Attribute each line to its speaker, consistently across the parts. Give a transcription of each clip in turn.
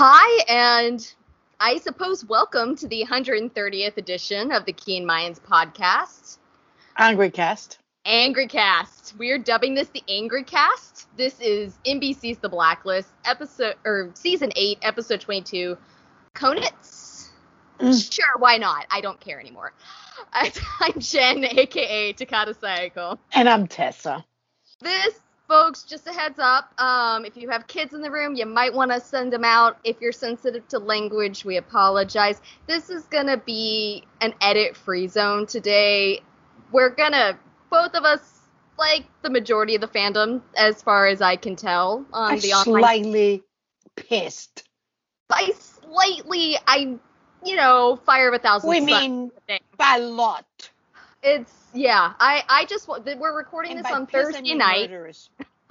Speaker 1: Hi, and I suppose welcome to the 130th edition of the Keen Minds podcast.
Speaker 2: Angry Cast.
Speaker 1: Angry Cast. We are dubbing this the Angry Cast. This is NBC's The Blacklist, episode or season eight, episode 22. Konets.
Speaker 2: Mm.
Speaker 1: Sure, why not? I don't care anymore. I'm Jen, aka Takata Sayako.
Speaker 2: And I'm Tessa.
Speaker 1: This, folks, just a heads up. Um, if you have kids in the room, you might want to send them out. If you're sensitive to language, we apologize. This is gonna be an edit-free zone today. We're gonna both of us like the majority of the fandom, as far as I can tell, on
Speaker 2: I'm
Speaker 1: the online.
Speaker 2: slightly pissed.
Speaker 1: By slightly, I, you know, fire of a thousand.
Speaker 2: We mean by lot.
Speaker 1: It's yeah. I I just we're recording
Speaker 2: And
Speaker 1: this on Thursday night.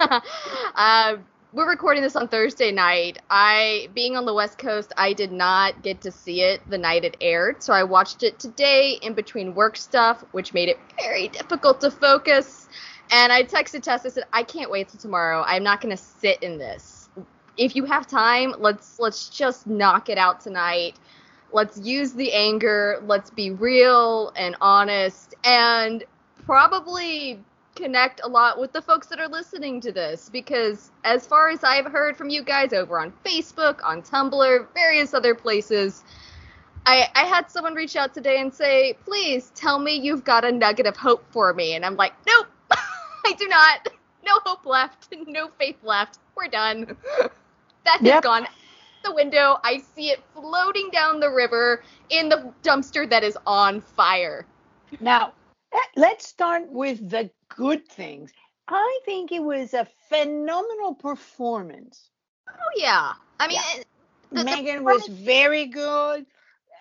Speaker 1: uh, we're recording this on Thursday night. I, being on the West Coast, I did not get to see it the night it aired, so I watched it today in between work stuff, which made it very difficult to focus. And I texted Tess. I said, "I can't wait till tomorrow. I'm not going to sit in this. If you have time, let's let's just knock it out tonight. Let's use the anger. Let's be real and honest, and probably connect a lot with the folks that are listening to this because as far as I've heard from you guys over on Facebook, on Tumblr, various other places, I, I had someone reach out today and say, please tell me you've got a nugget of hope for me. And I'm like, nope, I do not. No hope left. No faith left. We're done. that has
Speaker 2: Yep.
Speaker 1: gone the window. I see it floating down the river in the dumpster that is on fire.
Speaker 2: Now, let's start with the good things. I think it was a phenomenal performance.
Speaker 1: Oh, yeah. I mean,
Speaker 2: Yeah.
Speaker 1: it- the- the
Speaker 2: Megan was very good.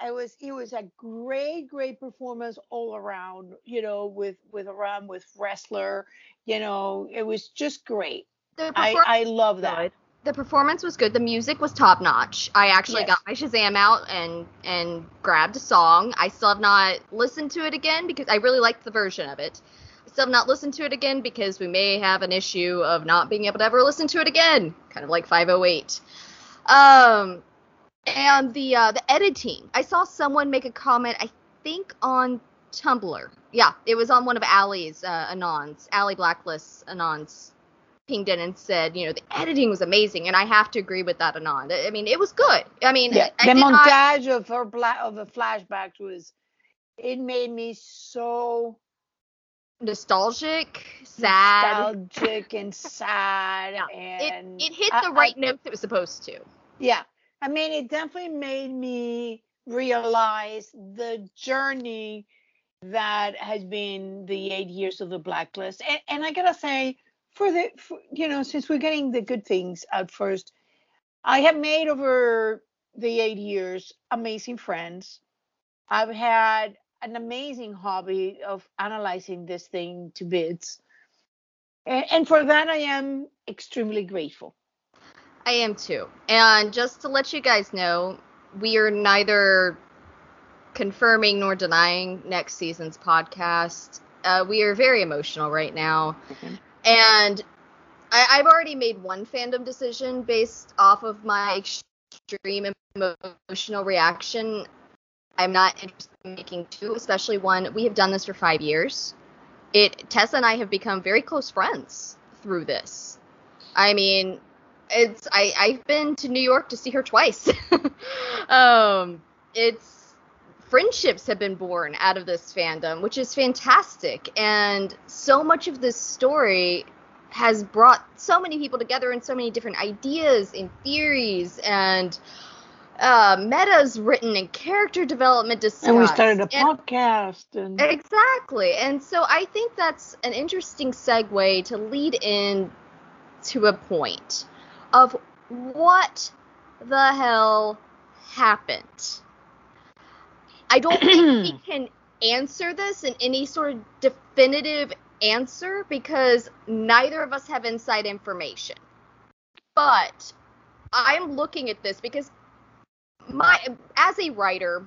Speaker 2: It was it was a great great performance all around. You know, with with around with wrestler. You know, it was just great. I I love that.
Speaker 1: The performance was good. The music was top notch. I actually
Speaker 2: Yes.
Speaker 1: got my Shazam out and and grabbed a song. I still have not listened to it again because I really liked the version of it. I still have not listened to it again because we may have an issue of not being able to ever listen to it again, kind of like 508. Um, and the uh, the editing. I saw someone make a comment. I think on Tumblr. Yeah, it was on one of Allie's uh, anons, Allie Blacklist's anons pinged in and said, you know, the editing was amazing, and I have to agree with that anon. I mean, it was good. I mean,
Speaker 2: Yeah,
Speaker 1: I, I
Speaker 2: the
Speaker 1: not-
Speaker 2: montage of her bla- of the flashbacks was it made me so
Speaker 1: nostalgic, sad.
Speaker 2: nostalgic and sad
Speaker 1: Yeah,
Speaker 2: and
Speaker 1: It hit the
Speaker 2: I-
Speaker 1: right notes it was supposed to.
Speaker 2: yeah i mean it definitely made me realize the journey that has been the eight years of the blacklist and, and i gotta say for the for, you know since we're getting the good things out first i have made over the eight years amazing friends i've had an amazing hobby of analyzing this thing to bits and, and for that i am extremely grateful
Speaker 1: I am too. And just to let you guys know, we are neither confirming nor denying next season's podcast. Uh, we are very emotional right now. And I, I've already made one fandom decision based off of my extreme emotional reaction. I'm not interested in making two, especially one. We have done this for five years. It Tessa and I have become very close friends through this. I mean, it's I I've been to New York to see her twice. um, it's friendships have been born out of this fandom, which is fantastic, and so much of this story has brought so many people together and so many different ideas and theories and uh, metas written and character development discussed.
Speaker 2: and we started a
Speaker 1: And-
Speaker 2: podcast and
Speaker 1: Exactly. And so I think that's an interesting segue to lead in to a point of what the hell happened. I don't think we can answer this in any sort of definitive answer because neither of us have inside information. But I'm looking at this because my as a writer,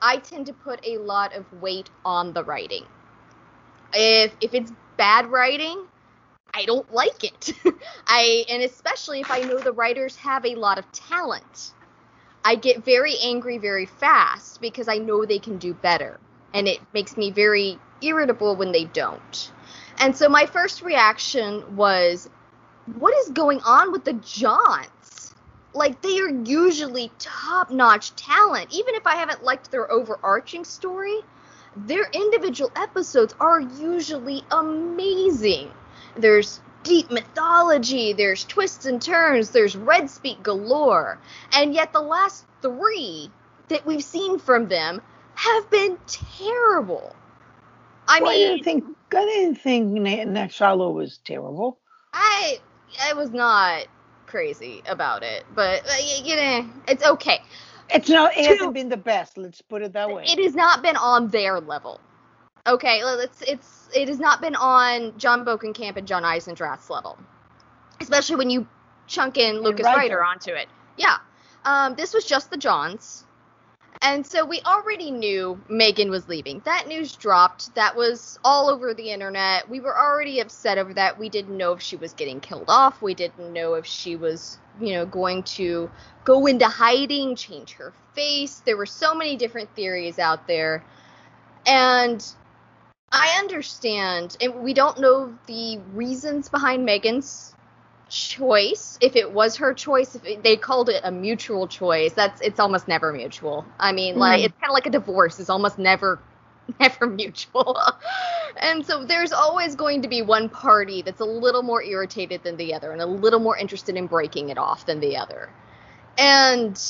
Speaker 1: I tend to put a lot of weight on the writing. If if it's bad writing, I don't like it. I and especially if I know the writers have a lot of talent. I get very angry very fast because I know they can do better. And it makes me very irritable when they don't. And so my first reaction was, what is going on with the Johns? Like, they are usually top notch talent. Even if I haven't liked their overarching story, their individual episodes are usually amazing. There's deep mythology, there's twists and turns, there's red speak galore. And yet the last three that we've seen from them have been terrible. I
Speaker 2: Well,
Speaker 1: mean,
Speaker 2: I didn't think I didn't think Na- Nachalo was terrible.
Speaker 1: I I was not crazy about it, but uh, you know, it's okay.
Speaker 2: It's not. It hasn't been the best. Let's put it that way.
Speaker 1: It has not been on their level. Okay, well, it's it's it has not been on John Bokenkamp and John Eisendrath's level, especially when you chunk in Lukas
Speaker 2: Reiter.
Speaker 1: Reiter onto it. Yeah, um, this was just the Johns, and so we already knew Megan was leaving. That news dropped. That was all over the internet. We were already upset over that. We didn't know if she was getting killed off. We didn't know if she was, you know, going to go into hiding, change her face. There were so many different theories out there. And I understand, and we don't know the reasons behind Megan's choice. If it was her choice, if it, they called it a mutual choice, that's it's almost never mutual. I mean, like
Speaker 2: Mhm.
Speaker 1: it's kind of like a divorce. It's almost never never mutual. and so there's always going to be one party that's a little more irritated than the other and a little more interested in breaking it off than the other. And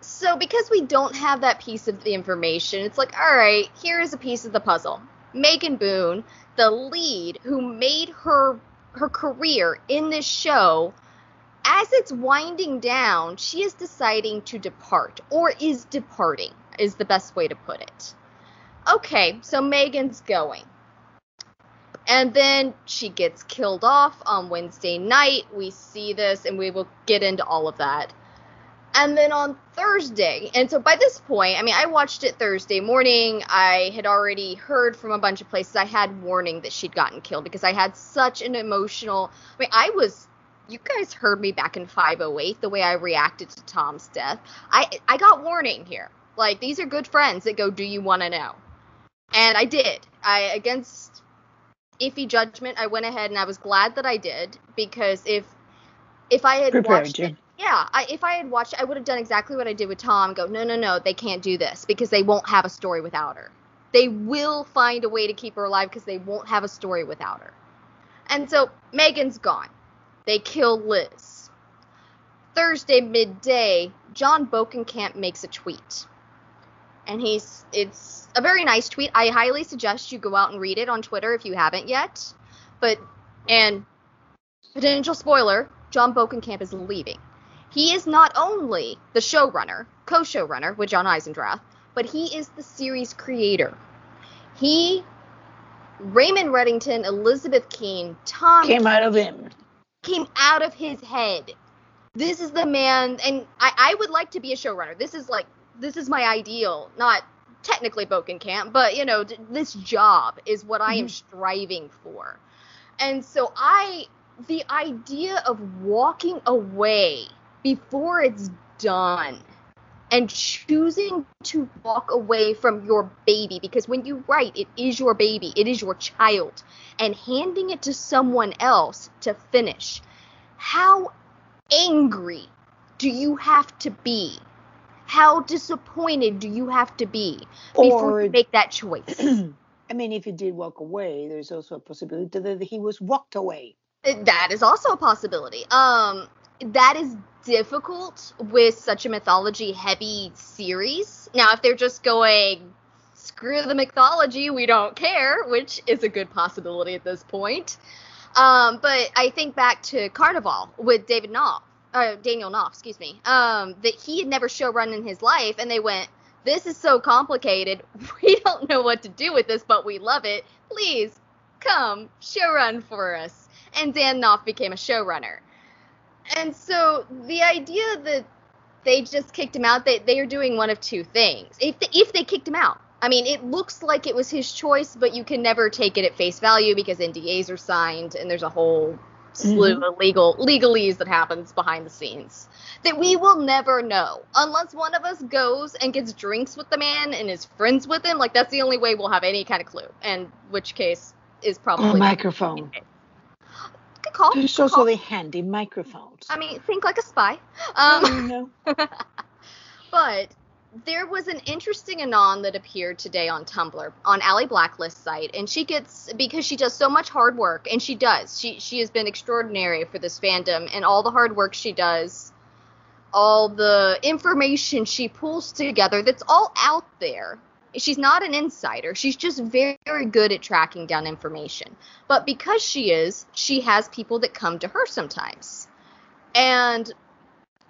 Speaker 1: so because we don't have that piece of the information, it's like, all right, here is a piece of the puzzle. Megan Boone, the lead who made her her career in this show, as it's winding down, she is deciding to depart or is departing is the best way to put it. Okay, so Megan's going. And then she gets killed off on Wednesday night. We see this and we will get into all of that. And then on Thursday, and so by this point, I mean, I watched it Thursday morning. I had already heard from a bunch of places. I had warning that she'd gotten killed because I had such an emotional. I mean, I was. You guys heard me back in 508, the way I reacted to Tom's death. I I got warning here. Like these are good friends that go, "Do you want to know?" And I did. I against iffy judgment, I went ahead and I was glad that I did because if if I had
Speaker 2: Prepared
Speaker 1: watched
Speaker 2: you.
Speaker 1: it, yeah, I, if I had watched, I would have done exactly what I did with Tom. Go, no, no, no, they can't do this because they won't have a story without her. They will find a way to keep her alive because they won't have a story without her. And so Megan's gone. They kill Liz. Thursday midday, John Bokenkamp makes a tweet. And he's it's a very nice tweet. I highly suggest you go out and read it on Twitter if you haven't yet. But and potential spoiler, John Bokenkamp is leaving. He is not only the showrunner, co-showrunner with John Eisendrath, but he is the series creator. He Raymond Reddington, Elizabeth Keen, Tom
Speaker 2: Came out of him.
Speaker 1: came out of his head. This is the man, and I, I would like to be a showrunner. This is like, this is my ideal. Not technically Bokenkamp, but you know, d- this job is what I am
Speaker 2: Mhm.
Speaker 1: striving for. And so I, the idea of walking away before it's done and choosing to walk away from your baby because when you write it is your baby it is your child and handing it to someone else to finish how angry do you have to be? How disappointed do you have to be before
Speaker 2: Or
Speaker 1: you make that choice?
Speaker 2: I mean, if he did walk away, there's also a possibility that he was walked away.
Speaker 1: that is also a possibility. Um that is difficult with such a mythology heavy series. Now if they're just going screw the mythology we don't care which is a good possibility at this point. Um but i think back to Carnivale with david Knauf uh, daniel Knauf excuse me um that he had never show run in his life and they went this is so complicated we don't know what to do with this but we love it. Please come show run for us. And Dan Knauf became a showrunner. And so the idea that they just kicked him out, they, they are doing one of two things. If they, if they kicked him out, I mean, it looks like it was his choice, but you can never take it at face value because NDAs are signed and there's a whole slew mm-hmm. of legal legalese that happens behind the scenes that we will never know unless one of us goes and gets drinks with the man and is friends with him. Like that's the only way we'll have any kind of clue, and which case is probably oh,
Speaker 2: A microphone.
Speaker 1: Good call. Good
Speaker 2: also
Speaker 1: call.
Speaker 2: the handy microphones.
Speaker 1: I mean, think like a spy. Um,
Speaker 2: you know.
Speaker 1: but there was an interesting anon that appeared today on Tumblr on Allie Blacklist site, and she gets because she does so much hard work, and she does. She she has been extraordinary for this fandom, and all the hard work she does, all the information she pulls together, that's all out there. She's not an insider. She's just very, very good at tracking down information. But because she is, she has people that come to her sometimes. And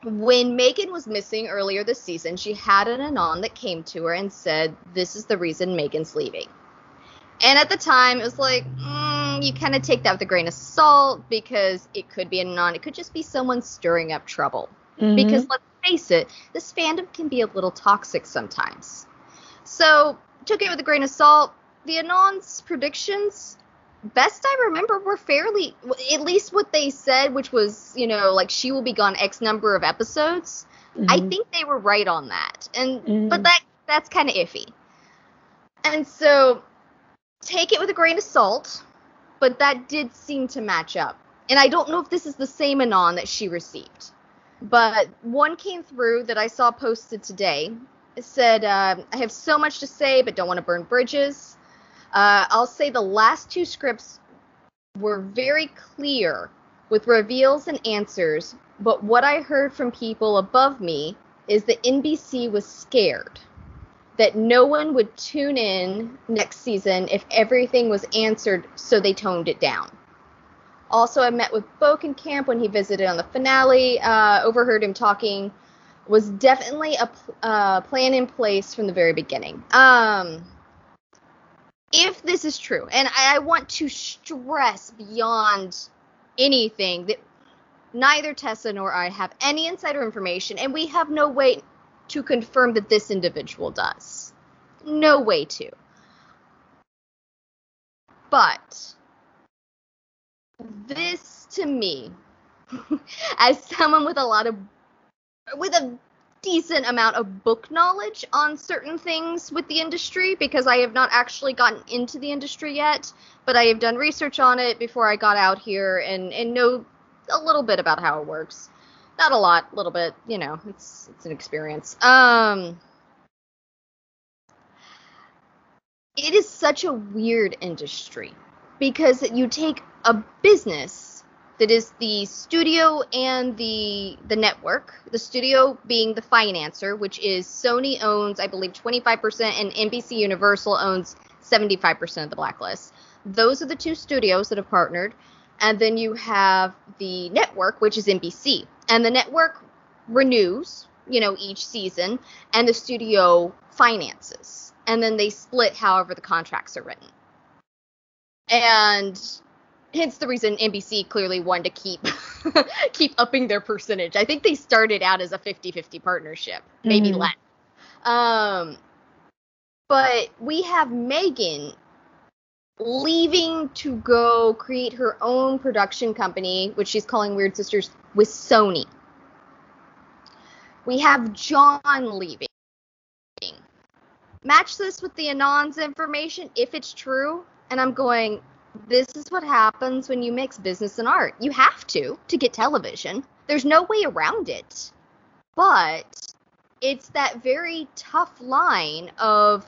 Speaker 1: when Megan was missing earlier this season, she had an anon that came to her and said, This is the reason Megan's leaving. And at the time, it was like, mm, you kind of take that with a grain of salt because it could be an anon. It could just be someone stirring up trouble.
Speaker 2: Mhm.
Speaker 1: Because let's face it, this fandom can be a little toxic sometimes. So, took it with a grain of salt. The Anon's predictions, best I remember, were fairly, at least what they said, which was, you know, like she will be gone X number of episodes. I
Speaker 2: Mhm.
Speaker 1: think they were right on that. And
Speaker 2: Mhm.
Speaker 1: but that that's kind of iffy. And so take it with a grain of salt, but that did seem to match up. And I don't know if this is the same anon that she received. But one came through that I saw posted today. Said, uh, I have so much to say, but don't want to burn bridges. Uh, I'll say the last two scripts were very clear with reveals and answers, but what I heard from people above me is that NBC was scared that no one would tune in next season if everything was answered, so they toned it down. Also, I met with Bokenkamp when he visited on the finale. Uh, overheard him talking. Was definitely a uh, plan in place from the very beginning. Um, if this is true, and I, I want to stress beyond anything that neither Tessa nor I have any insider information, and we have no way to confirm that this individual does. No way to. But this to me, as someone with a lot of with a decent amount of book knowledge on certain things with the industry because I have not actually gotten into the industry yet, but I have done research on it before I got out here and and know a little bit about how it works. Not a lot, a little bit, you know, it's it's an experience. Um it is such a weird industry because you take a business that is the studio and the the network. The studio being the financer which is sony owns i believe 25% and nbc universal owns 75% of the blacklist. Those are the two studios that have partnered. And then you have the network which is nbc and the network renews you know each season and the studio finances. And then they split however the contracts are written. And hence the reason NBC clearly wanted to keep keep upping their percentage. I think they started out as a 50-50 partnership, maybe
Speaker 2: Mhm.
Speaker 1: less. Um but we have Megan leaving to go create her own production company, which she's calling Weird Sisters with Sony. We have John leaving. Match this with the Anon's information if it's true, and I'm going, this is what happens when you mix business and art. You have to to get television. There's no way around it. But it's that very tough line of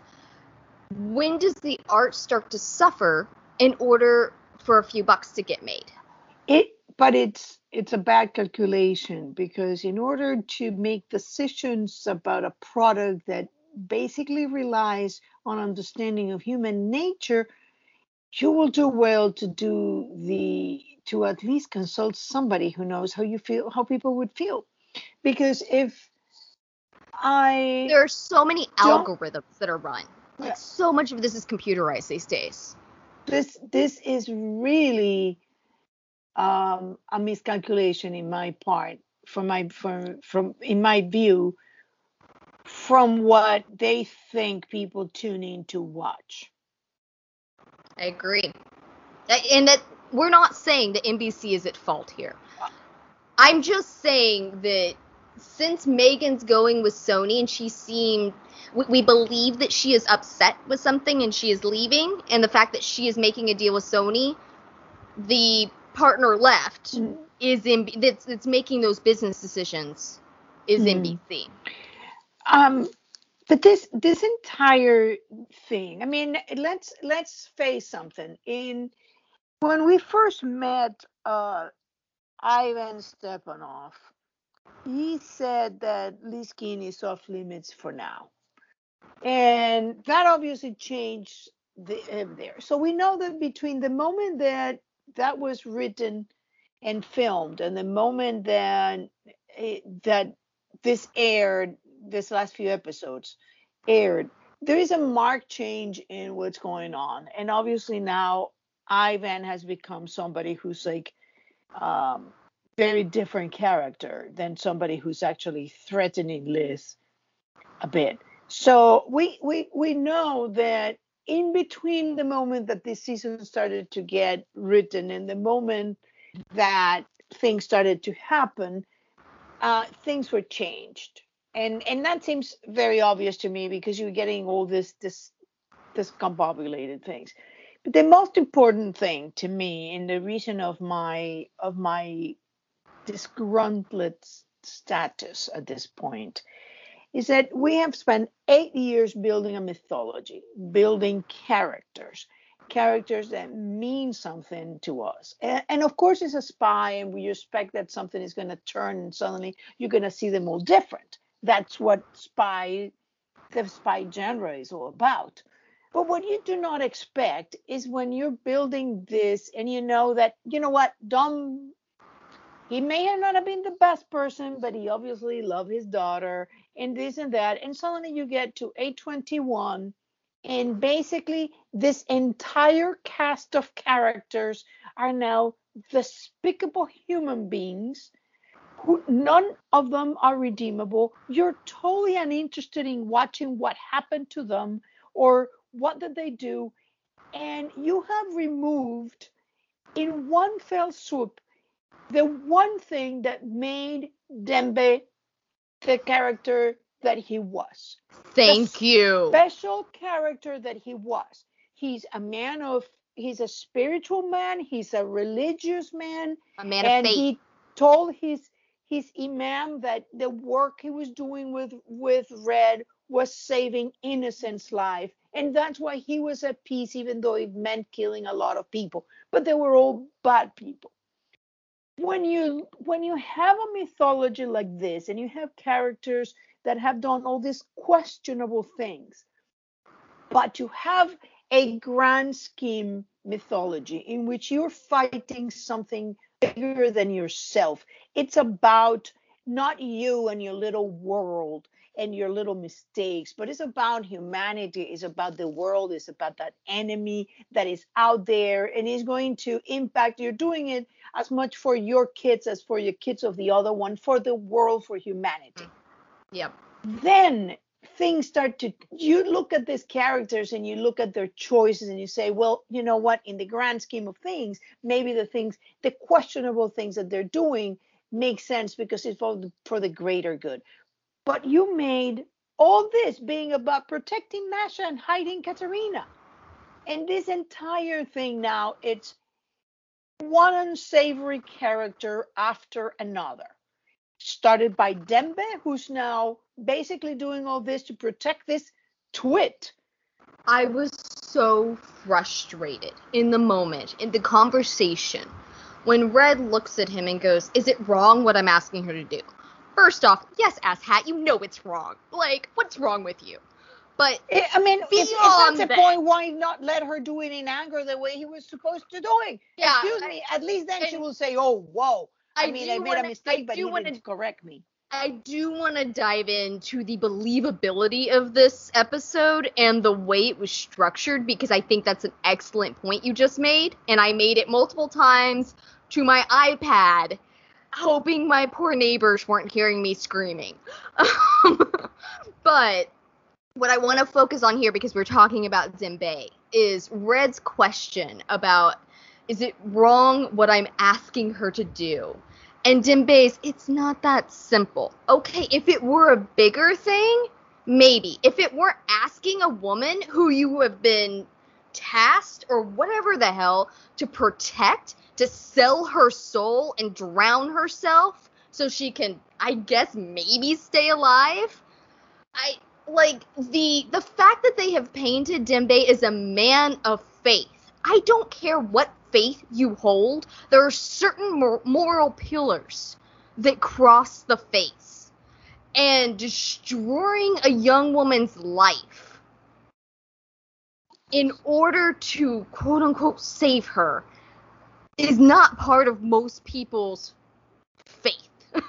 Speaker 1: when does the art start to suffer in order for a few bucks to get made?
Speaker 2: It, but it's it's a bad calculation because in order to make decisions about a product that basically relies on understanding of human nature, you will do well to do the to at least consult somebody who knows how you feel, how people would feel, because if I
Speaker 1: There are so many algorithms that are run.
Speaker 2: Yeah.
Speaker 1: Like so much of this is computerized these days.
Speaker 2: this this is really um, a miscalculation in my part from my from from in my view from what they think people tune in to watch
Speaker 1: I agree. And that we're not saying that NBC is at fault here. I'm just saying that since Megan's going with Sony and she seemed we, we believe that she is upset with something and she is leaving and the fact that she is making a deal with Sony the partner left
Speaker 2: Mm.
Speaker 1: is in that's that's making those business decisions is
Speaker 2: Mm.
Speaker 1: NBC.
Speaker 2: Um, but this this entire thing, I mean, let's let's face something. In when we first met uh, Ivan Stepanov, he said that Liskin is off limits for now, and that obviously changed the, there. So we know that between the moment that that was written and filmed and the moment that it, that this aired, this last few episodes aired, there is a marked change in what's going on. And obviously now Ivan has become somebody who's like um very different character than somebody who's actually threatening Liz a bit. So we we we know that in between the moment that this season started to get written and the moment that things started to happen, uh, things were changed, and and that seems very obvious to me because you're getting all this this discombobulated things. But the most important thing to me, and the reason of my of my disgruntled status at this point, is that we have spent eight years building a mythology, building characters, characters that mean something to us. And, and of course, it's a spy, and we expect that something is going to turn, and suddenly you're going to see them all different. That's what spy, the spy genre is all about. But what you do not expect is when you're building this, and you know that you know what, Dom he may have not have been the best person, but he obviously loved his daughter and this and that. And suddenly you get to 821, and basically this entire cast of characters are now despicable human beings none of them are redeemable. You're totally uninterested in watching what happened to them or what did they do. And you have removed in one fell swoop the one thing that made Dembe the character that he was,
Speaker 1: Thank you.
Speaker 2: special character that he was. He's a man of, he's a spiritual man, he's a religious man,
Speaker 1: A man
Speaker 2: and
Speaker 1: of faith.
Speaker 2: he told his his imam that the work he was doing with with Red was saving innocence life, and that's why he was at peace, even though it meant killing a lot of people. But they were all bad people when you when you have a mythology like this and you have characters that have done all these questionable things but you have a grand scheme mythology in which you're fighting something bigger than yourself it's about not you and your little world and your little mistakes but it's about humanity it's about the world it's about that enemy that is out there and is going to impact you're doing it as much for your kids as for your kids of the other one, for the world, for humanity.
Speaker 1: Yep.
Speaker 2: Then things start to, you look at these characters and you look at their choices and you say, well, you know what, in the grand scheme of things, maybe the things, the questionable things that they're doing make sense because it's for the, for the greater good. But you made all this being about protecting Masha and hiding Katerina. And this entire thing now, it's one unsavory character after another. Started by Dembe, who's now basically doing all this to protect this twit.
Speaker 1: I was so frustrated in the moment, in the conversation, when Red looks at him and goes, Is it wrong what I'm asking her to do? First off, yes, asshat, you know it's wrong. Like, what's wrong with you? But
Speaker 2: I I mean, if, if that's the point, why not let her do it in anger the way he was supposed to doing?
Speaker 1: Yeah,
Speaker 2: Excuse me. At least then she will say, "Oh, whoa." I,
Speaker 1: I
Speaker 2: mean, I made
Speaker 1: wanna-
Speaker 2: a mistake,
Speaker 1: I
Speaker 2: but
Speaker 1: do
Speaker 2: he
Speaker 1: wanna-
Speaker 2: correct me.
Speaker 1: I do want to dive into the believability of this episode and the way it was structured because I think that's an excellent point you just made. And I made it multiple times to my iPad, hoping my poor neighbors weren't hearing me screaming. but what I want to focus on here because we're talking about Dembe is Red's question about Is it wrong what I'm asking her to do? And Dembe's, it's not that simple. Okay, if it were a bigger thing, maybe. If it weren't asking a woman who you have been tasked or whatever the hell to protect, to sell her soul and drown herself so she can, I guess, maybe stay alive. I like the the fact that they have painted Dembe as a man of faith. I don't care what faith you hold. There are certain mor- moral pillars that cross the face, and destroying a young woman's life in order to quote unquote save her is not part of most people's faith.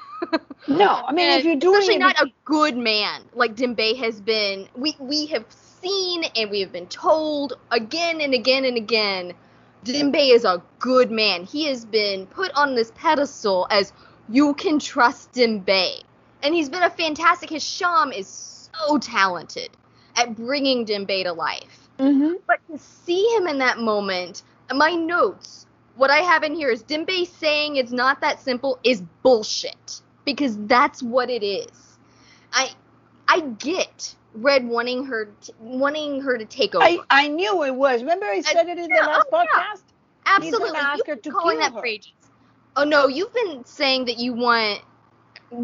Speaker 2: No, I mean,
Speaker 1: And
Speaker 2: if you're doing
Speaker 1: especially
Speaker 2: it,
Speaker 1: not a good man like Dembe has been. We we have seen and we have been told again and again and again. Dembe is a good man. He has been put on this pedestal as you can trust Dembe, and he's been a fantastic. Hisham is so talented at bringing Dembe to life.
Speaker 2: Mhm.
Speaker 1: But to see him in that moment, my notes, what I have in here is Dembe saying it's not that simple is bullshit because that's what it is. I I get Red wanting her t- wanting her to take over.
Speaker 2: I, I knew it was. Remember, I said it in
Speaker 1: yeah,
Speaker 2: the last
Speaker 1: oh, yeah.
Speaker 2: podcast.
Speaker 1: Absolutely.
Speaker 2: gonna ask
Speaker 1: You've
Speaker 2: her
Speaker 1: been
Speaker 2: to
Speaker 1: calling
Speaker 2: kill
Speaker 1: that
Speaker 2: her.
Speaker 1: for ages. Oh no, you've been saying that you want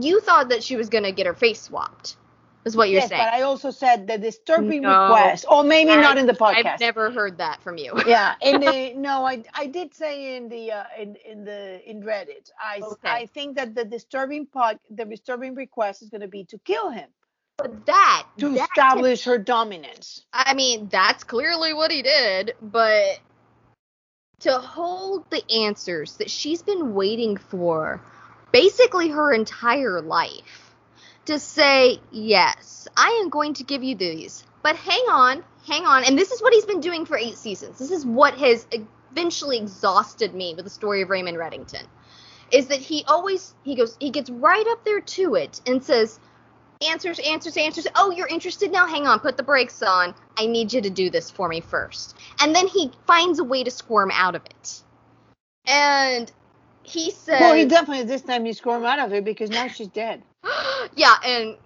Speaker 1: you thought that she was gonna get her face swapped. Is what you're
Speaker 2: yes,
Speaker 1: saying.
Speaker 2: but I also said the disturbing
Speaker 1: No.
Speaker 2: request, or maybe
Speaker 1: I-
Speaker 2: not in the podcast.
Speaker 1: I've never heard that from you.
Speaker 2: yeah, in the no, I I did say in the uh, in in the in Reddit. I s-
Speaker 1: Okay.
Speaker 2: I think that the disturbing pod, the disturbing request is going to be to kill him
Speaker 1: But that
Speaker 2: to
Speaker 1: that
Speaker 2: establish her dominance.
Speaker 1: I mean, that's clearly what he did, but to hold the answers that she's been waiting for basically her entire life, to say, yes, I am going to give you these, but hang on, hang on. And this is what he's been doing for eight seasons. This is what has eventually exhausted me with the story of Raymond Reddington. Is that he always he goes he gets right up there to it and says, answers, answers, answers. Oh, you're interested now? Hang on, put the brakes on. I need you to do this for me first. And then he finds a way to squirm out of it. And he says,
Speaker 2: well, he definitely this time he squirmed out of it because now she's dead.
Speaker 1: yeah, and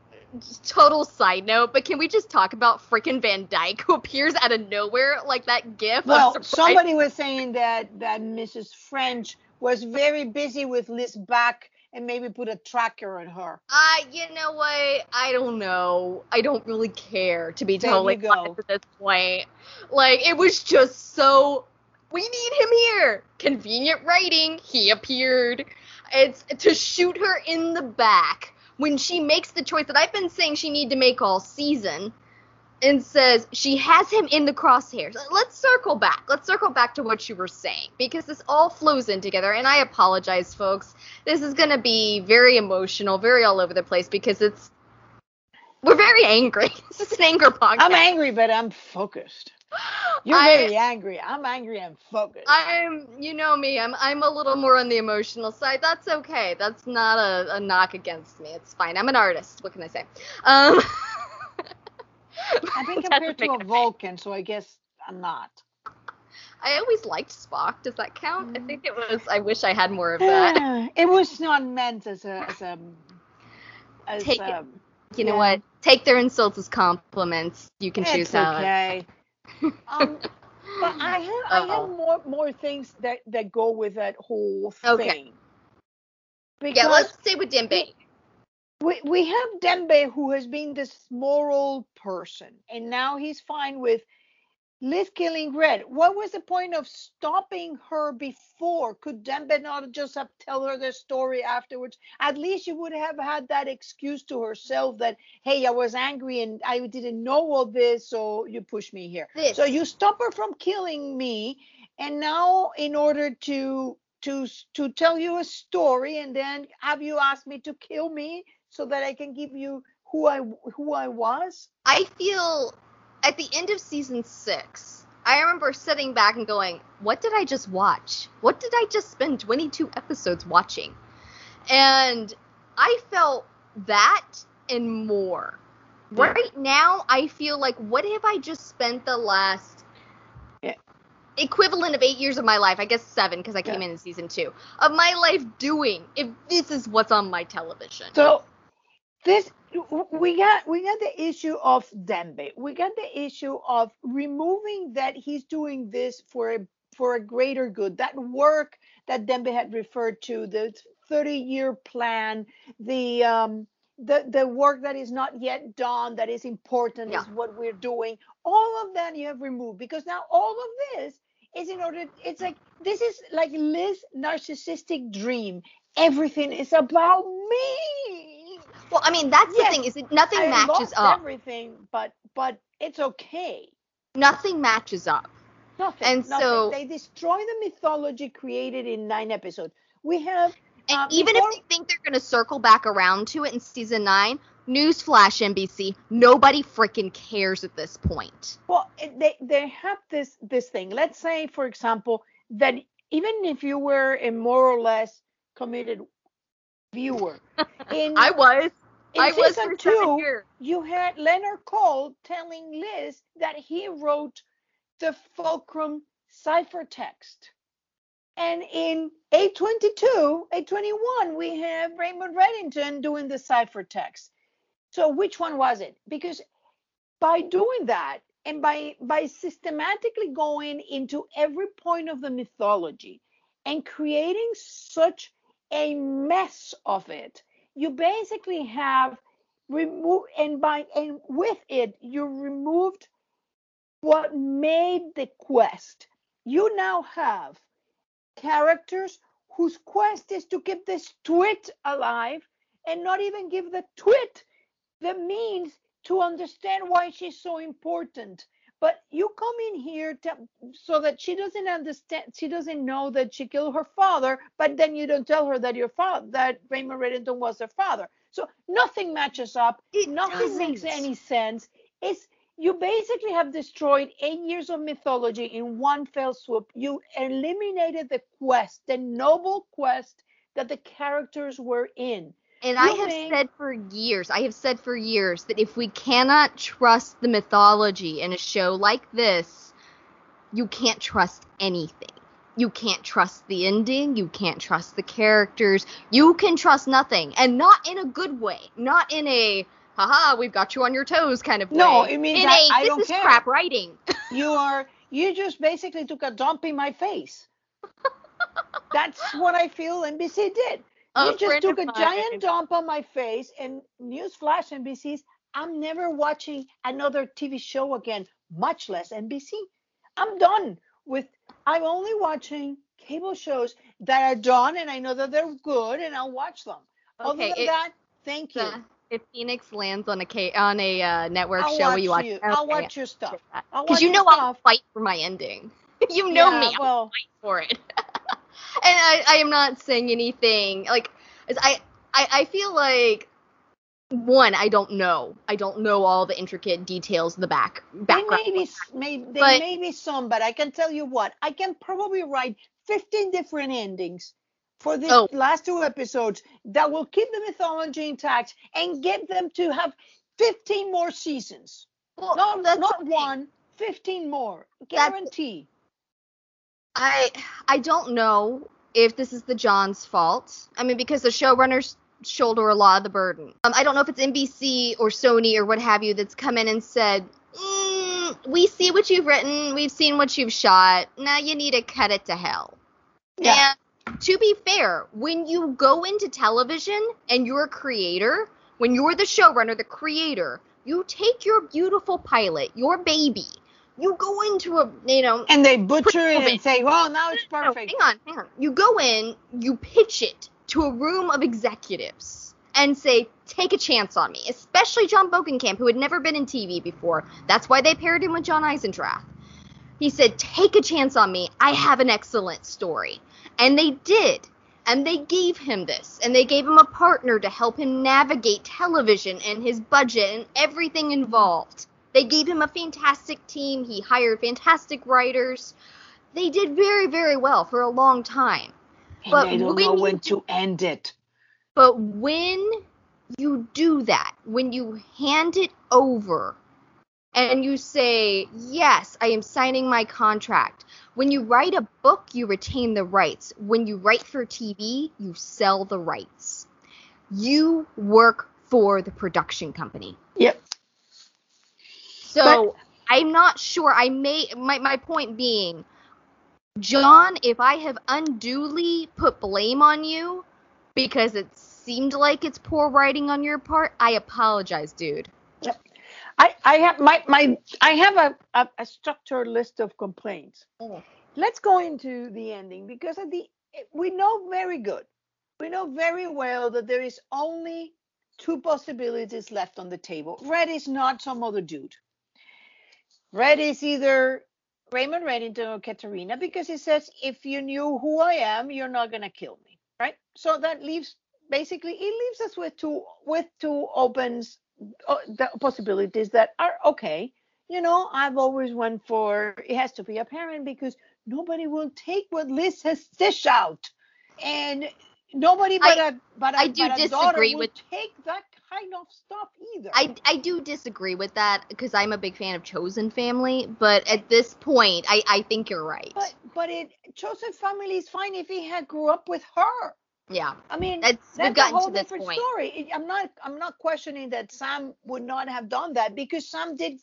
Speaker 1: total side note, but can we just talk about frickin' Van Dyke who appears out of nowhere like that gif?
Speaker 2: Well, somebody was saying that that Mrs. French was very busy with Liz back and maybe put a tracker on her.
Speaker 1: I, you know what? I don't know. I don't really care to be
Speaker 2: There
Speaker 1: totally honest at this point. Like, it was just so. We need him here. Convenient writing. He appeared. It's to shoot her in the back when she makes the choice that I've been saying she need to make all season, and says she has him in the crosshairs. Let's circle back. Let's circle back to what you were saying because this all flows in together. And I apologize, folks this is going to be very emotional, very all over the place because it's we're very angry. This is an anger podcast.
Speaker 2: I'm angry, but I'm focused. You're
Speaker 1: I-
Speaker 2: very angry. I'm angry and focused.
Speaker 1: I'm, you know me, I'm, I'm a little more on the emotional side. That's okay. That's not a, a knock against me. It's fine. I'm an artist. What can I say? Um,
Speaker 2: I've been compared to a Vulcan, so I guess I'm not.
Speaker 1: I always liked Spock. Does that count? I think it was. I wish I had more of that.
Speaker 2: it was not meant as a as a as
Speaker 1: Take
Speaker 2: a,
Speaker 1: You know what? Take their insults as compliments. You can choose how.
Speaker 2: okay. um, but I have I
Speaker 1: Uh-oh.
Speaker 2: have more more things that that go with that whole thing.
Speaker 1: Okay.
Speaker 2: Because
Speaker 1: yeah, let's stay with Dembe.
Speaker 2: We we have Dembe who has been this moral person, and now he's fine with Liz killing Red. What was the point of stopping her before? Could Dembe not just have tell her the story afterwards? At least she would have had that excuse to herself that, hey, I was angry and I didn't know all this, so you pushed me here.
Speaker 1: This.
Speaker 2: So you stop her from killing me, and now in order to to to tell you a story, and then have you ask me to kill me so that I can give you who I who I was.
Speaker 1: I feel at the end of season six, I remember sitting back and going, What did I just watch? What did I just spend 22 episodes watching? And I felt that and more.
Speaker 2: Yeah.
Speaker 1: Right now, I feel like, what have I just spent the last
Speaker 2: Yeah.
Speaker 1: equivalent of eight years of my life, I guess seven because I came
Speaker 2: Yeah.
Speaker 1: in in season two, of my life doing if this is what's on my television?
Speaker 2: So this we got we got the issue of Dembe. We got the issue of removing that he's doing this for a for a greater good. That work that Dembe had referred to, the 30 year plan, the um the the work that is not yet done that is important
Speaker 1: Yeah.
Speaker 2: is what we're doing. All of that you have removed because now all of this is in order it's like this is like Liz narcissistic dream. Everything is about me.
Speaker 1: Well, I mean that's
Speaker 2: Yes,
Speaker 1: the thing is that nothing
Speaker 2: I
Speaker 1: matches up.
Speaker 2: everything, but but it's okay.
Speaker 1: Nothing matches up.
Speaker 2: Nothing.
Speaker 1: And
Speaker 2: nothing.
Speaker 1: so-
Speaker 2: they destroy the mythology created in nine episodes. We have
Speaker 1: And
Speaker 2: Uh,
Speaker 1: even
Speaker 2: before-
Speaker 1: if they think they're going to circle back around to it in season nine, newsflash NBC, nobody freaking cares at this point.
Speaker 2: well, they they have this this thing. Let's say, for example, that even if you were a more or less committed viewer, in
Speaker 1: I was.
Speaker 2: in
Speaker 1: I was
Speaker 2: season
Speaker 1: seven
Speaker 2: two, you had Leonard Caul telling Liz that he wrote the Fulcrum ciphertext. And in 822, 821, we have Raymond Reddington doing the ciphertext. So which one was it? Because by doing that and by by systematically going into every point of the mythology and creating such a mess of it, you basically have removed and by and with it you removed what made the quest. You now have characters whose quest is to keep this twit alive and not even give the twit the means to understand why she's so important. But you come in here to, so that she doesn't understand, she doesn't know that she killed her father, but then you don't tell her that your father, that Raymond Reddington was her father. So nothing matches up.
Speaker 1: It
Speaker 2: nothing makes
Speaker 1: doesn't.
Speaker 2: any sense. It's you basically have destroyed eight years of mythology in one fell swoop. You eliminated the quest, the noble quest that the characters were in.
Speaker 1: And I have said for years, I have said for years that if we cannot trust the mythology in a show like this, you can't trust anything. You can't trust the ending. You can't trust the characters. You can trust nothing. And not in a good way. Not in a, haha, we've got you on your toes kind of way.
Speaker 2: No, it means
Speaker 1: in
Speaker 2: I-
Speaker 1: a,
Speaker 2: I
Speaker 1: this
Speaker 2: don't
Speaker 1: is
Speaker 2: care.
Speaker 1: crap writing.
Speaker 2: You are you just basically took a dump in my face. That's what I feel NBC did. You just took a
Speaker 1: mine-
Speaker 2: giant dump on my face and newsflash NBC's I'm never watching another TV show again, much less NBC. I'm done with I'm only watching cable shows that are done and I know that they're good and I'll watch them. Other
Speaker 1: Okay,
Speaker 2: than
Speaker 1: it-
Speaker 2: that, thank you.
Speaker 1: the- if Phoenix lands on a K, on a uh, network
Speaker 2: I'll
Speaker 1: show, will you watch?
Speaker 2: you. I'll
Speaker 1: Okay,
Speaker 2: watch your stuff.
Speaker 1: Because you know I'll fight for my ending. you know
Speaker 2: Yeah,
Speaker 1: me. I'll
Speaker 2: Well,
Speaker 1: fight for it. and I, I am not saying anything like I, I I feel like one I don't know. I don't know all the intricate details in the back
Speaker 2: They
Speaker 1: background.
Speaker 2: may be, may, they
Speaker 1: But-
Speaker 2: may be some, but I can tell you what, I can probably write 15 different endings for the
Speaker 1: Oh.
Speaker 2: last two episodes that will keep the mythology intact and get them to have 15 more seasons.
Speaker 1: Well,
Speaker 2: Not,
Speaker 1: that's
Speaker 2: not one, 15 more. Guarantee.
Speaker 1: I I don't know if this is the John's fault. I mean, because the showrunners shoulder a lot of the burden. Um, I don't know if it's NBC or Sony or what have you that's come in and said, mm, "We see what you've written. We've seen what you've shot. Now you need to cut it to hell."
Speaker 2: Yeah.
Speaker 1: And to be fair, when you go into television and you're a creator, when you're the showrunner, the creator, you take your beautiful pilot, your baby, you go into a, you know,
Speaker 2: And they butcher it and say, well, now it's
Speaker 1: no,
Speaker 2: perfect.
Speaker 1: hang on, hang on. You go in, you pitch it to a room of executives and say, take a chance on me. Especially John Bokenkamp, who had never been in TV before. That's why they paired him with John Eisendrath. He said, take a chance on me. I have an excellent story. And they did. And they gave him this. And they gave him a partner to help him navigate television and his budget and everything involved. They gave him a fantastic team. He hired fantastic writers they did very very well for a long time
Speaker 2: And
Speaker 1: But
Speaker 2: they don't
Speaker 1: when
Speaker 2: know
Speaker 1: you
Speaker 2: when
Speaker 1: do-
Speaker 2: to end it.
Speaker 1: but when you do that when you hand it over and you say, Yes, I am signing my contract. When you write a book, you retain the rights. When you write for TV, you sell the rights. You work for the production company.
Speaker 2: Yep.
Speaker 1: So
Speaker 2: But-
Speaker 1: I'm not sure. I may my my point being, Jon, if I have unduly put blame on you because it seemed like it's poor writing on your part, I apologize, dude.
Speaker 2: I, I have my, my I have a, a, a structured list of complaints. Mm. Let's go into the ending because at the we know very good. We know very well that there is only two possibilities left on the table. Red is not some other dude. Red is either Raymond Reddington or Katerina because he says, if you knew who I am, you're not gonna kill me. Right? So that leaves basically it leaves us with two with two opens uh, the possibilities that are okay. You know, I've always went for it has to be a parent because nobody will take what Liz has dish out, and nobody but a but a,
Speaker 1: I do
Speaker 2: but a daughter
Speaker 1: disagree
Speaker 2: will
Speaker 1: with-
Speaker 2: take that kind of stuff either.
Speaker 1: I, I do disagree with that because I'm a big fan of Chosen Family, but at this point, I, I think you're right.
Speaker 2: but but it chosen family is fine if he had grew up with her.
Speaker 1: yeah,
Speaker 2: I mean,
Speaker 1: that's, we've
Speaker 2: that's a whole
Speaker 1: to this
Speaker 2: different
Speaker 1: point.
Speaker 2: story. It- I'm not I'm not questioning that Sam would not have done that because Sam did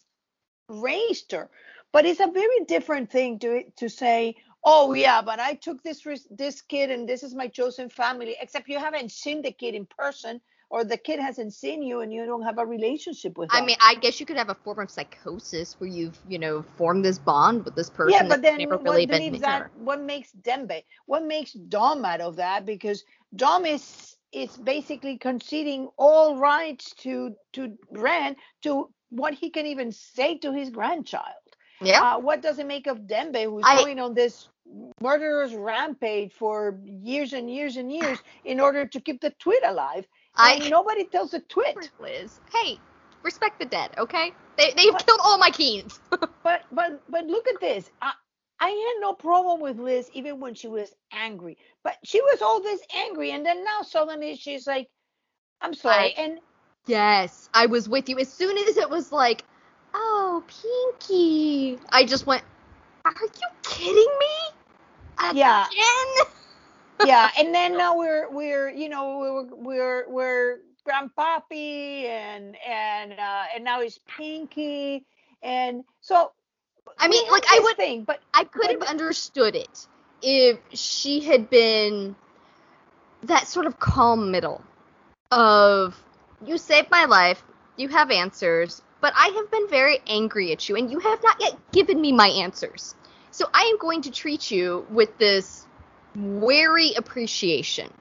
Speaker 2: raised her. But it's a very different thing to to say, oh yeah, but I took this this kid and this is my chosen family. Except you haven't seen the kid in person, or the kid hasn't seen you, and you don't have a relationship with
Speaker 1: I
Speaker 2: them.
Speaker 1: mean, I guess you could have a form of psychosis where you've, you know, formed this bond with this person.
Speaker 2: yeah, but then
Speaker 1: never
Speaker 2: what
Speaker 1: really been
Speaker 2: leaves that? What makes Dembe? What makes Dom out of that? Because Dom is is basically conceding all rights to to Ren to what he can even say to his grandchild.
Speaker 1: Yeah,
Speaker 2: Uh, what does it make of Dembe, who's
Speaker 1: I-
Speaker 2: going on this murderous rampage for years and years and years in order to keep the twit alive? And
Speaker 1: I
Speaker 2: nobody tells a twit.
Speaker 1: Liz. Hey, respect the dead, okay? They they've
Speaker 2: What?
Speaker 1: killed all my keens.
Speaker 2: But but but look at this. I, I had no problem with Liz even when she was angry. But she was always angry, and then now suddenly she's like, "I'm sorry."
Speaker 1: I-
Speaker 2: and
Speaker 1: yes, I was with you. As soon as it was like, oh, Pinky, I just went, are you kidding me? Again?
Speaker 2: yeah. Yeah, and then now we're we're you know we're we're we're grandpappy and and uh, and now he's Pinky, and so.
Speaker 1: I mean, like, I would-
Speaker 2: think, but
Speaker 1: I could
Speaker 2: But
Speaker 1: have understood it if she had been that sort of calm middle of you saved my life, you have answers, but I have been very angry at you and you have not yet given me my answers. So I am going to treat you with this wary appreciation.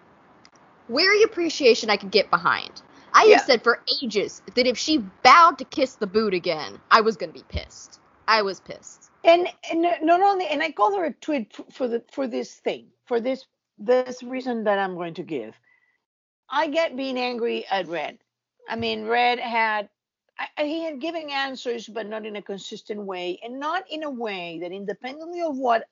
Speaker 1: Wary appreciation I could get behind. I
Speaker 2: Yeah.
Speaker 1: have said for ages that if she bowed to kiss the boot again, I was going to be pissed. I was pissed.
Speaker 2: and and not only and I call her a twit for the for this thing for this this reason that I'm going to give. I get being angry at Red. I mean, Red had I- he had given answers, but not in a consistent way, and not in a way that, independently of what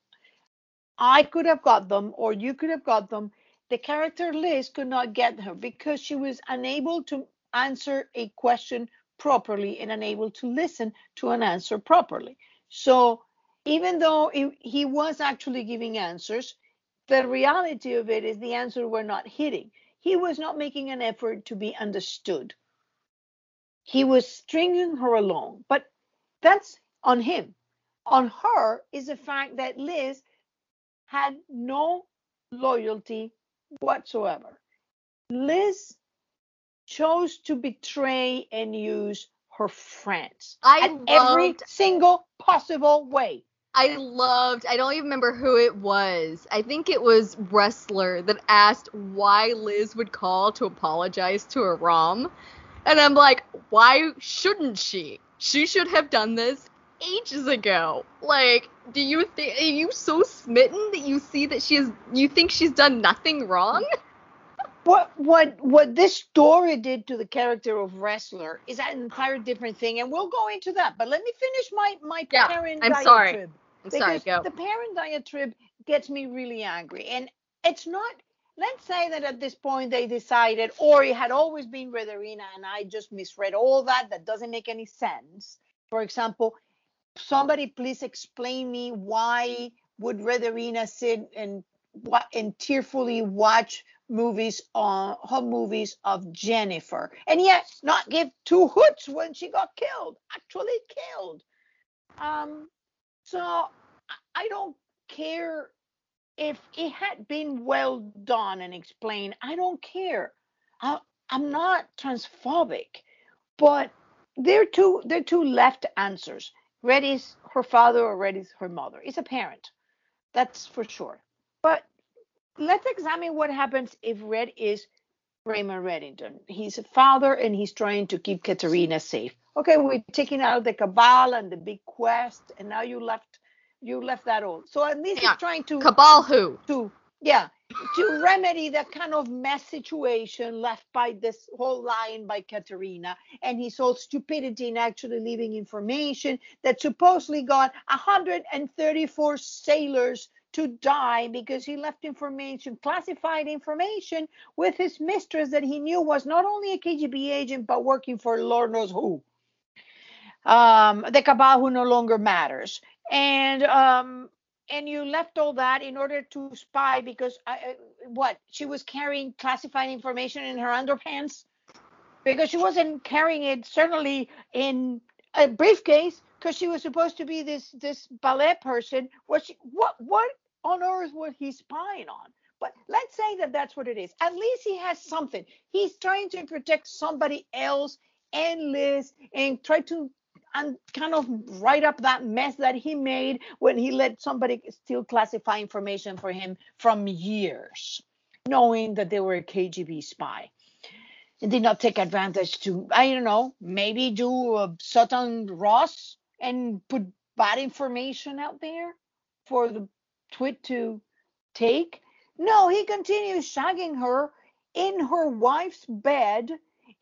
Speaker 2: I could have got them or you could have got them, the character Liz could not get her because she was unable to answer a question properly and unable to listen to an answer properly. So even though he, was actually giving answers, the reality of it is the answers were not hitting. He was not making an effort to be understood. He was stringing her along, but that's on him. On her is the fact that Liz had no loyalty whatsoever. Liz chose to betray and use her friends
Speaker 1: I
Speaker 2: at every single possible way.
Speaker 1: I loved, I don't even remember who it was. I think it was Ressler that asked why Liz would call to apologize to Aram. And I'm like, why shouldn't she? She should have done this ages ago. Like, do you think, are you so smitten that you see that she is, you think she's done nothing wrong?
Speaker 2: What what what this story did to the character of Ressler is an entire different thing, and we'll go into that. But let me finish my my
Speaker 1: Yeah,
Speaker 2: parent
Speaker 1: I'm
Speaker 2: diatribe.
Speaker 1: sorry. I'm sorry,
Speaker 2: because
Speaker 1: go.
Speaker 2: the parent diatribe gets me really angry, and it's not. Let's say that at this point they decided, or it had always been Rederina, and I just misread all that. That doesn't make any sense. For example, somebody please explain me why would Rederina sit and and tearfully watch movies on her movies of Jennifer and yet not give two hoots when she got killed, actually killed. Um, so I don't care if it had been well done and explained. I don't care. I, I'm not transphobic, but they're two they're two left answers. Red is her father or Red is her mother. It's a parent. That's for sure. But let's examine what happens if Red is Raymond Reddington. He's a father and he's trying to keep Katerina safe. Okay, we're taking out the cabal and the big quest, and now you left you left that all. So at least
Speaker 1: Yeah.
Speaker 2: he's trying to
Speaker 1: Cabal who?
Speaker 2: to yeah to remedy that kind of mess situation left by this whole line by Katerina and his whole stupidity in actually leaving information that supposedly got 134 sailors to die because he left information classified information with his mistress that he knew was not only a KGB agent but working for Lord knows who. Um the cabal who no longer matters. And um and you left all that in order to spy because I, what she was carrying classified information in her underpants? Because she wasn't carrying it certainly in a briefcase because she was supposed to be this this ballet person. What she what what on earth was he spying on? But let's say that that's what it is. At least he has something. He's trying to protect somebody else and liz and try to and kind of write up that mess that he made when he let somebody still classify information for him from years, knowing that they were a KGB spy. And did not take advantage to, I don't know, maybe do a Sutton Ross and put bad information out there for the twit to take. No, he continues shagging her in her wife's bed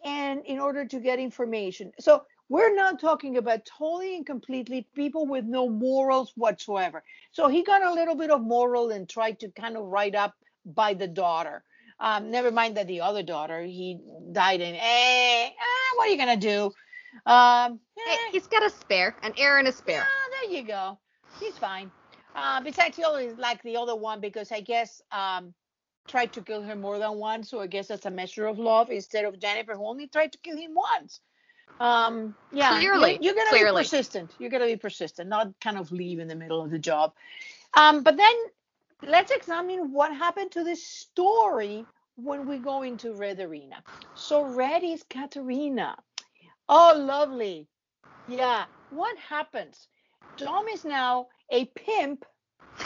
Speaker 2: and in order to get information. So we're not talking about totally and completely people with no morals whatsoever. So he got a little bit of moral and tried to kind of write up by the daughter. Um, never mind that the other daughter, he died in, eh, ah, what are you going to do? Um, eh,
Speaker 1: he's got a spare, an heir and a spare.
Speaker 2: yeah, there you go. He's fine. Uh, besides, he always like the other one because I guess um, tried to kill her more than once. So I guess that's a measure of love instead of Jennifer, who only tried to kill him once. Um, yeah, you-
Speaker 1: Clearly,
Speaker 2: you, gotta be persistent. You're going to be persistent, not kind of leave in the middle of the job. Um, but then let's examine what happened to this story when we go into Red Arena. So Red is Katerina. Oh, lovely. Yeah. What happens? Dom is now a pimp,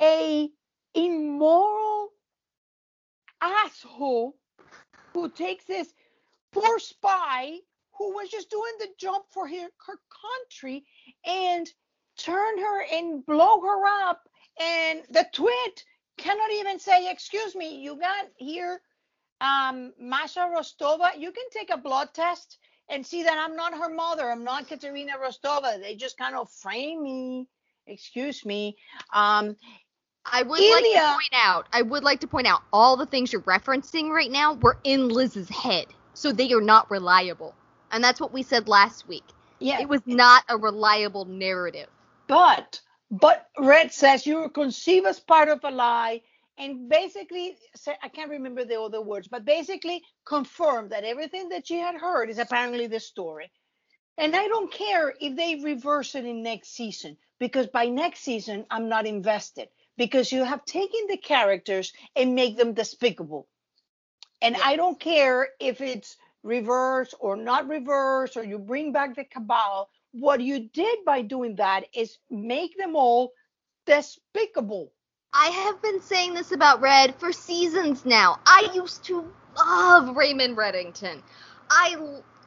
Speaker 2: a immoral asshole who takes this poor spy who was just doing the job for her, her country and turn her and blow her up. And the twit cannot even say, excuse me, you got here um, Masha Rostova. You can take a blood test and see that I'm not her mother. I'm not Katerina Rostova. They just kind of frame me. Excuse me. Um,
Speaker 1: I would like to point out, I would like to point out all the things you're referencing right now were in Liz's head. So they are not reliable. And that's what we said last week.
Speaker 2: yeah,
Speaker 1: It was not a reliable narrative.
Speaker 2: but but Red says you were conceived as part of a lie, and basically I can't remember the other words, but basically confirmed that everything that she had heard is apparently the story. And I don't care if they reverse it in next season because by next season I'm not invested because you have taken the characters and make them despicable. And
Speaker 1: Yeah.
Speaker 2: I don't care if it's reverse or not reverse or you bring back the cabal. What you did by doing that is make them all despicable.
Speaker 1: I have been saying this about Red for seasons now. I used to love Raymond Reddington. I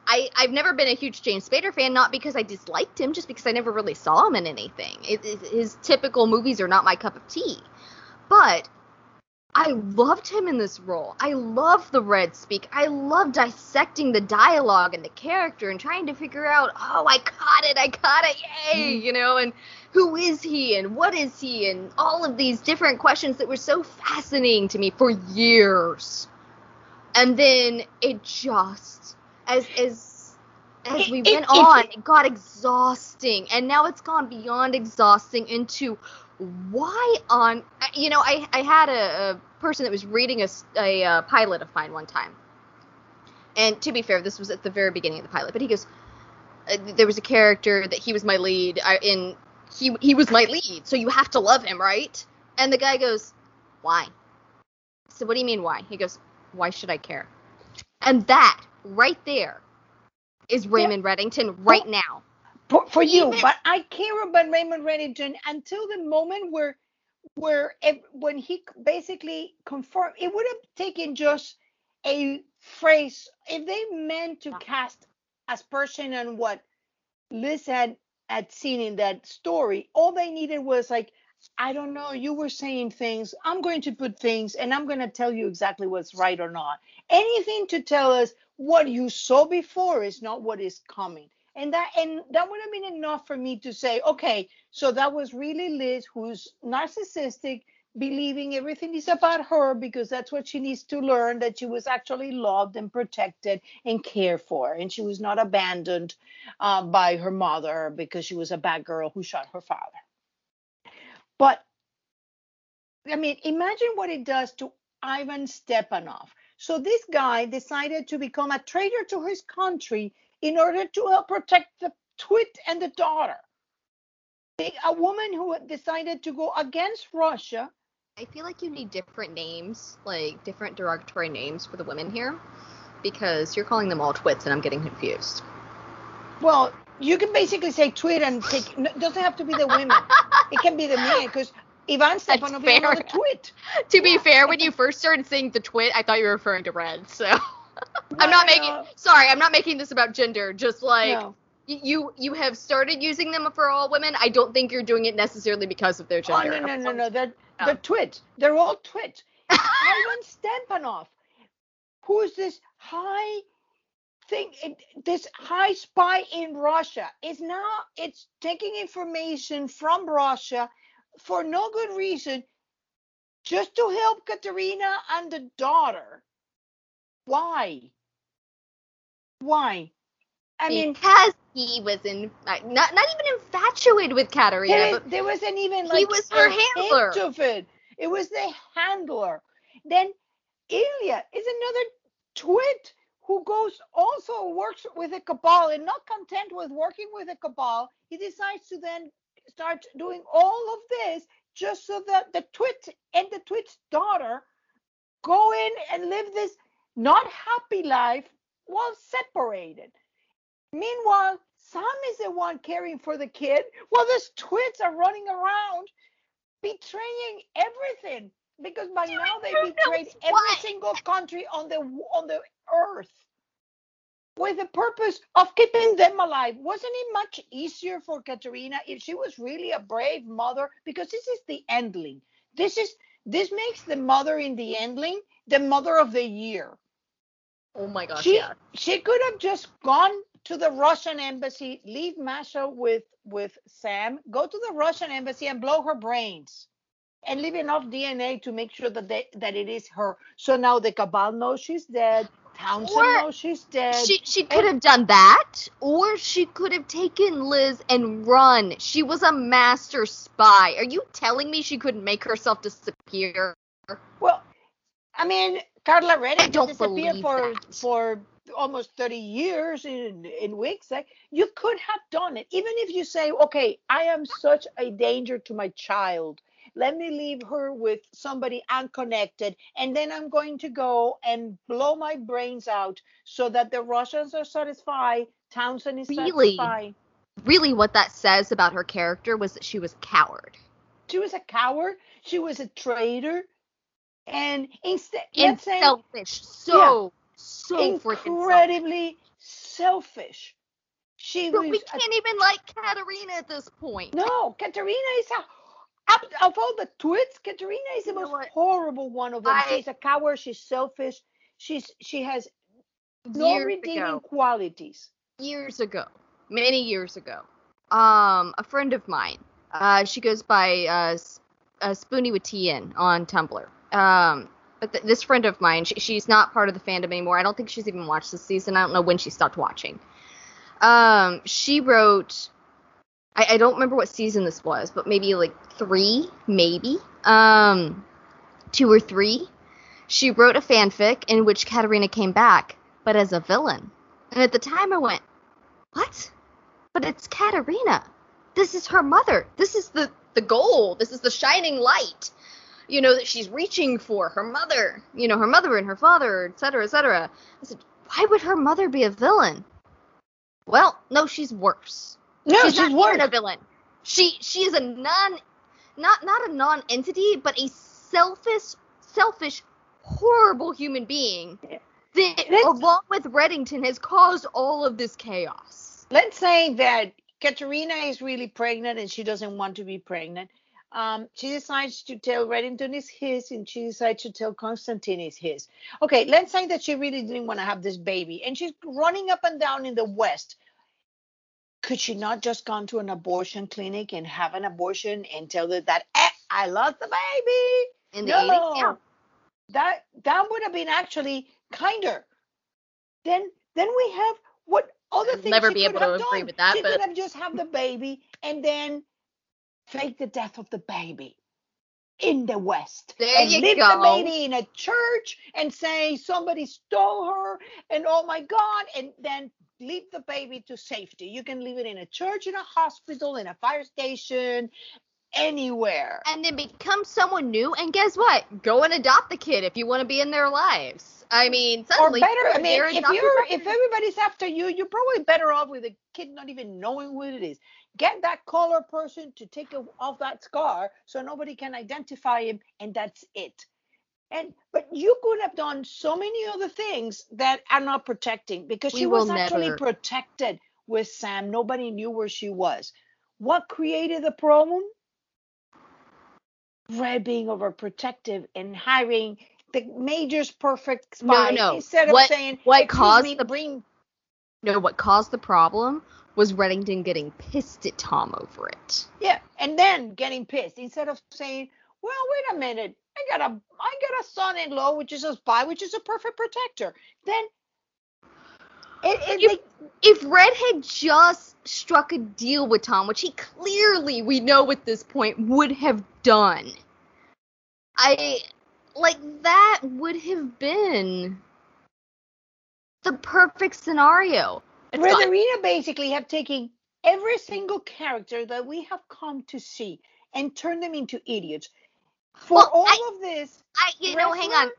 Speaker 1: I I've never been a huge James Spader fan, not because I disliked him, just because I never really saw him in anything. It, it- his typical movies are not my cup of tea. But I loved him in this role. I love the Red speak. I love dissecting the dialogue and the character and trying to figure out, oh, I caught it, I caught it, yay, mm-hmm. you know, and who is he and what is he and all of these different questions that were so fascinating to me for years. And then it just as as as we
Speaker 2: It-
Speaker 1: went
Speaker 2: it-
Speaker 1: on, it got exhausting, and now it's gone beyond exhausting into why on. You know, I I had a, a person that was reading a, a, a pilot of mine one time, and to be fair, this was at the very beginning of the pilot, but he goes, uh, there was a character that he was my lead I, in. He he was my lead, so you have to love him, right? And the guy goes, why? So what do you mean why? He goes, why should I care? And that right there is Raymond Reddington right now.
Speaker 2: for, for you,
Speaker 1: Even-
Speaker 2: but I care about Raymond Reddington until the moment where where if, when he basically confirmed it would have taken just a phrase if they meant to
Speaker 1: Yeah.
Speaker 2: cast as person and what Liz had had seen in that story, all they needed was like, I don't know, you were saying things. I'm going to put things and I'm going to tell you exactly what's right or not. Anything to tell us what you saw before is not what is coming. And that and that would have been enough for me to say, okay, so that was really Liz who's narcissistic, believing everything is about her because that's what she needs to learn that she was actually loved and protected and cared for, and she was not abandoned uh, by her mother because she was a bad girl who shot her father. But I mean, imagine what it does to Ivan Stepanov. So this guy decided to become a traitor to his country in order to help protect the twit and the daughter. A- woman who decided to go against Russia.
Speaker 1: I feel like you need different names, like different derogatory names for the women here, because you're calling them all twits, and I'm getting confused.
Speaker 2: Well, you can basically say twit and take. It doesn't have to be the women. It can be the men because Ivan is
Speaker 1: fair.
Speaker 2: another twit.
Speaker 1: to be fair, when you first started saying the twit, I thought you were referring to Red. So
Speaker 2: No,
Speaker 1: I'm not
Speaker 2: no,
Speaker 1: making. Sorry, I'm not making this about gender. Just like
Speaker 2: No.
Speaker 1: you, you have started using them for all women. I don't think you're doing it necessarily because of their
Speaker 2: Oh
Speaker 1: gender.
Speaker 2: no no no no! They're
Speaker 1: Oh.
Speaker 2: they're twits. They're all twits. Ivan Stepanov, who is this high thing, it- this high spy in Russia, is now it's taking information from Russia for no good reason, just to help Katerina and the daughter. Why? Why? I mean,
Speaker 1: because he was in, not not even infatuated with Katerina.
Speaker 2: There,
Speaker 1: but
Speaker 2: there wasn't even like he
Speaker 1: was her handler.
Speaker 2: of it. It was the handler. Then Ilya is another twit who goes also works with a cabal and not content with working with a cabal, he decides to then start doing all of this just so that the twit and the twit's daughter go in and live this not happy life while separated. Meanwhile, Sam is the one caring for the kid while these twits are running around betraying everything because by now they betrayed every
Speaker 1: what.
Speaker 2: single country on the on the earth with the purpose of keeping them alive. Wasn't it much easier for Katerina if she was really a brave mother? Because this is the endling. This is this makes the mother in the endling the mother of the year.
Speaker 1: oh my gosh,
Speaker 2: She
Speaker 1: yeah.
Speaker 2: she could have just gone to the Russian embassy, leave Masha with with Sam, go to the Russian embassy and blow her brains, and leave enough DNA to make sure that they, that it is her. So now the cabal knows she's dead. Townsend
Speaker 1: Or
Speaker 2: knows she's dead.
Speaker 1: She she could have done that, or she could have taken Liz and run. She was a master spy. Are you telling me she couldn't make herself disappear?
Speaker 2: well, I mean, Carla
Speaker 1: don't
Speaker 2: disappeared for
Speaker 1: that.
Speaker 2: for almost 30 years in in weeks. Like you could have done it, even if you say, okay, I am such a danger to my child. Let me leave her with somebody unconnected, and then I'm going to go and blow my brains out so that the Russians are satisfied. Townsend is
Speaker 1: Really?
Speaker 2: satisfied.
Speaker 1: Really, what that says about her character was that she was a coward
Speaker 2: She was a coward. She was a traitor, and instead,
Speaker 1: and
Speaker 2: let's
Speaker 1: selfish. So so freaking selfish.
Speaker 2: incredibly selfish. She
Speaker 1: But
Speaker 2: was
Speaker 1: we can't even like Katerina at this point.
Speaker 2: no, Katerina is a up of all the twits, Katerina is the
Speaker 1: You know
Speaker 2: most horrible one of them.
Speaker 1: I-
Speaker 2: she's a coward, she's selfish, she's she has no redeeming
Speaker 1: ago,
Speaker 2: qualities.
Speaker 1: years ago, many years ago, um, a friend of mine, uh, she goes by uh, uh, Spoonie with TN on Tumblr. Um, but th- this friend of mine, she, she's not part of the fandom anymore. I don't think she's even watched this season. I don't know when she stopped watching. um, she wrote. I, I don't remember what season this was, but maybe like three, maybe. Um, two or three. She wrote a fanfic in which Katarina came back, but as a villain. And at the time, I went, "What? But it's Katarina. This is her mother. This is the the goal. This is the shining light." You know that she's reaching for her mother. You know her mother and her father, etc., etc. I said, why would her mother be a villain? Well, no, she's worse.
Speaker 2: No,
Speaker 1: she's,
Speaker 2: she's,
Speaker 1: not even a villain. She she is a non not not a non-entity, but a selfish selfish horrible human being that
Speaker 2: Let's-
Speaker 1: along with Reddington has caused all of this chaos.
Speaker 2: Let's say that Katerina is really pregnant and she doesn't want to be pregnant. Um, she decides to tell Reddington is his, and she decides to tell Constantine is his. Okay, let's say that she really didn't want to have this baby, and she's running up and down in the West. Could she not just gone to an abortion clinic and have an abortion and tell them that eh, I lost the baby?
Speaker 1: In the
Speaker 2: no,
Speaker 1: 80s, yeah.
Speaker 2: that that would have been actually kinder. Then then we have what other things
Speaker 1: never
Speaker 2: she
Speaker 1: be
Speaker 2: could
Speaker 1: able to
Speaker 2: have
Speaker 1: agree
Speaker 2: done.
Speaker 1: with that,
Speaker 2: She
Speaker 1: but-
Speaker 2: could have just have the baby and then fake the death of the baby in the West.
Speaker 1: There
Speaker 2: and
Speaker 1: you
Speaker 2: leave
Speaker 1: go.
Speaker 2: the baby in a church and say somebody stole her and oh my God, and then leave the baby to safety. You can leave it in a church, in a hospital, in a fire station, anywhere.
Speaker 1: And then become someone new, and guess what? Go and adopt the kid if you want to be in their lives. I mean, suddenly, or
Speaker 2: better, I mean, if you're if everybody's after you, you're probably better off with a kid not even knowing who it is. Get that color person to take off that scar so nobody can identify him, and that's it. And but you could have done so many other things that are not protecting because
Speaker 1: We
Speaker 2: she was actually
Speaker 1: never-
Speaker 2: protected with Sam. Nobody knew where she was. What created the problem? Red being overprotective and hiring the major's perfect
Speaker 1: No,
Speaker 2: spy
Speaker 1: no.
Speaker 2: instead of
Speaker 1: What-
Speaker 2: saying
Speaker 1: what caused
Speaker 2: me,
Speaker 1: the-
Speaker 2: bring
Speaker 1: No, what caused the problem was Reddington getting pissed at Tom over it.
Speaker 2: yeah and then getting pissed instead of saying well wait a minute i got a i got a son-in-law which is a spy which is a perfect protector then it, it they-
Speaker 1: If Red had just struck a deal with Tom, which he clearly, we know at this point, would have done, I like that would have been the perfect scenario. It's
Speaker 2: Red Arena basically have taken every single character that we have come to see and turned them into idiots for
Speaker 1: Well,
Speaker 2: all
Speaker 1: I-
Speaker 2: of this
Speaker 1: I, you know, hang on.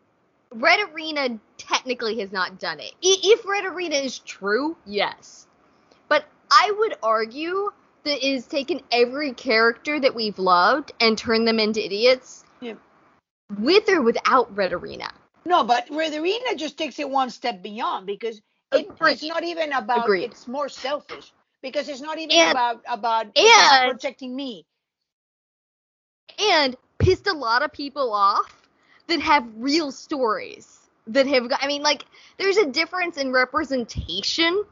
Speaker 1: Red Arena technically has not done it. If Red Arena is true, yes. But I would argue that it has taken every character that we've loved and turned them into idiots,
Speaker 2: Yeah.
Speaker 1: with or without Red Arena.
Speaker 2: No, but Red arena just takes it one step beyond because it, it's not even about
Speaker 1: Agreed.
Speaker 2: it's more selfish because it's not even
Speaker 1: And-
Speaker 2: about about
Speaker 1: and-
Speaker 2: protecting me.
Speaker 1: And pissed a lot of people off that have real stories that have got. I mean, like, there's a difference in representation.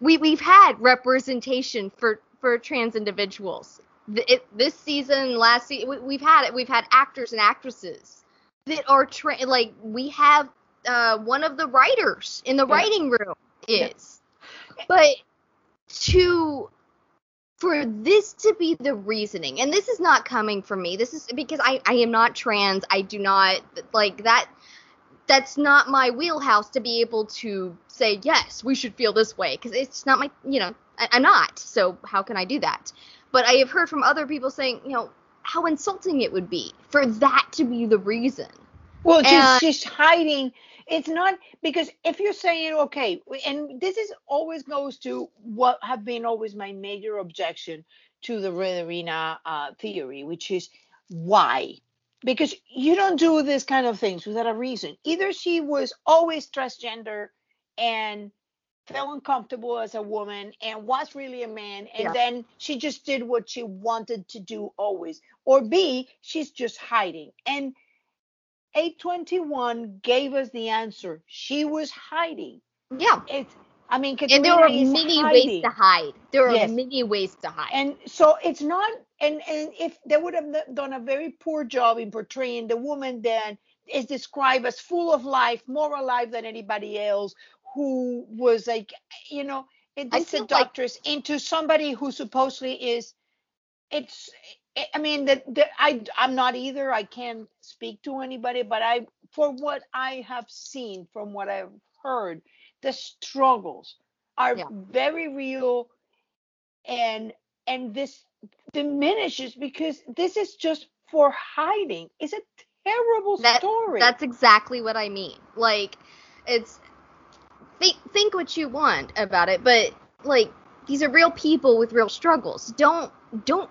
Speaker 1: We we've had representation for for trans individuals. It, this season, last season, we, we've had it. We've had actors and actresses that are tra- like we have uh, one of the writers in the
Speaker 2: Yeah.
Speaker 1: writing room
Speaker 2: Yeah.
Speaker 1: is, but to for this to be the reasoning, and this is not coming from me. This is because I I am not trans. I do not like that. That's not my wheelhouse to be able to say yes, we should feel this way because it's not my you know I, I'm not. So how can I do that? But I have heard from other people saying you know how insulting it would be for that to be the reason.
Speaker 2: Well, she's,
Speaker 1: And-
Speaker 2: she's hiding. It's not because if you're saying okay, and this is always goes to what have been always my major objection to the Red Arena uh, theory, which is why? Because you don't do this kind of things without a reason. Either she was always transgender and felt uncomfortable as a woman and was really a man, and
Speaker 1: Yeah.
Speaker 2: then she just did what she wanted to do always, or B, she's just hiding. And 821 gave us the answer. She was hiding.
Speaker 1: Yeah.
Speaker 2: It's, I mean,
Speaker 1: And there are many
Speaker 2: hiding.
Speaker 1: ways to hide. There are
Speaker 2: Yes.
Speaker 1: many ways to hide.
Speaker 2: And so it's not, and and if they would have done a very poor job in portraying the woman that is described as full of life, more alive than anybody else, who was like, you know, it
Speaker 1: I
Speaker 2: is a
Speaker 1: feel like-
Speaker 2: into somebody who supposedly is it's I- mean that I I'm not either. I can't speak to anybody, but I for what I have seen from what I've heard, the struggles are
Speaker 1: Yeah.
Speaker 2: very real and and this diminishes because this is just for hiding. It's a terrible
Speaker 1: That-
Speaker 2: story.
Speaker 1: That's exactly what I mean. Like, it's think think what you want about it, but like these are real people with real struggles. Don't don't.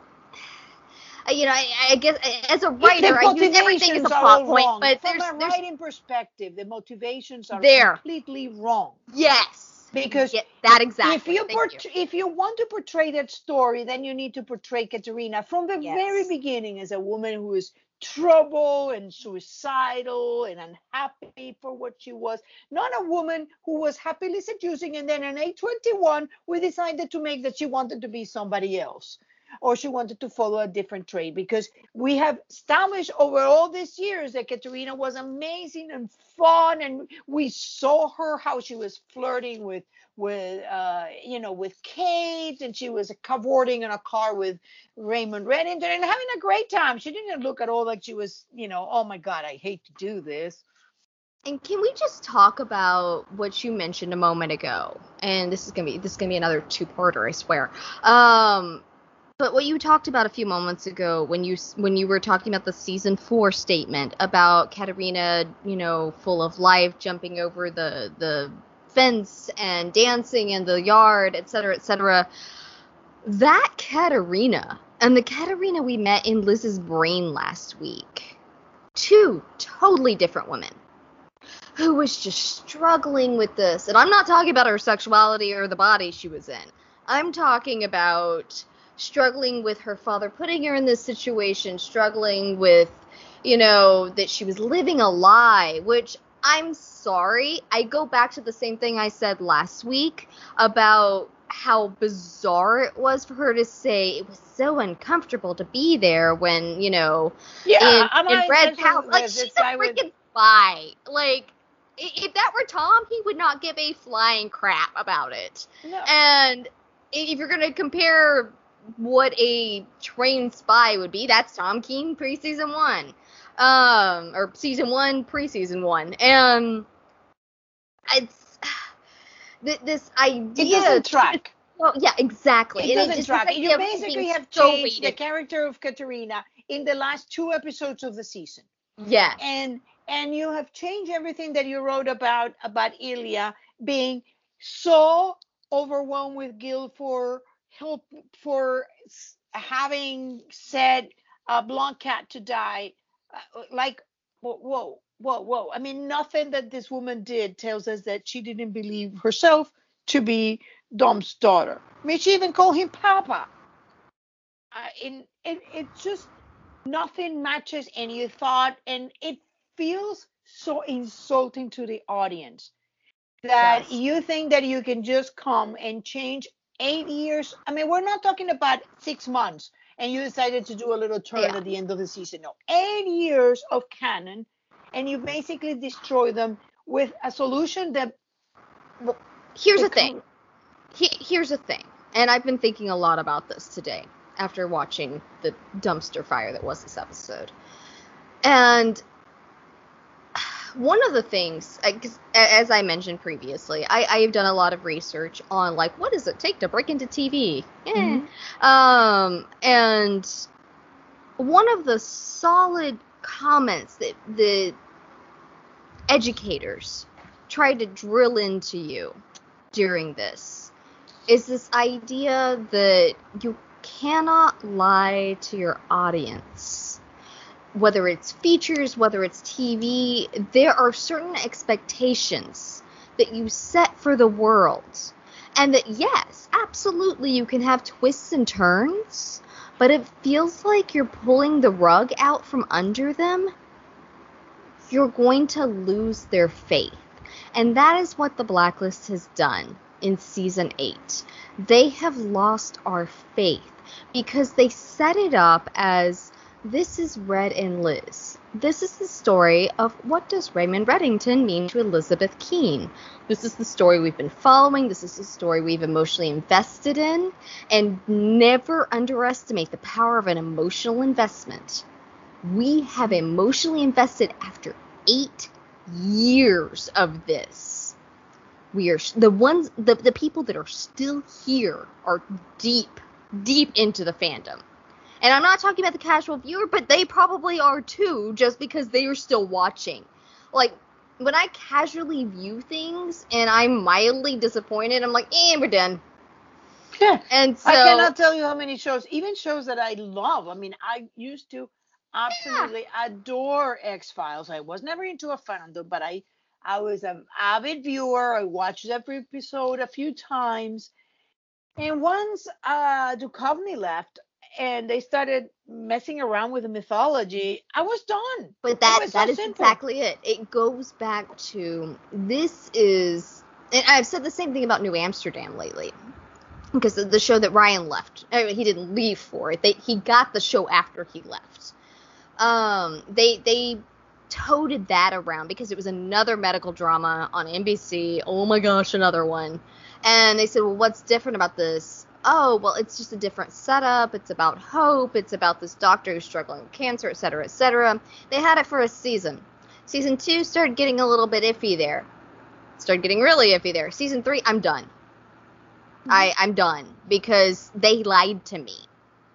Speaker 1: Uh, You know, I, I guess as a writer, I use everything as a plot point,
Speaker 2: wrong.
Speaker 1: but
Speaker 2: From
Speaker 1: there's
Speaker 2: a
Speaker 1: there's
Speaker 2: writing perspective, the motivations are
Speaker 1: There.
Speaker 2: completely wrong.
Speaker 1: yes
Speaker 2: Because
Speaker 1: Yeah, that exactly.
Speaker 2: if you, port- if you want to portray that story, then you need to portray Katerina from the very beginning as a woman who is troubled and suicidal and unhappy for what she was. Not a woman who was happily seducing and then in age 21 we decided to make that she wanted to be somebody else or she wanted to follow a different trade because we have established over all these years that Katerina was amazing and fun and we saw her how she was flirting with with uh you know with Kate and she was cavorting in a car with Raymond Reddington and having a great time. She didn't look at all like she was, you know, oh my god, I hate to do this.
Speaker 1: And can we just talk about what you mentioned a moment ago? And this is gonna be this is gonna be another two-parter, I swear. Um, but what you talked about a few moments ago when you when you were talking about the season four statement about Katerina, you know, full of life, jumping over the the fence and dancing in the yard, et cetera, et cetera. That Katerina and the Katerina we met in Liz's brain last week, two totally different women who was just struggling with this. And I'm not talking about her sexuality or the body she was in. I'm talking about struggling with her father putting her in this situation, struggling with, you know, that she was living a lie, which I'm sorry. I go back to the same thing I said last week about how bizarre it was for her to say it was so uncomfortable to be there when, you know,
Speaker 2: Yeah,
Speaker 1: in,
Speaker 2: I'm
Speaker 1: in Red Palace. Like she's a
Speaker 2: I would-
Speaker 1: freaking spy. Like if that were Tom, he would not give a flying crap about it.
Speaker 2: no.
Speaker 1: And if you're gonna compare what a trained spy would be, that's Tom Keen preseason one, um, or season one preseason one, and it's th- this
Speaker 2: it
Speaker 1: idea.
Speaker 2: doesn't track.
Speaker 1: Well, yeah, exactly.
Speaker 2: It
Speaker 1: And
Speaker 2: doesn't
Speaker 1: just
Speaker 2: track. You basically have
Speaker 1: so
Speaker 2: changed the character of Katerina in the last two episodes of the season.
Speaker 1: Yeah.
Speaker 2: and and you have changed everything that you wrote about about Ilya being so overwhelmed with guilt for help for having said a blonde cat to die uh, like whoa whoa whoa whoa. I mean nothing that this woman did tells us that she didn't believe herself to be dom's daughter. I mean she even called him papa. Uh, in it, it just nothing matches any thought and it feels so insulting to the audience that
Speaker 1: Yes.
Speaker 2: you think that you can just come and change eight years i mean we're not talking about six months and you decided to do a little turn
Speaker 1: Yeah.
Speaker 2: at the end of the season no eight years of canon and you basically destroy them with a solution that
Speaker 1: Here's the thing. He, here's the thing. And I've been thinking a lot about this today after watching the dumpster fire that was this episode. And one of the things, I- as I mentioned previously, I, have done a lot of research on like what does it take to break into TV. Eh.
Speaker 2: Mhm.
Speaker 1: Um, and one of the solid comments that the educators tried to drill into you during this is this idea that you cannot lie to your audience. Whether it's features, whether it's TV, there are certain expectations that you set for the world. And that, yes, absolutely, you can have twists and turns, but it feels like you're pulling the rug out from under them. You're going to lose their faith. And that is what the Blacklist has done in season 8. They have lost our faith because they set it up as this is Red and Liz. This is the story of what does Raymond Reddington mean to Elizabeth Keen. This is the story we've been following. This is the story we've emotionally invested in. And never underestimate the power of an emotional investment. We have emotionally invested after eight years of this. We are the ones, the, the people that are still here are deep, deep into the fandom. And I'm not talking about the casual viewer, but they probably are too, just because they are still watching. Like, when I casually view things and I'm mildly disappointed, I'm like, eh, we're done.
Speaker 2: Yeah.
Speaker 1: And so
Speaker 2: I cannot tell you how many shows, even shows that I love. I mean, I used to absolutely adore X Files. I was never into a fandom, but I I was an avid viewer. I watched every episode a few times. And once uh Duchovny left and they started messing around with the mythology, I was done.
Speaker 1: But that
Speaker 2: so
Speaker 1: is
Speaker 2: simple.
Speaker 1: exactly it. It goes back to this is and I've said the same thing about New Amsterdam lately. Because the, the show that Ryan left, I mean, he didn't leave for it. They, he got the show after he left. Um, they they toted that around because it was another medical drama on NBC. Oh my gosh, another one. And they said, well, what's different about this? Oh, well, it's just a different setup. It's about hope. It's about this doctor who's struggling with cancer, et cetera, et cetera. They had it for a season. Season two started getting a little bit iffy there. Started getting really iffy there. Season three, I'm done. Mm-hmm. I, I'm done because they lied to me.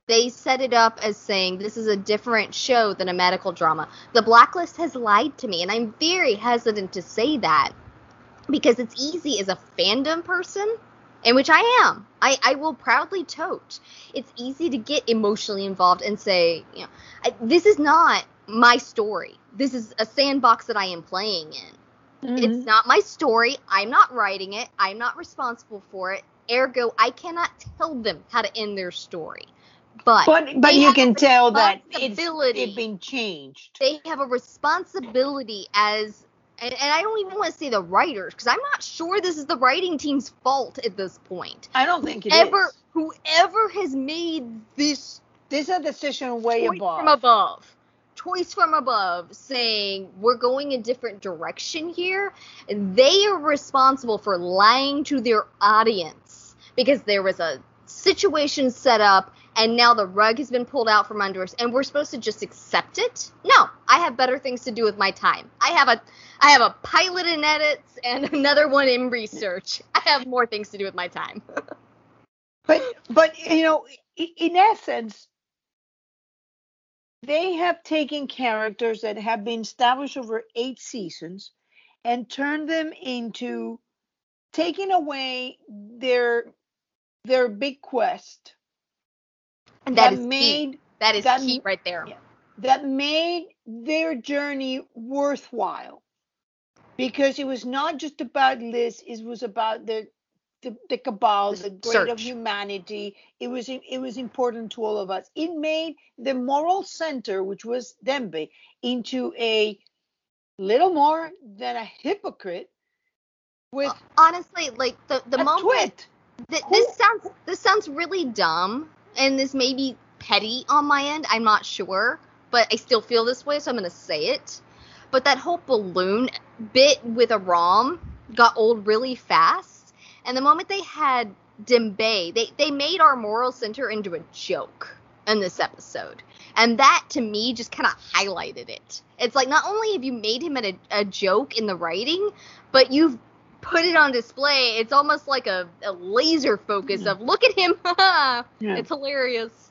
Speaker 1: They set it up as saying this is a different show than a medical drama. The Blacklist has lied to me, and I'm very hesitant to say that because it's easy as a fandom person, in which I am. I, I will proudly tote. It's easy to get emotionally involved and say, you know, I, this is not my story. This is a sandbox that I am playing in.
Speaker 2: Mhm.
Speaker 1: It's not my story. I'm not writing it. I'm not responsible for it. Ergo, I cannot tell them how to end their story. But,
Speaker 2: but but you can tell that it's it been changed.
Speaker 1: they have a responsibility as and, and I don't even want to say the writers because I'm not sure this is the writing team's fault at this point.
Speaker 2: I don't think it is.
Speaker 1: Ever whoever has made this
Speaker 2: This is a decision way
Speaker 1: choice
Speaker 2: above.
Speaker 1: from above choice from above saying we're going a different direction here they are responsible for lying to their audience because there was a situation set up and now the rug has been pulled out from under us and we're supposed to just accept it no i have better things to do with my time. I have a i have a pilot in edits and another one in research. I have more things to do with my time.
Speaker 2: But but you know, in essence, they have taken characters that have been established over eight seasons and turned them into taking away their their big quest
Speaker 1: and that
Speaker 2: that
Speaker 1: is key.
Speaker 2: made
Speaker 1: that is
Speaker 2: that-
Speaker 1: key right there.
Speaker 2: yeah. that made their journey worthwhile because it was not just about Liz, it was about the the, the cabal,
Speaker 1: The
Speaker 2: the great of humanity. It was it was important to all of us. It made the moral center, which was Dembe, into a little more than a hypocrite with
Speaker 1: honestly like the the moment th- this sounds this sounds really dumb and this may be petty on my end i'm not sure but i still feel this way so i'm gonna say it. But that whole balloon bit with Aram got old really fast and the moment they had Dembe, they they made our moral center into a joke in this episode. And that to me just kind of highlighted it. It's like not only have you made him a, a joke in the writing but you've put it on display. It's almost like a, a laser focus of look at him.
Speaker 2: Yeah.
Speaker 1: it's hilarious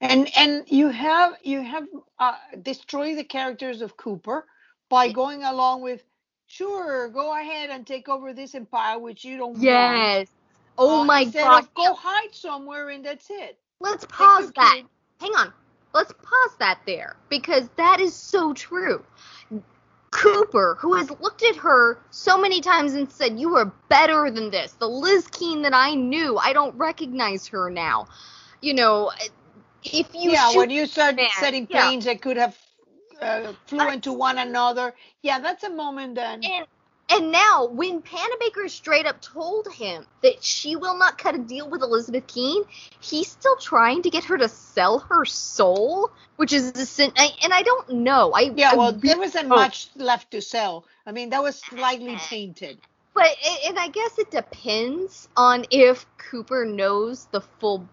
Speaker 2: and and you have you have uh, destroyed the characters of Cooper by going along with sure go ahead and take over this empire which you don't want.
Speaker 1: yes oh
Speaker 2: Uh,
Speaker 1: my god
Speaker 2: of go hide somewhere and that's it.
Speaker 1: let's pause that
Speaker 2: kid.
Speaker 1: hang on let's pause that there because that is so true Cooper, who has looked at her so many times and said, You are better than this. The Liz Keen that I knew, I don't recognize her now. You know, if you
Speaker 2: yeah, when you start
Speaker 1: man,
Speaker 2: setting
Speaker 1: yeah.
Speaker 2: planes that could have uh, flew
Speaker 1: I-
Speaker 2: into one another, yeah, that's a moment then.
Speaker 1: and And now, when Panabaker straight up told him that she will not cut a deal with Elizabeth Keen, he's still trying to get her to sell her soul, which is the sin. And I don't know. I
Speaker 2: yeah, well,
Speaker 1: really
Speaker 2: there wasn't
Speaker 1: hope-
Speaker 2: much left to sell. I mean, that was slightly tainted.
Speaker 1: But and I guess it depends on if Cooper knows the full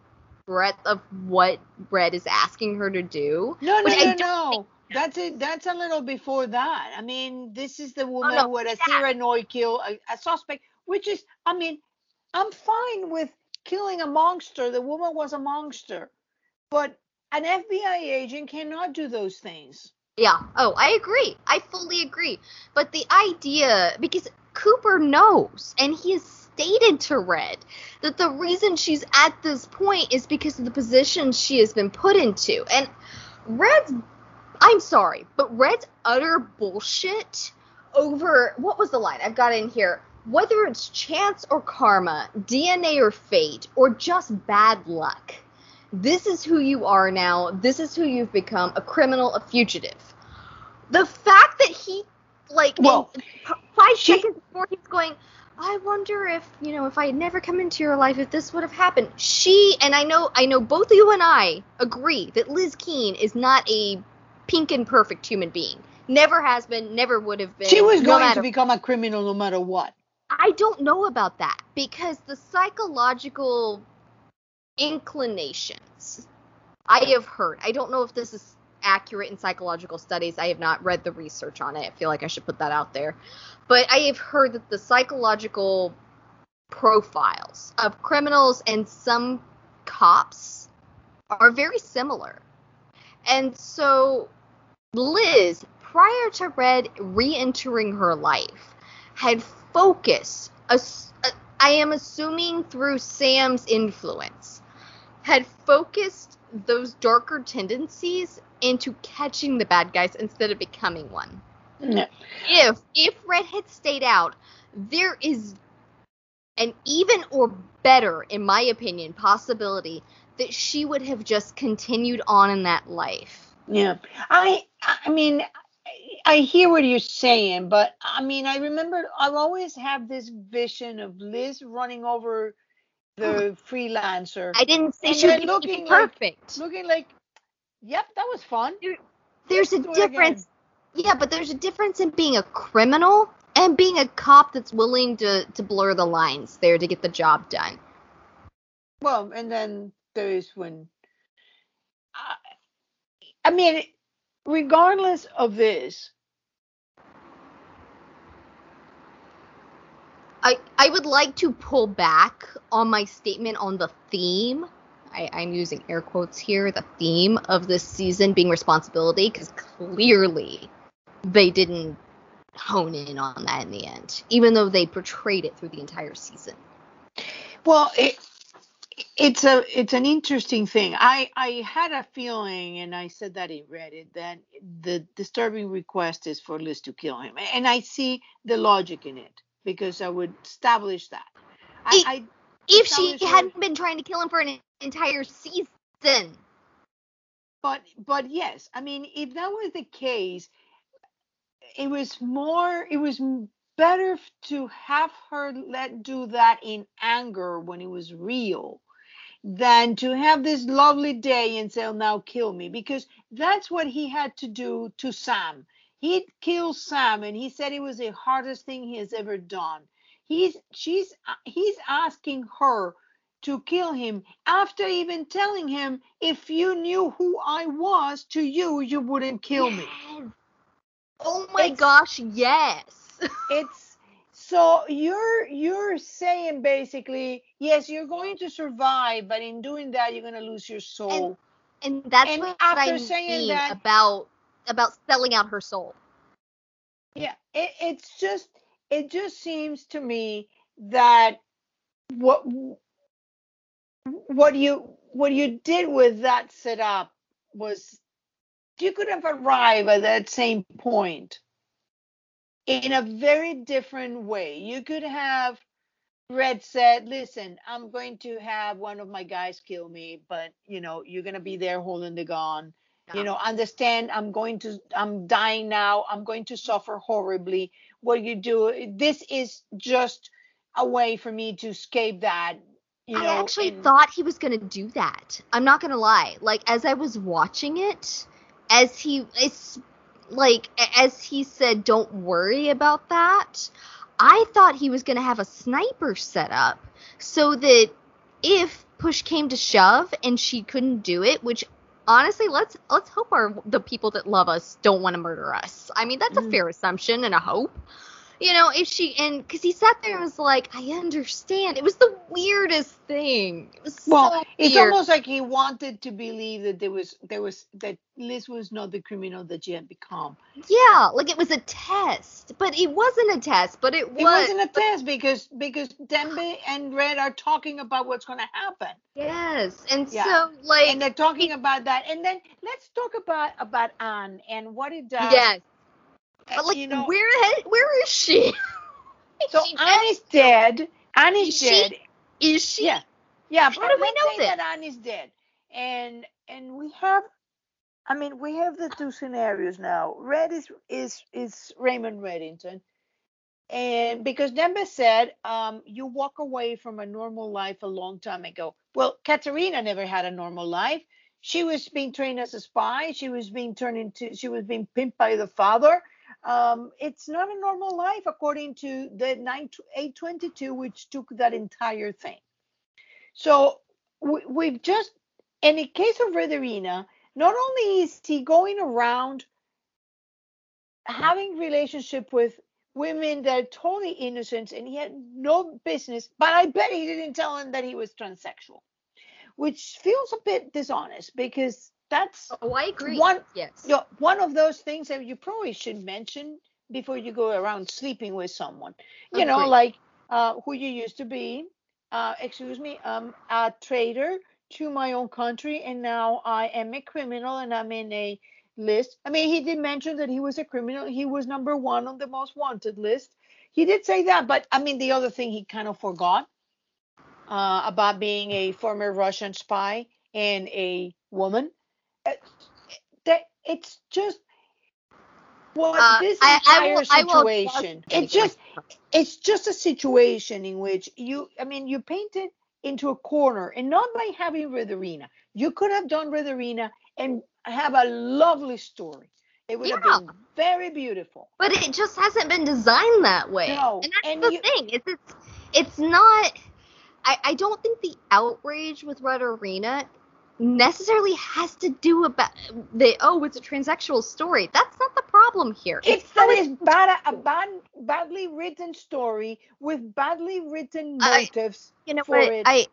Speaker 1: breadth of what Red is asking her to do.
Speaker 2: No, no, no,
Speaker 1: don't
Speaker 2: no. That's it. That's a little before that. I mean, this is the oh, woman
Speaker 1: Oh, no,
Speaker 2: who had a Cyranoid kill a, a suspect, which is, I mean, I'm fine with killing a monster. The woman was a monster, but an FBI agent cannot do those things.
Speaker 1: Yeah. Oh, I agree. I fully agree. But the idea, because Cooper knows, and he has stated to Red that the reason she's at this point is because of the position she has been put into. And Red's, I'm sorry, but Red's utter bullshit over, what was the line? I've got in here. Whether it's chance or karma, DNA or fate, or just bad luck this is who you are now. This is who you've become a criminal, a fugitive. The fact that he, like,
Speaker 2: Well,
Speaker 1: five
Speaker 2: she-
Speaker 1: seconds before he's going, I wonder if, you know, if I had never come into your life, if this would have happened. She, and I know, I know both you and I agree that Liz Keen is not a pink and perfect human being. Never has been, never would have been.
Speaker 2: She was
Speaker 1: no
Speaker 2: going
Speaker 1: matter
Speaker 2: to become a criminal no matter what.
Speaker 1: I don't know about that because the psychological inclinations I have heard. I don't know if this is accurate in psychological studies. I have not read the research on it. I feel like I should put that out there. But I have heard that the psychological profiles of criminals and some cops are very similar. And so Liz, prior to Red re entering her life, had focused, I am assuming through Sam's influence, had focused those darker tendencies into catching the bad guys instead of becoming one.
Speaker 2: No.
Speaker 1: If if Red had stayed out, there is an even or better, in my opinion, possibility that she would have just continued on in that life.
Speaker 2: Yeah. I I mean I hear what you're saying, but I mean I remember I've always had this vision of Liz running over the freelancer
Speaker 1: I didn't say
Speaker 2: And
Speaker 1: she was
Speaker 2: looking like-
Speaker 1: perfect.
Speaker 2: looking like yep, that was fun.
Speaker 1: there's a
Speaker 2: do it again.
Speaker 1: difference. Yeah, but there's a difference in being a criminal and being a cop that's willing to to blur the lines there to get the job done.
Speaker 2: Well, and then there is when I mean regardless of this,
Speaker 1: I I would like to pull back on my statement on the theme. I, I'm using air quotes here. The theme of this season being responsibility, because clearly they didn't hone in on that in the end, even though they portrayed it through the entire season.
Speaker 2: Well, it it's a it's an interesting thing. I I had a feeling, and I said that in Reddit, that the disturbing request is for Liz to kill him, and I see the logic in it because I would establish that. I,
Speaker 1: If she hadn't been trying to kill him for an entire season,
Speaker 2: but but yes, I mean, if that was the case, it was more. It was better to have her let do that in anger when it was real than to have this lovely day and say, oh, now kill me, because that's what he had to do to Sam. He killed Sam, and he said it was the hardest thing he has ever done. He's she's uh, he's asking her to kill him after even telling him if you knew who I was to you, you wouldn't kill me.
Speaker 1: Yes. Oh my
Speaker 2: It's-
Speaker 1: gosh, yes.
Speaker 2: It's so you're you're saying basically, yes, you're going to survive, but in doing that, you're gonna lose your soul.
Speaker 1: and that's
Speaker 2: And
Speaker 1: what
Speaker 2: after
Speaker 1: I
Speaker 2: saying
Speaker 1: mean
Speaker 2: that-
Speaker 1: about about selling out her soul.
Speaker 2: Yeah, it, it's just it just seems to me that what what you what you did with that setup was you could have arrived at that same point in a very different way. You could have Red said, "Listen, I'm going to have one of my guys kill me, but you know you're gonna be there holding the gun." You know understand i'm going to i'm dying now i'm going to suffer horribly what you do. This is just a way for me to escape that. You know,
Speaker 1: I actually
Speaker 2: and-
Speaker 1: thought he was gonna do that. I'm not gonna lie. Like as I was watching it, as he it's like as he said, "Don't worry about that." I thought he was gonna have a sniper set up so that if push came to shove and she couldn't do it, which honestly, let's let's hope our the people that love us don't want to murder us. I mean, that's a
Speaker 2: Mhm.
Speaker 1: fair assumption and a hope. You know, if she and because he sat there and was like, I understand. It was the weirdest thing. It was
Speaker 2: Well,
Speaker 1: so
Speaker 2: it's almost like he wanted to believe that there was there was that Liz was not the criminal that she had become.
Speaker 1: yeah, like it was a test, but it wasn't a test. But it was.
Speaker 2: It wasn't a test because because Dembe and Red are talking about what's going to happen,
Speaker 1: Yes, and
Speaker 2: Yeah.
Speaker 1: so like
Speaker 2: and they're talking about that. And then let's talk about about Anne and what it does.
Speaker 1: yes, but like
Speaker 2: you know,
Speaker 1: where where is she?
Speaker 2: so
Speaker 1: She
Speaker 2: Anne dead. Annie's is
Speaker 1: Is she?
Speaker 2: dead.
Speaker 1: Is she?
Speaker 2: Yeah, yeah.
Speaker 1: How
Speaker 2: but
Speaker 1: do we know
Speaker 2: that Anne is dead, and and we have. I mean, we have the two scenarios now. Red is is is Raymond Reddington, and because Dembe said, um, you walk away from a normal life a long time ago. Well, Katarina never had a normal life. She was being trained as a spy. She was being turned into. She was being pimped by the father. Um, it's not a normal life according to the 9 822, which took that entire thing. So we, we've just, in the case of Redarina, not only is he going around having relationship with women that are totally innocent and he had no business, but I bet he didn't tell him that he was transsexual, which feels a bit dishonest because that's
Speaker 1: Oh, I agree.
Speaker 2: One-
Speaker 1: yes.
Speaker 2: you know, one of those things that you probably should mention before you go around sleeping with someone. You know, like uh, who you used to be. Uh, excuse me, um, a traitor to my own country, and now I am a criminal, and I'm in a list. I mean, he did mention that he was a criminal. He was number one on the most wanted list. He did say that, but I mean, the other thing he kind of forgot uh, about being a former Russian spy and a woman. Uh, that it's just what
Speaker 1: Uh,
Speaker 2: this
Speaker 1: I- I
Speaker 2: entire
Speaker 1: I will
Speaker 2: situation.
Speaker 1: just-
Speaker 2: It's just it's just a situation in which you I mean you paint it into a corner and not by having Red You could have done Red and have a lovely story. It would
Speaker 1: Yeah.
Speaker 2: have been very beautiful.
Speaker 1: But it just hasn't been designed that way.
Speaker 2: No,
Speaker 1: and that's
Speaker 2: and
Speaker 1: the
Speaker 2: you-
Speaker 1: thing. It's it's it's not. I I don't think the outrage with Redarina necessarily has to do about the oh it's a transsexual story. That's not the problem here.
Speaker 2: It's that it's bad a bad badly written story with badly written
Speaker 1: I-
Speaker 2: motives.
Speaker 1: you know
Speaker 2: for
Speaker 1: what
Speaker 2: it.
Speaker 1: I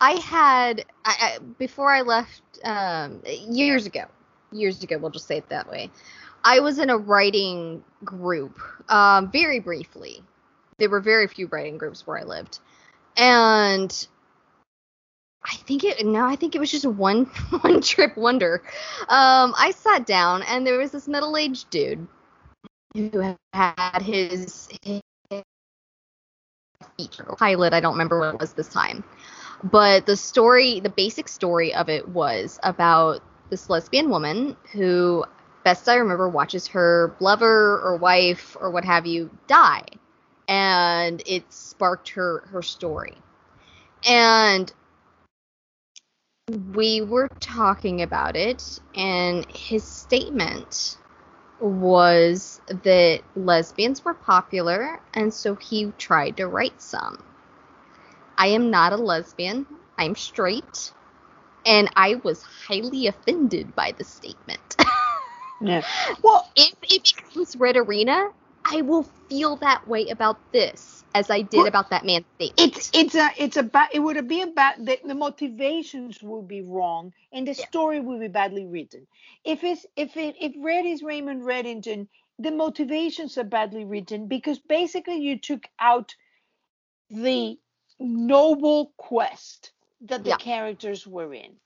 Speaker 1: I had I, I before I left um years ago years ago we'll just say it that way I was in a writing group um very briefly there were very few writing groups where I lived and I think it no I think it was just one one trip wonder um I sat down and there was this middle-aged dude who had his, his pilot. I don't remember what it was this time. But the story, the basic story of it was about this lesbian woman who, best I remember, watches her lover or wife or what have you die. And it sparked her her story. And we were talking about it, and his statement was that lesbians were popular, and so he tried to write some. I am not a lesbian, I'm straight, and I was highly offended by the statement.
Speaker 2: Yeah. Well,
Speaker 1: if it becomes Redarina, I will feel that way about this as I did
Speaker 2: Well,
Speaker 1: about that man's statement.
Speaker 2: it's it's a it's a bad it would be a bad the, the motivations would be wrong and the
Speaker 1: Yeah.
Speaker 2: story would be badly written if it's if it if red is raymond reddington the motivations are badly written because basically you took out the noble quest that the
Speaker 1: Yeah.
Speaker 2: characters were in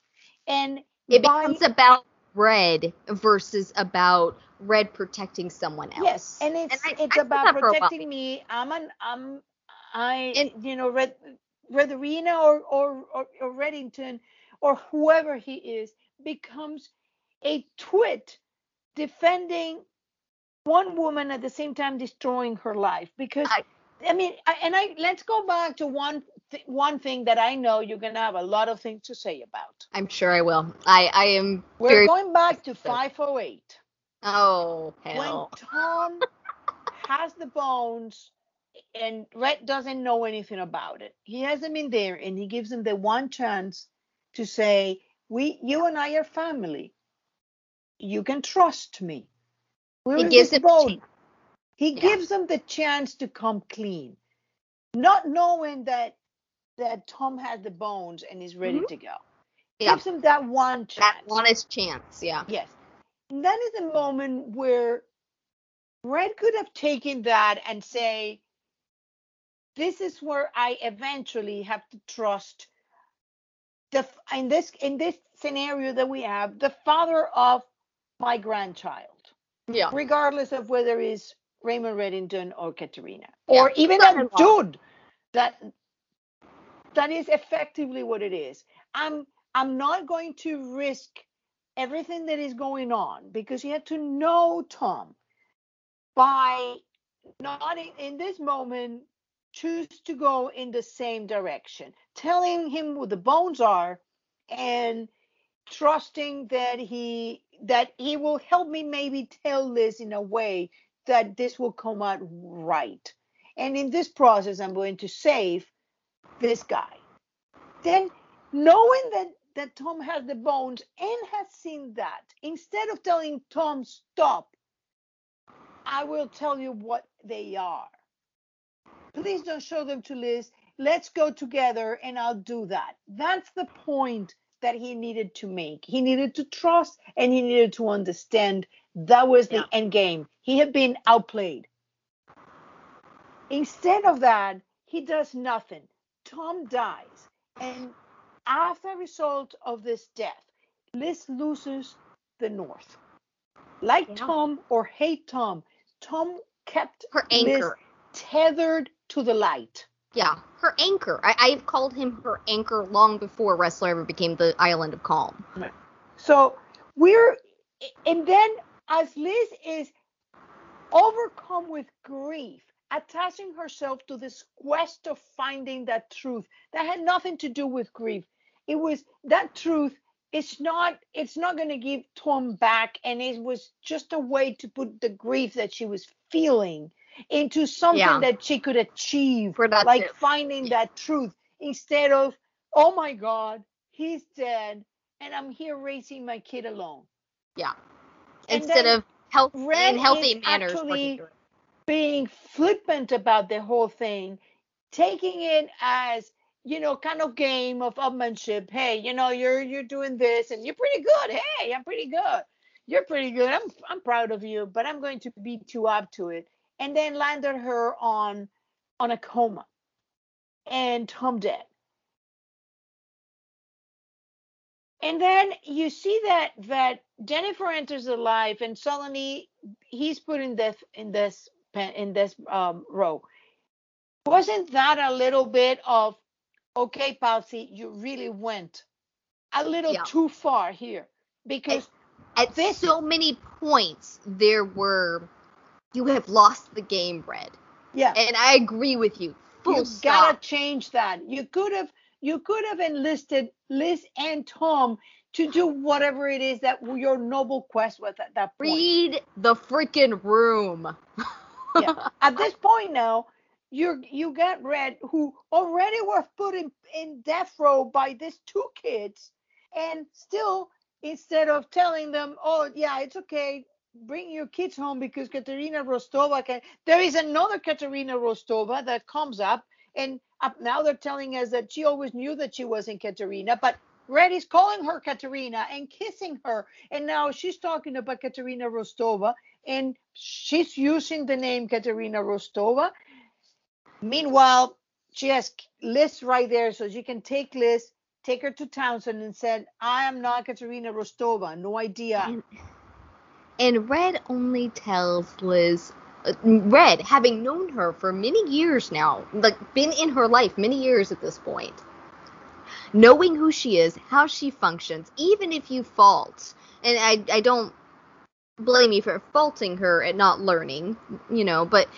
Speaker 2: and
Speaker 1: it
Speaker 2: by,
Speaker 1: becomes about Red versus about Red protecting someone else.
Speaker 2: Yes, and it's
Speaker 1: I-
Speaker 2: it's
Speaker 1: I
Speaker 2: about
Speaker 1: that for a while.
Speaker 2: protecting me. I'm an I'm I
Speaker 1: And-
Speaker 2: you know Red Redarina or, or or or Reddington or whoever he is becomes a twit defending one woman at the same time destroying her life because
Speaker 1: I-
Speaker 2: I, mean I, and I let's go back to one th- one thing that I know you're gonna have a lot of things to say about.
Speaker 1: I'm sure I will. I I am
Speaker 2: We're
Speaker 1: very.
Speaker 2: going back to 508
Speaker 1: oh,
Speaker 2: oh
Speaker 1: hell! when.
Speaker 2: Tom has the bones and Red doesn't know anything about it. He has them in there and he gives him the one chance to say, "We, you and I are family. You can trust me."
Speaker 1: He gives him
Speaker 2: bone? He
Speaker 1: Yeah.
Speaker 2: gives them the chance to come clean, not knowing that that Tom has the bones and is ready to go.
Speaker 1: Yeah.
Speaker 2: Gives him that one chance.
Speaker 1: That honest chance. Yeah.
Speaker 2: Yes. And that is the moment where Red could have taken that and say, this is where I eventually have to trust the in this in this scenario that we have the father of my grandchild,
Speaker 1: Yeah.
Speaker 2: regardless of whether it's Raymond Reddington or Katarina,
Speaker 1: Yeah,
Speaker 2: or even that dude that that is effectively what it is. I'm I'm not going to risk everything that is going on because you have to know Tom by not in, in this moment choose to go in the same direction telling him what the bones are and trusting that he that he will help me maybe tell this in a way that this will come out right and in this process i'm going to save this guy. Then knowing that that tom has the bones and has seen that instead of telling tom stop i will tell you what they are. Please don't show them to liz. Let's go together and i'll do that. That's the point that he needed to make. He needed to trust and he needed to understand. That was the
Speaker 1: Yeah.
Speaker 2: end game. He had been outplayed. Instead of that he does nothing tom dies and as a result of this death liz loses the north like
Speaker 1: Yeah.
Speaker 2: tom or hate tom tom kept
Speaker 1: Her
Speaker 2: Liz
Speaker 1: anchor.
Speaker 2: tethered to the light
Speaker 1: Yeah. Her anchor. I, I've called him her anchor long before Ressler ever became the Island of Calm.
Speaker 2: So we're, and then as Liz is overcome with grief, attaching herself to this quest of finding that truth that had nothing to do with grief. It was that truth. It's not. It's not going to give Tom back, and it was just a way to put the grief that she was feeling into something
Speaker 1: Yeah.
Speaker 2: that she could achieve,
Speaker 1: Productive.
Speaker 2: like finding that truth instead of, oh my God, he's dead, and I'm here raising my kid alone.
Speaker 1: Yeah.
Speaker 2: And
Speaker 1: Instead of health in healthy manners.
Speaker 2: actually-
Speaker 1: working through it.
Speaker 2: Being flippant about the whole thing, taking it as you know, kind of game of upmanship. Hey, you know, you're you're doing this and you're pretty good. Hey, I'm pretty good. You're pretty good. I'm I'm proud of you, but I'm going to beat you up to it. And then landed her on on a coma and Tom dead. And then you see that that Jennifer enters the life, and suddenly he's put in this in this in this um, row. Wasn't that a little bit of okay, Palsy, you really went a little
Speaker 1: Yeah.
Speaker 2: too far here because
Speaker 1: At
Speaker 2: This-
Speaker 1: so many points, there were. You have lost the game, Red.
Speaker 2: yeah,
Speaker 1: And I agree with you. Full
Speaker 2: you
Speaker 1: stop.
Speaker 2: gotta change that. You could have you could have enlisted Liz and Tom to do whatever it is that your noble quest was at that point.
Speaker 1: Read the freaking room.
Speaker 2: Yeah. At this point now, you you got Red, who already was put in, in death row by these two kids, and still instead of telling them, oh yeah, it's okay, bring your kids home because Katarina Rostova can. There is another Katarina Rostova that comes up, and up now they're telling us that she always knew that she wasn't Katarina, but Red is calling her Katarina and kissing her, and now she's talking about Katarina Rostova, and she's using the name Katarina Rostova. Meanwhile, she has Liz right there, so she can take Liz, take her to Townsend, and said, "I am not Katarina Rostova. No idea."
Speaker 1: And, and Red only tells Liz. uh, Red, having known her for many years now, like been in her life many years at this point, knowing who she is, how she functions, even if you fault, and I, I don't blame me for faulting her at not learning, you know, but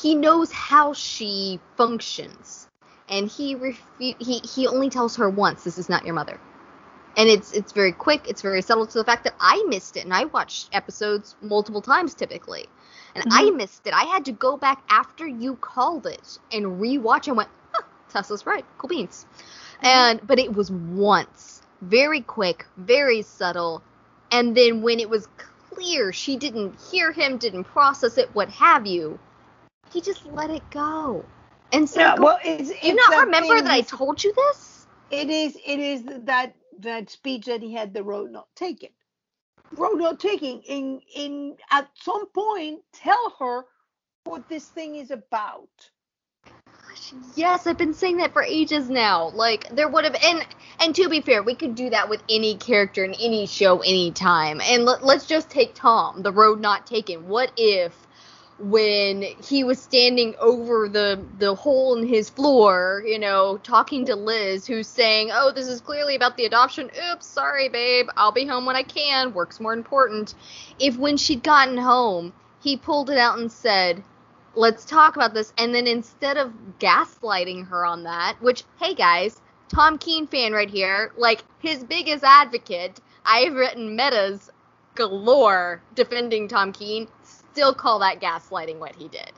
Speaker 1: he knows how she functions. And he refu- he he only tells her once this is not your mother. And it's it's very quick, it's very subtle to the fact that I missed it and I watched episodes multiple times typically. And mm-hmm. I missed it. I had to go back after you called it and rewatch and went, huh, Tessa's right. Cool beans. Mm-hmm. And but it was once. Very quick, very subtle. And then when it was clear she didn't hear him, didn't process it, what have you, he just let it go. And so,
Speaker 2: yeah, well, it's, it's
Speaker 1: you not remember that I told you this?
Speaker 2: It is. It is that that speech that he had the road not taken. Road not taking. In in at some point, tell her what this thing is about.
Speaker 1: Yes, I've been saying that for ages now. Like there would have and and to be fair, we could do that with any character in any show anytime. And let, let's just take Tom, the road not taken. What if when he was standing over the the hole in his floor, you know, talking to Liz, who's saying, "Oh, this is clearly about the adoption. Oops, sorry, babe. I'll be home when I can. Work's more important." If when she'd gotten home, he pulled it out and said, "Let's talk about this," and then instead of gaslighting her on that, which, hey guys, Tom Keen fan right here, like his biggest advocate. I've written metas galore defending Tom Keen still call that gaslighting what he did.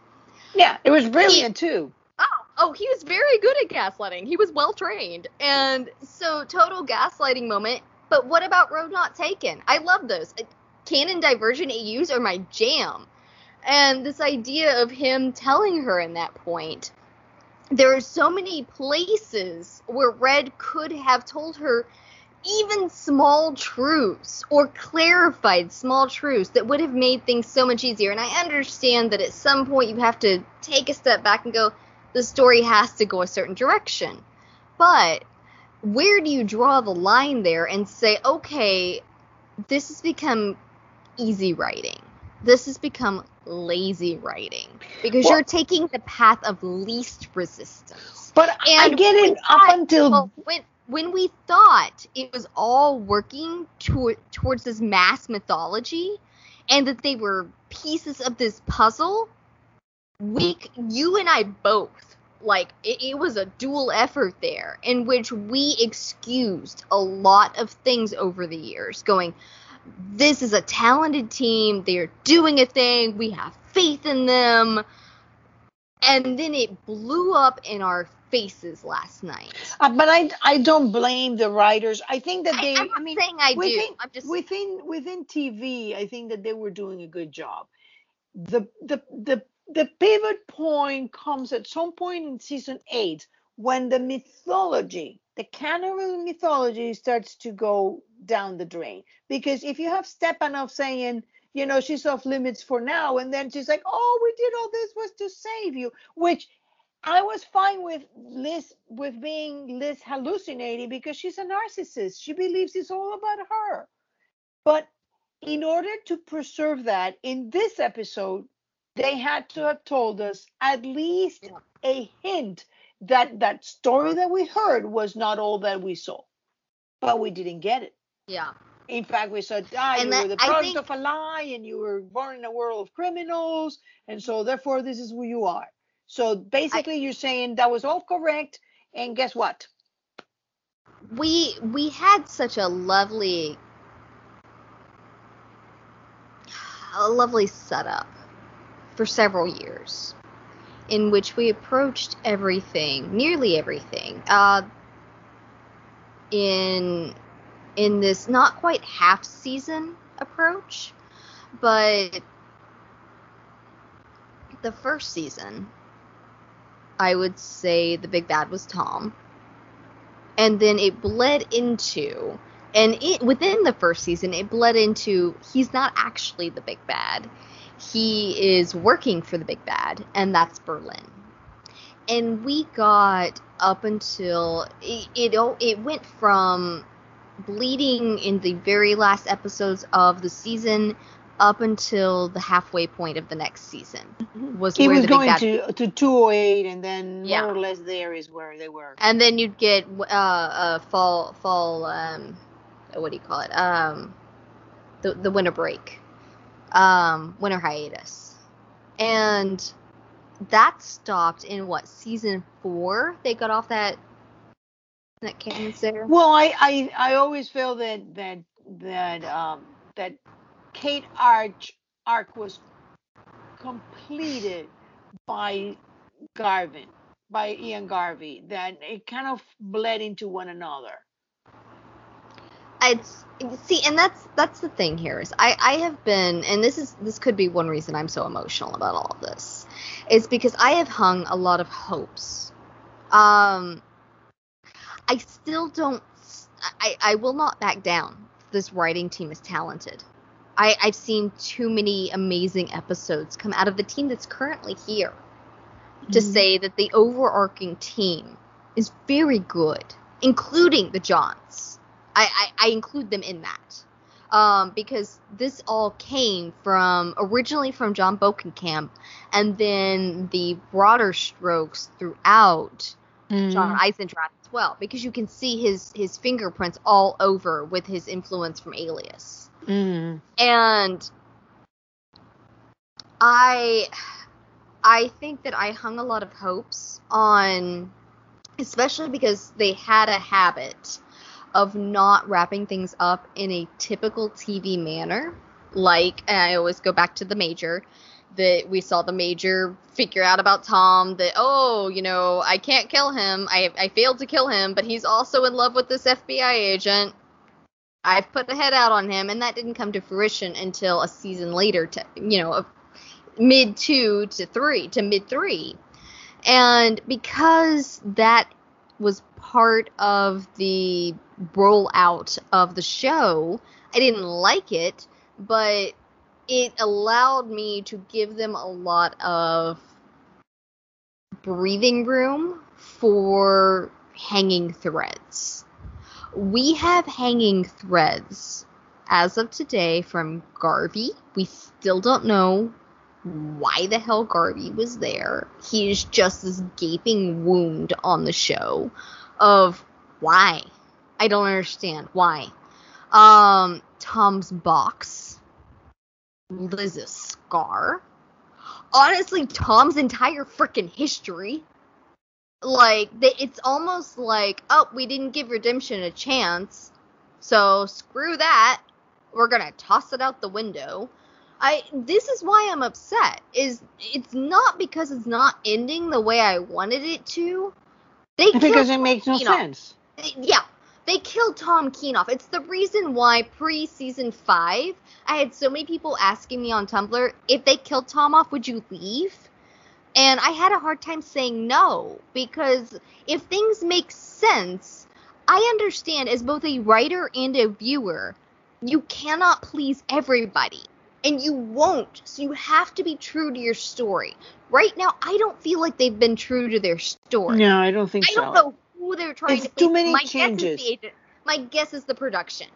Speaker 2: Yeah, it was brilliant he, too.
Speaker 1: Oh, oh, he was very good at gaslighting. He was well trained. And so total gaslighting moment. But what about Road Not Taken? I love those. Canon Divergent AUs are my jam. And this idea of him telling her in that point, there are so many places where Red could have told her even small truths or clarified small truths that would have made things so much easier. And I understand that at some point you have to take a step back and go, the story has to go a certain direction. But where do you draw the line there and say, okay, this has become easy writing? This has become lazy writing because well, you're taking the path of least resistance.
Speaker 2: But and I get it up until well,
Speaker 1: when when we thought it was all working to, towards this mass mythology and that they were pieces of this puzzle, we, you and I both, like, it, it was a dual effort there in which we excused a lot of things over the years, going, this is a talented team, they're doing a thing, we have faith in them. And then it blew up in our faces last night.
Speaker 2: Uh, but I I don't blame the writers. I think that they.
Speaker 1: I, am
Speaker 2: mean,
Speaker 1: saying I
Speaker 2: within,
Speaker 1: do. I'm just
Speaker 2: within within TV. I think that they were doing a good job. The the the the pivot point comes at some point in season eight when the mythology, the canon mythology, starts to go down the drain. Because if you have Stepanov saying you know, she's off limits for now. And then she's like, oh, we did all this was to save you, which I was fine with Liz with being Liz hallucinating because she's a narcissist. She believes it's all about her. But in order to preserve that, in this episode, they had to have told us at least a hint that that story that we heard was not all that we saw. But we didn't get it.
Speaker 1: Yeah.
Speaker 2: In fact, we said, ah, and you that, were the product think... of a lie and you were born in a world of criminals. And so, therefore, this is who you are. So basically, I, you're saying that was all correct, and guess what?
Speaker 1: We we had such a lovely, a lovely setup for several years, in which we approached everything, nearly everything, uh, in in this not quite half season approach, but the first season I would say the big bad was Tom. And then it bled into and it within the first season it bled into he's not actually the big bad. He is working for the big bad and that's Berlin. And we got up until it it, it went from bleeding in the very last episodes of the season up until the halfway point of the next season
Speaker 2: was he was going to to 208 and then yeah. more or less there is where they were
Speaker 1: and then you'd get uh, uh fall fall um what do you call it um the the winter break um, winter hiatus, and that stopped in what season four? They got off that that cadence there.
Speaker 2: Well, I, I I always feel that that that um that Kate Arch arc was completed by Garvin, by Ian Garvey, that it kind of bled into one another.
Speaker 1: It's see, and that's that's the thing here is I I have been, and this is this could be one reason I'm so emotional about all of this, is because I have hung a lot of hopes. Um, I still don't. I I will not back down. This writing team is talented. I, I've seen too many amazing episodes come out of the team that's currently here to
Speaker 2: Mhm.
Speaker 1: say that the overarching team is very good, including the Johns. I, I, I include them in that. Um, because this all came from originally from Jon Bokenkamp, and then the broader strokes throughout John Eisendrath as well, because you can see his his fingerprints all over with his influence from Alias
Speaker 2: Mhm.
Speaker 1: and i i think that i hung a lot of hopes on especially because they had a habit of not wrapping things up in a typical tv manner. Like i always go back to the major that we saw the major figure out about tom that oh you know i can't kill him. I i failed to kill him but he's also in love with this fbi agent. I've put the head out on him, and that didn't come to fruition until a season later, to you know, mid two to three to mid three, and because that was part of the rollout of the show, I didn't like it, but it allowed me to give them a lot of breathing room for hanging threads we have hanging threads as of today from Garvey. We still don't know why the hell Garvey was there. He is just this gaping wound on the show of why. I don't understand. Why. Um, Tom's box, Liz's scar. Honestly, Tom's entire freaking history. Like they, it's almost like oh we didn't give redemption a chance. So screw that. We're gonna toss it out the window. I this is why i'm upset is it's not because it's not ending the way i wanted it to. They
Speaker 2: Because it makes no sense.
Speaker 1: yeah they killed tom keenoff it's the reason why pre-season five i had so many people asking me on tumblr if they killed tom off would you leave and I had a hard time saying no because if things make sense, I understand as both a writer and a viewer, you cannot please everybody. And you won't. So you have to be true to your story. Right now, I don't feel like they've been true to their story.
Speaker 2: No, I don't think
Speaker 1: I
Speaker 2: so.
Speaker 1: don't know who they're trying
Speaker 2: It's
Speaker 1: to
Speaker 2: too many
Speaker 1: My
Speaker 2: changes.
Speaker 1: Guess is the. My guess is the production.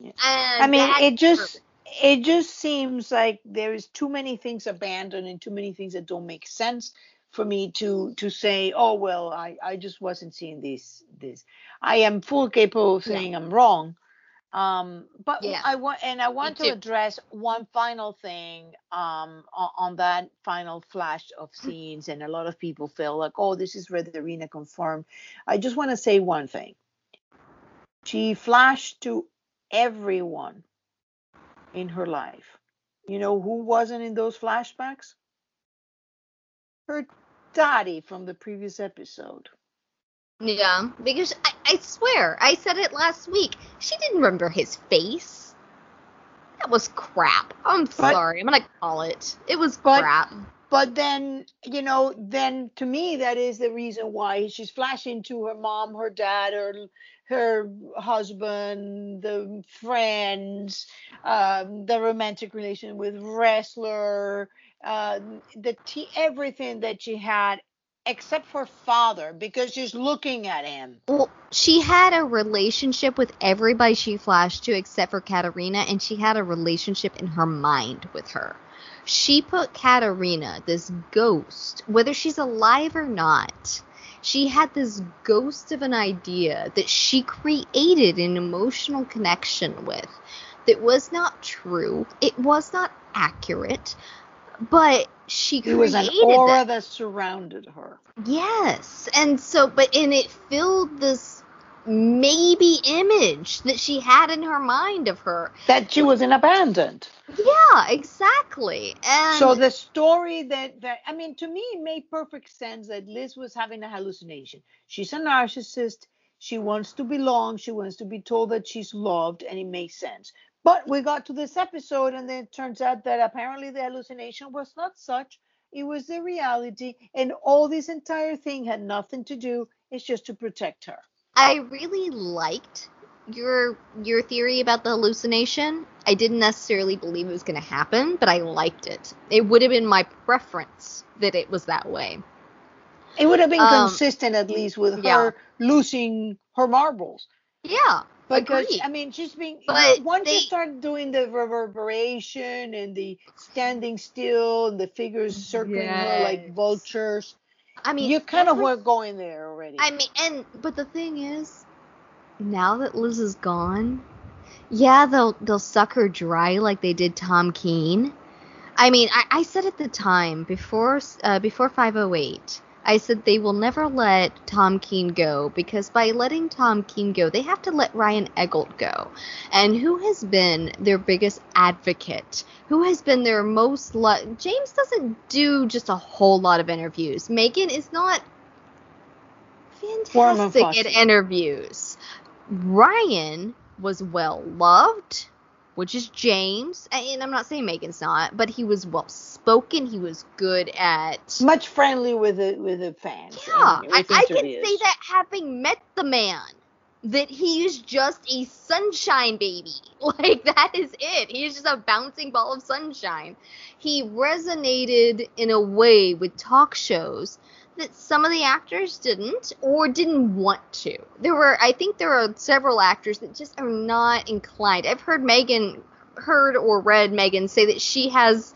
Speaker 2: Yeah.
Speaker 1: And
Speaker 2: I mean, it just it just seems like there is too many things abandoned and too many things that don't make sense for me to to say, oh well, I I just wasn't seeing this this. I am full capable of
Speaker 1: Yeah.
Speaker 2: saying I'm wrong. Um, but
Speaker 1: Yeah.
Speaker 2: I want and I want to address one final thing um on, on that final flash of scenes, and a lot of people feel like, oh, this is where the Arena confirmed. I just want to say one thing. She flashed to everyone in her life. You know who wasn't in those flashbacks? Her daddy from the previous episode.
Speaker 1: Yeah, because I, I swear, I said it last week. She didn't remember his face. That was crap. I'm sorry. I'm gonna call it. It was
Speaker 2: But-
Speaker 1: crap.
Speaker 2: But then, you know, then to me that is the reason why she's flashing to her mom, her dad, her her husband, the friends, um, the romantic relation with Ressler, uh, the t- everything that she had except for father because she's looking at him.
Speaker 1: Well, she had a relationship with everybody she flashed to except for Katarina, and she had a relationship in her mind with her. She put Katarina, this ghost, whether she's alive or not, she had this ghost of an idea that she created an emotional connection with that was not true. It was not accurate, but she
Speaker 2: It
Speaker 1: created
Speaker 2: was an aura
Speaker 1: that.
Speaker 2: that surrounded her.
Speaker 1: Yes. And so, but, and it filled this maybe image that she had in her mind of her.
Speaker 2: That she wasn't abandoned.
Speaker 1: Yeah, exactly. And
Speaker 2: So the story that that I mean to me it made perfect sense that Liz was having a hallucination. She's a narcissist. She wants to belong. She wants to be told that she's loved, and it makes sense. But we got to this episode, and then it turns out that apparently the hallucination was not such. It was the reality, and all this entire thing had nothing to do. It's just to protect her.
Speaker 1: I really liked your your theory about the hallucination. I didn't necessarily believe it was going to happen, but I liked it. It would have been my preference that it was that way.
Speaker 2: It would have been
Speaker 1: Um,
Speaker 2: consistent at least with
Speaker 1: yeah.
Speaker 2: her losing her marbles.
Speaker 1: Yeah,
Speaker 2: because. I mean she's being you
Speaker 1: But
Speaker 2: know, once you start doing the reverberation and the standing still and the figures circling her like vultures,
Speaker 1: I mean,
Speaker 2: you kind of were going there already.
Speaker 1: I mean, and but the thing is, now that Liz is gone, yeah, they'll they'll suck her dry like they did Tom Keen. I mean, I, I said at the time before uh, before 508, I said they will never let Tom Keen go because by letting Tom Keen go, they have to let Ryan Eggold go. And who has been their biggest advocate? Who has been their most lo- James doesn't do just a whole lot of interviews. Megan is not fantastic at interviews. Ryan was well loved, which is James, and I'm not saying Megan's not, but he was well spoken. He was good at
Speaker 2: Much friendly with the with the fans.
Speaker 1: yeah, I, I can say that having met the man, that he is just a sunshine baby. Like that is it. He is just a bouncing ball of sunshine. He resonated in a way with talk shows that some of the actors didn't or didn't want to. There were, I think, there are several actors that just are not inclined. I've heard Megan, heard or read Megan say that she has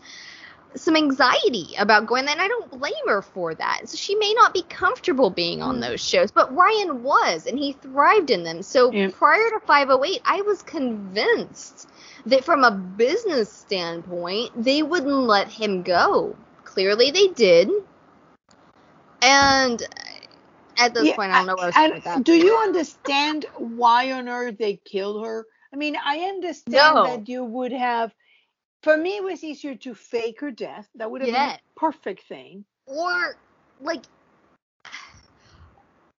Speaker 1: some anxiety about going there, and I don't blame her for that. So she may not be comfortable being on those shows, but Ryan was, and he thrived in them. So
Speaker 2: Yeah.
Speaker 1: prior to 508, I was convinced that from a business standpoint, they wouldn't let him go. Clearly, they did. And at this
Speaker 2: Yeah,
Speaker 1: point, I don't know what I was with that.
Speaker 2: Do you understand why on earth they killed her? I mean, I understand
Speaker 1: No.
Speaker 2: that you would have. For me, it was easier to fake her death. That would have
Speaker 1: Yeah.
Speaker 2: been a perfect thing.
Speaker 1: or like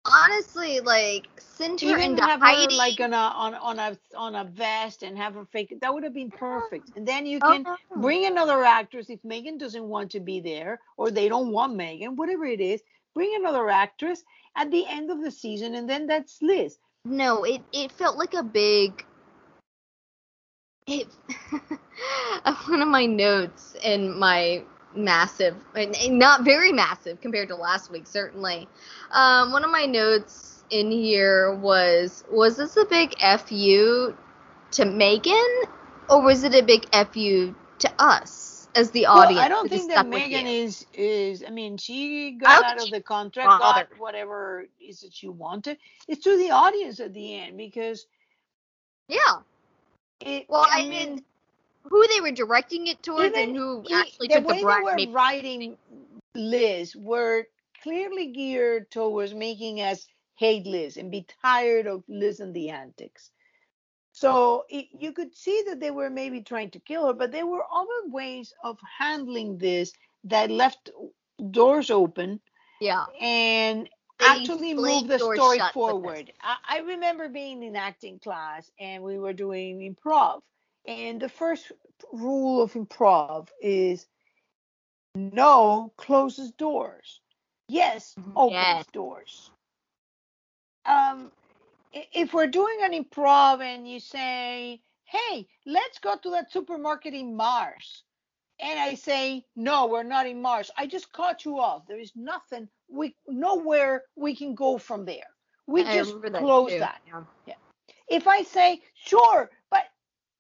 Speaker 1: honestly like send her
Speaker 2: Even
Speaker 1: into
Speaker 2: have her like on a on on a on a vest and have her fake. That would have been perfect. And then you
Speaker 1: Oh,
Speaker 2: can
Speaker 1: no.
Speaker 2: bring another actress if Megan doesn't want to be there or they don't want Megan, whatever it is. Bring another actress at the end of the season, and then that's Liz.
Speaker 1: no it it felt like a big it one of my notes in my massive not very massive compared to last week certainly um one of my notes in here was was this a big fu to megan or was it a big fu to us as the audience
Speaker 2: Well, I don't think that Megan is is. I mean, she got out of the contract, got whatever is that she wanted. It's to the audience at the end because
Speaker 1: yeah
Speaker 2: it.
Speaker 1: well
Speaker 2: I
Speaker 1: i
Speaker 2: mean
Speaker 1: who they were directing it towards
Speaker 2: even
Speaker 1: and who
Speaker 2: e-
Speaker 1: actually
Speaker 2: the
Speaker 1: took
Speaker 2: way
Speaker 1: the
Speaker 2: they were
Speaker 1: maybe
Speaker 2: writing Liz were clearly geared towards making us hate Liz and be tired of Liz and the antics. So it, you could see that they were maybe trying to kill her, but there were other ways of handling this that left doors open
Speaker 1: yeah
Speaker 2: and
Speaker 1: They
Speaker 2: actually
Speaker 1: slammed
Speaker 2: move the story
Speaker 1: shut with this.
Speaker 2: forward. I, I remember being in acting class and we were doing improv. And the first rule of improv is no closes doors. Yes opens
Speaker 1: Yes.
Speaker 2: doors. Um, if we're doing an improv and you say, hey, let's go to that supermarket in Mars. And I say, no, we're not in Mars. I just caught you off. There is nothing, we nowhere we can go from there. We
Speaker 1: I
Speaker 2: just
Speaker 1: that
Speaker 2: close
Speaker 1: too,
Speaker 2: that.
Speaker 1: yeah.
Speaker 2: If I say, sure,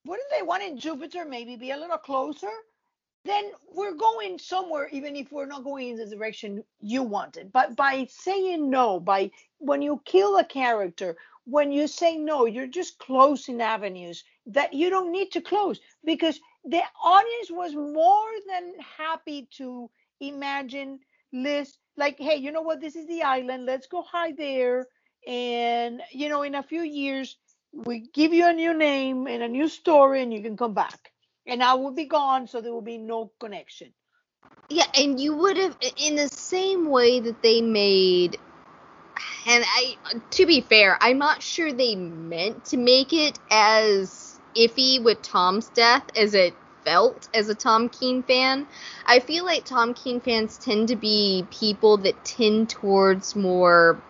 Speaker 2: wouldn't they want in Jupiter maybe be a little closer? then we're going somewhere, even if we're not going in the direction you wanted. But by saying no, by when you kill a character, when you say no, you're just closing avenues that you don't need to close because the audience was more than happy to imagine Liz like, hey, you know what? This is the island. Let's go hide there. And, you know, in a few years, we give you a new name and a new story and you can come back. And I will be gone, so there will be no connection.
Speaker 1: Yeah, and you would have, in the same way that they made and I to be fair, I'm not sure they meant to make it as iffy with Tom's death as it felt as a Tom Keen fan. I feel like Tom Keen fans tend to be people that tend towards more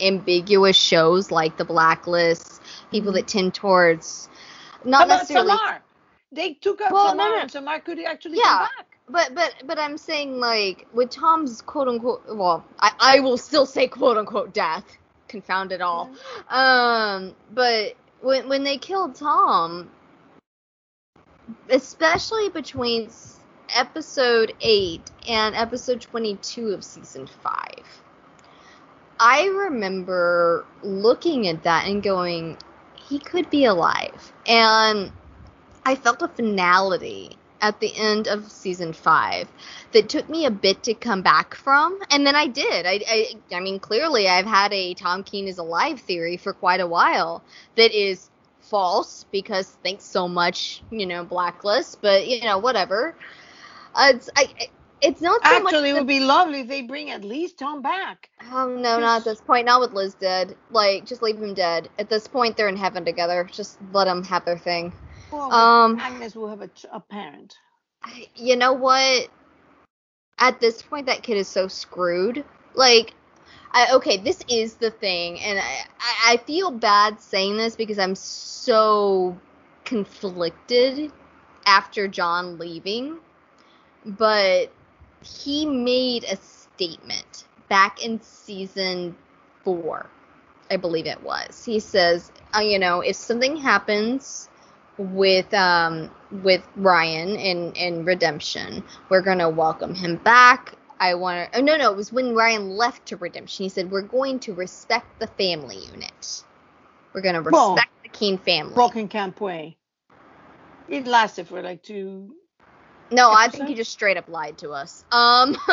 Speaker 1: ambiguous shows like The Blacklist, people that tend towards not
Speaker 2: How about
Speaker 1: necessarily
Speaker 2: Tamar? They took out
Speaker 1: Well,
Speaker 2: Tamar,
Speaker 1: no, no.
Speaker 2: and could actually
Speaker 1: Yeah.
Speaker 2: come back.
Speaker 1: But but but I'm saying like with Tom's quote unquote well I, I will still say quote unquote death confound it all um but when when they killed Tom especially between episode 8 and episode 22 of season 5 I remember looking at that and going he could be alive and I felt a finality at the end of season five that took me a bit to come back from, and then I did. I, I, I mean, clearly, I've had a Tom Keen is alive theory for quite a while that is false because thanks so much, you know, blacklist. But you know, whatever. Uh, it's I. It's not so much.
Speaker 2: Actually, it would be lovely if they bring at least Tom back.
Speaker 1: Oh no, not at this point. Not with Liz dead. Like, just leave him dead. At this point, they're in heaven together. Just let them have their thing.
Speaker 2: Well,
Speaker 1: Um,
Speaker 2: Agnes will have a, a parent.
Speaker 1: You know what? At this point, that kid is so screwed. Like, I, okay, this is the thing, and I I feel bad saying this because I'm so conflicted after Jon leaving, but he made a statement back in season four, I believe it was. He says, uh, you know, if something happens with um with Ryan in in Redemption. We're gonna welcome him back. I want to. Oh no, no, it was when Ryan left to Redemption. He said we're going to respect the family unit. We're gonna respect
Speaker 2: Well,
Speaker 1: the Keen family.
Speaker 2: Bokenkamp Way. It lasted for like two.
Speaker 1: No, I think he just straight up lied to us. Um,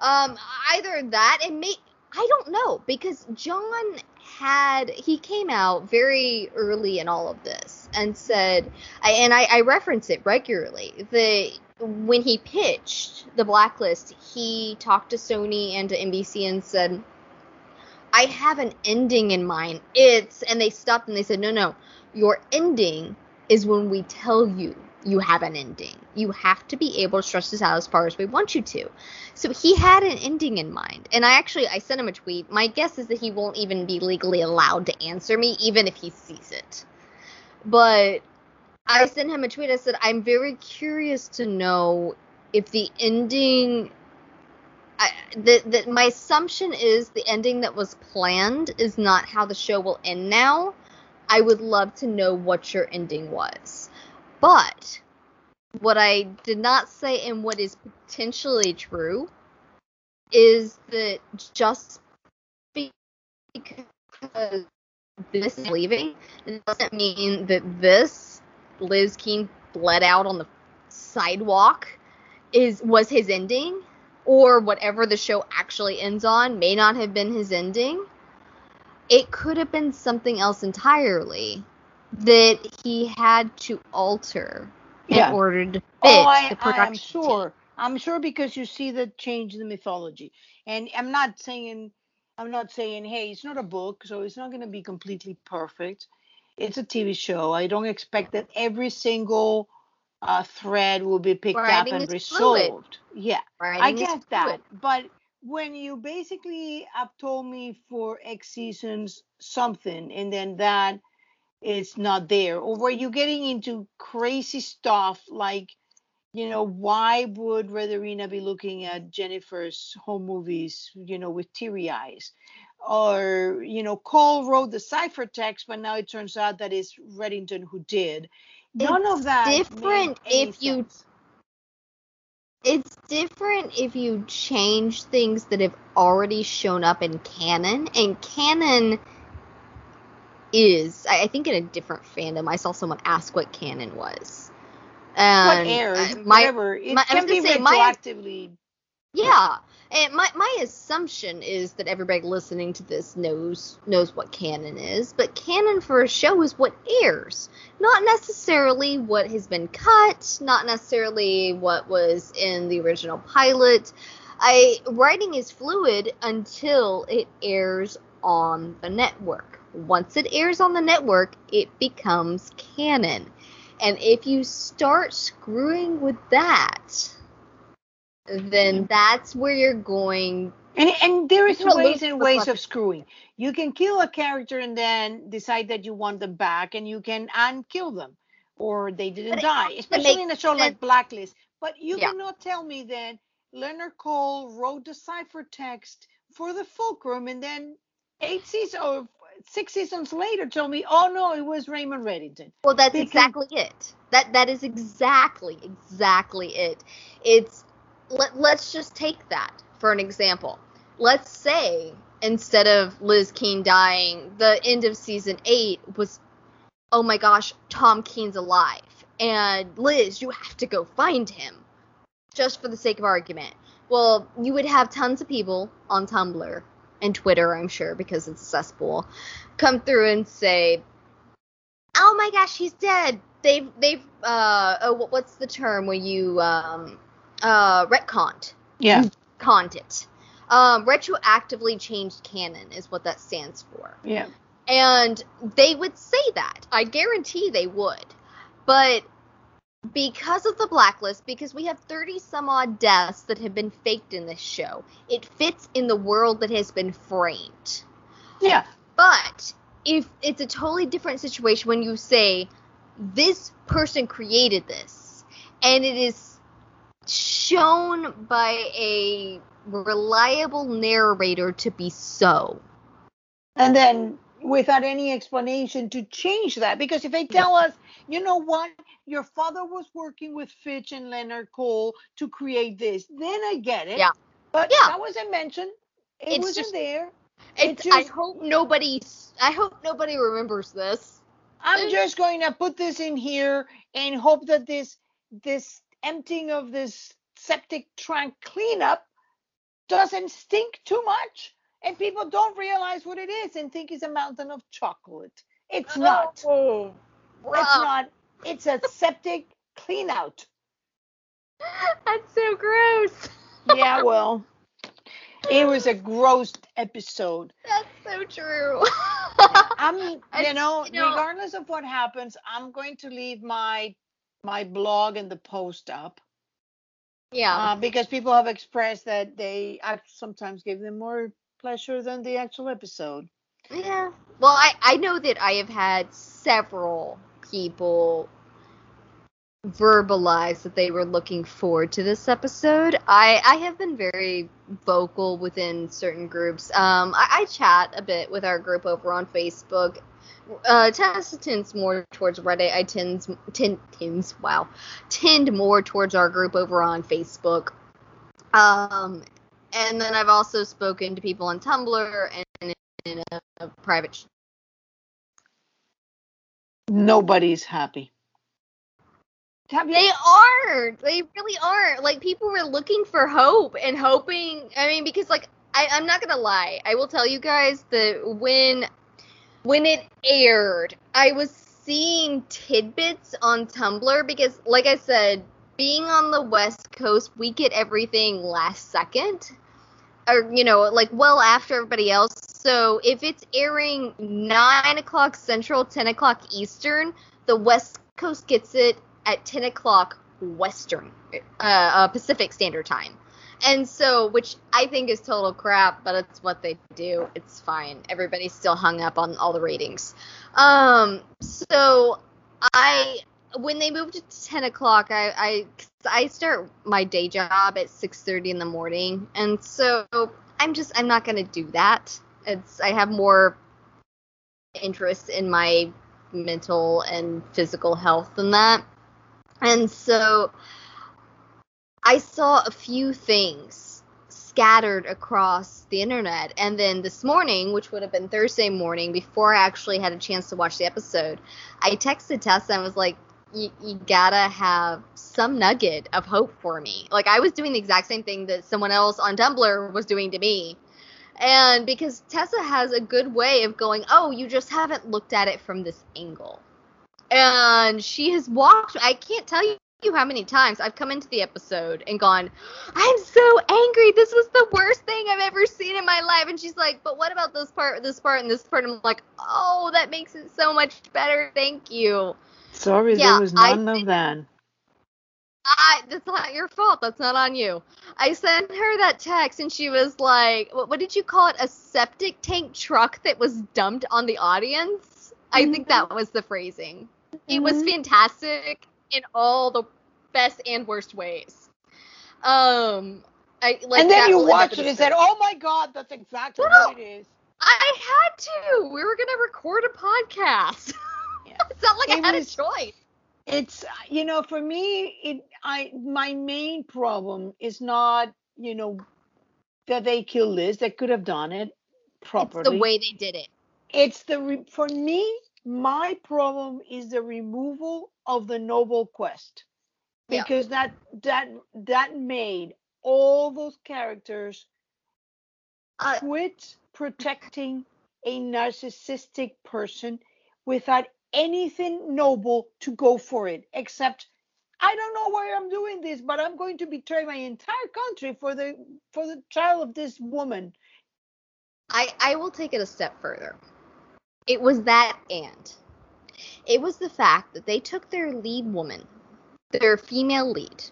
Speaker 1: um, either that and me. I don't know because Jon had he came out very early in all of this and said, and I, I reference it regularly. The when he pitched the blacklist, he talked to Sony and to NBC and said, I have an ending in mind. It's and they stopped and they said, No, no, your ending is when we tell you you have an ending. You have to be able to stretch this out as far as we want you to. So he had an ending in mind. And I actually I sent him a tweet. My guess is that he won't even be legally allowed to answer me even if he sees it. But I sent him a tweet. I said, I'm very curious to know if the ending I, that that my assumption is the ending that was planned is not how the show will end now. I would love to know what your ending was. But what I did not say and what is potentially true is that just because this is leaving doesn't mean that this Liz Keen bled out on the sidewalk is was his ending or whatever the show actually ends on may not have been his ending. It could have been something else entirely that he had to alter
Speaker 2: Yeah.
Speaker 1: in order to fit
Speaker 2: Oh, I,
Speaker 1: the production.
Speaker 2: am sure. I'm sure because you see the change in the mythology. And I'm not saying I'm not saying, hey, it's not a book, so it's not gonna be completely perfect. It's a TV show. I don't expect that every single uh, thread will be picked
Speaker 1: Writing
Speaker 2: up and
Speaker 1: is fluid.
Speaker 2: resolved. Yeah.
Speaker 1: Writing
Speaker 2: I get that, but when you basically have told me for X seasons something, and then that is not there, or where you're getting into crazy stuff like, you know, why would Redarina be looking at Jennifer's home movies, you know, with teary eyes? Or, you know, Caul wrote the ciphertext, but now it turns out that it's Reddington who did. None
Speaker 1: It's
Speaker 2: of that.
Speaker 1: different if you
Speaker 2: sense.
Speaker 1: it's different if you change things that have already shown up in canon, and canon is, I, I think, in a different fandom. I saw someone ask what canon was.
Speaker 2: what
Speaker 1: And
Speaker 2: airs,
Speaker 1: uh, my,
Speaker 2: whatever. It
Speaker 1: my-
Speaker 2: can be
Speaker 1: gonna my-
Speaker 2: retroactively.
Speaker 1: yeah, and my my assumption is that everybody listening to this knows knows what canon is, but canon for a show is what airs, not necessarily what has been cut, not necessarily what was in the original pilot. I writing is fluid until it airs on the network. Once it airs on the network, it becomes canon. And if you start screwing with that, then that's where you're going.
Speaker 2: And and there is ways and ways of screwing. You can kill a character and then decide that you want them back, and you can unkill them, or they didn't die. Especially in a show like. Blacklist. But you
Speaker 1: Yeah.
Speaker 2: cannot tell me that Leonard Caul wrote the ciphertext for the Fulcrum, and then eight seasons six seasons later told me, oh no, it was Raymond Reddington.
Speaker 1: Well, that's
Speaker 2: Because-
Speaker 1: exactly it. That that is exactly exactly it. It's let, let's just take that for an example. Let's say instead of Liz Keen dying, the end of season 8 was oh my gosh, Tom Keen's alive. And Liz, you have to go find him. Just for the sake of argument. Well, you would have tons of people on Tumblr and Twitter, I'm sure, because it's a cesspool, come through and say, "Oh my gosh, he's dead." They've they've uh oh what's the term when you um uh retconned
Speaker 2: Yeah.
Speaker 1: conned it. Um, retroactively changed canon is what that stands for.
Speaker 2: Yeah.
Speaker 1: And they would say that. I guarantee they would. But because of the blacklist, because we have 30 some odd deaths that have been faked in this show, it fits in the world that has been framed.
Speaker 2: Yeah.
Speaker 1: But if it's a totally different situation when you say this person created this and it is shown by a reliable narrator to be so.
Speaker 2: and then without any explanation to change that. Because if they tell us you know what? Your father was working with fitch and leonard caul to create this then i get it.
Speaker 1: Yeah.
Speaker 2: but
Speaker 1: Yeah.
Speaker 2: that wasn't mentioned. It
Speaker 1: It's
Speaker 2: wasn't
Speaker 1: just-
Speaker 2: there. It
Speaker 1: It's, I hope nobody I hope nobody remembers this.
Speaker 2: i'm just going to put this in here and hope that this this emptying of this septic tank cleanup doesn't stink too much and people don't realize what it is and think it's a mountain of chocolate it's not
Speaker 1: Oh,
Speaker 2: It's not. It's a septic clean out.
Speaker 1: That's so gross.
Speaker 2: Yeah, well, it was a gross episode.
Speaker 1: That's so true.
Speaker 2: I mean,
Speaker 1: I-
Speaker 2: you know,
Speaker 1: you know-
Speaker 2: regardless of what happens, I'm going to leave my my blog and the post up
Speaker 1: yeah.
Speaker 2: uh, because people have expressed that they I sometimes give them more pleasure than the actual episode.
Speaker 1: Yeah. Well, I I know that I have had several people verbalize that they were looking forward to this episode. I I have been very vocal within certain groups. Um, I, I chat a bit with our group over on Facebook. Uh, tends more towards Reddit. I tends tend tends wow tend more towards our group over on Facebook. Um, and then I've also spoken to people on Tumblr and in a, a private. ch-
Speaker 2: Nobody's happy.
Speaker 1: They aren't. They really aren't. Like people were looking for hope and hoping. I mean, because like I, I'm not gonna lie. I will tell you guys that when when it aired, I was seeing tidbits on Tumblr because, like I said, being on the West Coast, we get everything last second, or you know, like well after everybody else. So if it's airing nine o'clock Central, ten o'clock Eastern, the West Coast gets it at 10 o'clock Western, uh, uh, Pacific Standard Time. And so, which I think is total crap, but it's what they do. It's fine. Everybody's still hung up on all the ratings. Um, so I, when they moved to 10 o'clock, I, I, I start my day job at 6:30 in the morning, and so I'm just, I'm not gonna do that. It's, I have more interest in my mental and physical health than that. And so I saw a few things scattered across the internet. And then this morning, which would have been Thursday morning, before I actually had a chance to watch the episode, I texted Tessa and was like, you, you gotta have some nugget of hope for me. Like I was doing the exact same thing that someone else on Tumblr was doing to me. And because Tessa has a good way of going, oh, you just haven't looked at it from this angle. And she has walked, I can't tell you how many times I've come into the episode and gone, I'm so angry. This was the worst thing I've ever seen in my life. And she's like, but what about this part, this part, and this part? And I'm like, oh, that makes it so much better. Thank you.
Speaker 2: Sorry, yeah, there was none I, of that.
Speaker 1: I, that's not your fault. That's not on you. I sent her that text and she was like, what, what did you call it? A septic tank truck that was dumped on the audience? Mm-hmm. I think that was the phrasing. Mm-hmm. It was mm-hmm. fantastic in all the best and worst ways. Um, I
Speaker 2: like. And then you watched it and said, "Oh my God, that's exactly no, what it is."
Speaker 1: I had to. We were gonna record a podcast. It's not like it I had was, a choice.
Speaker 2: It's you know, for me, it I my main problem is not you know that they killed Liz. They could have done it properly.
Speaker 1: It's the way they did it.
Speaker 2: It's the re- for me. My problem is the removal of the noble quest because yeah. that that that made all those characters uh, quit protecting a narcissistic person without anything noble to go for it except I don't know why I'm doing this, but I'm going to betray my entire country for the for the child of this woman.
Speaker 1: I I will take it a step further. It was that and it was the fact that they took their lead woman, their female lead,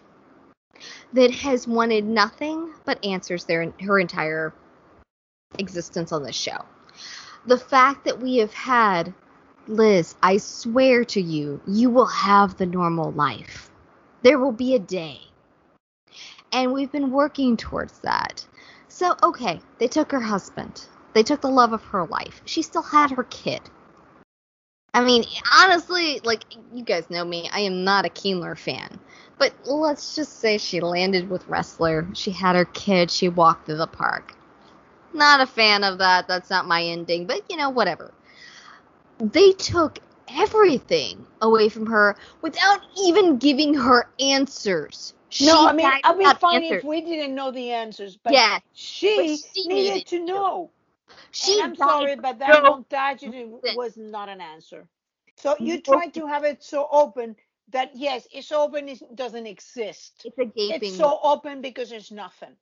Speaker 1: that has wanted nothing but answers their her entire existence on this show. The fact that we have had Liz, I swear to you, you will have the normal life. There will be a day. And we've been working towards that. So, okay, they took her husband. They took the love of her life. She still had her kid. I mean, honestly, like, you guys know me, I am not a Keenler fan. But let's just say she landed with Ressler. She had her kid. She walked through the park. Not a fan of that. That's not my ending. But, you know, whatever they took everything away from her without even giving her answers.
Speaker 2: She no, I mean, I'd be fine answers. if we didn't know the answers, but yeah, she, but she needed, needed, to know. She and I'm sorry, but that montage was not an answer. So mm-hmm. you try to have it so open that yes, it's open, it doesn't exist.
Speaker 1: It's a gaping.
Speaker 2: It's so open because there's nothing.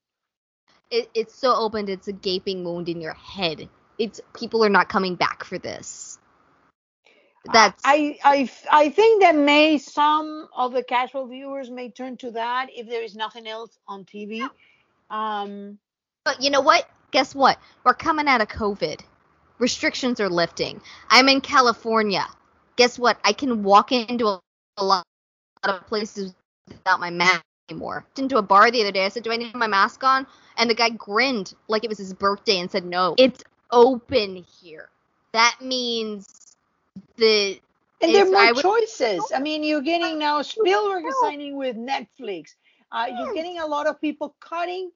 Speaker 1: It, it's so open, it's a gaping wound in your head. It's people are not coming back for this. That's
Speaker 2: I I I think that may some of the casual viewers may turn to that if there is nothing else on TV. Um,
Speaker 1: but you know what? Guess what? We're coming out of COVID. Restrictions are lifting. I'm in California. Guess what? I can walk into a, a lot of places without my mask anymore. Into a bar the other day. I said, "Do I need my mask on?" And the guy grinned like it was his birthday and said, "No, it's open here." That means the
Speaker 2: and there are more I would, choices. I mean, you're getting now Spielberg is signing with Netflix. Uh, you're getting a lot of people cutting,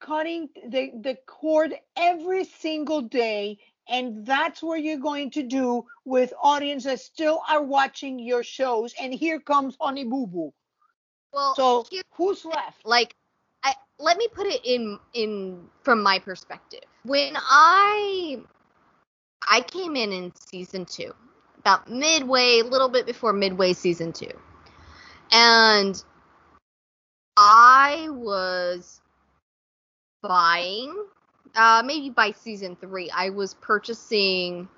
Speaker 2: cutting the the cord every single day, and that's what you're going to do with audiences that still are watching your shows. And here comes Honey Boo Boo. Well, so here, who's left?
Speaker 1: Like, I let me put it in in from my perspective. When I I came in in season two, about midway, a little bit before midway season two. And I was buying, uh, maybe by season three, I was purchasing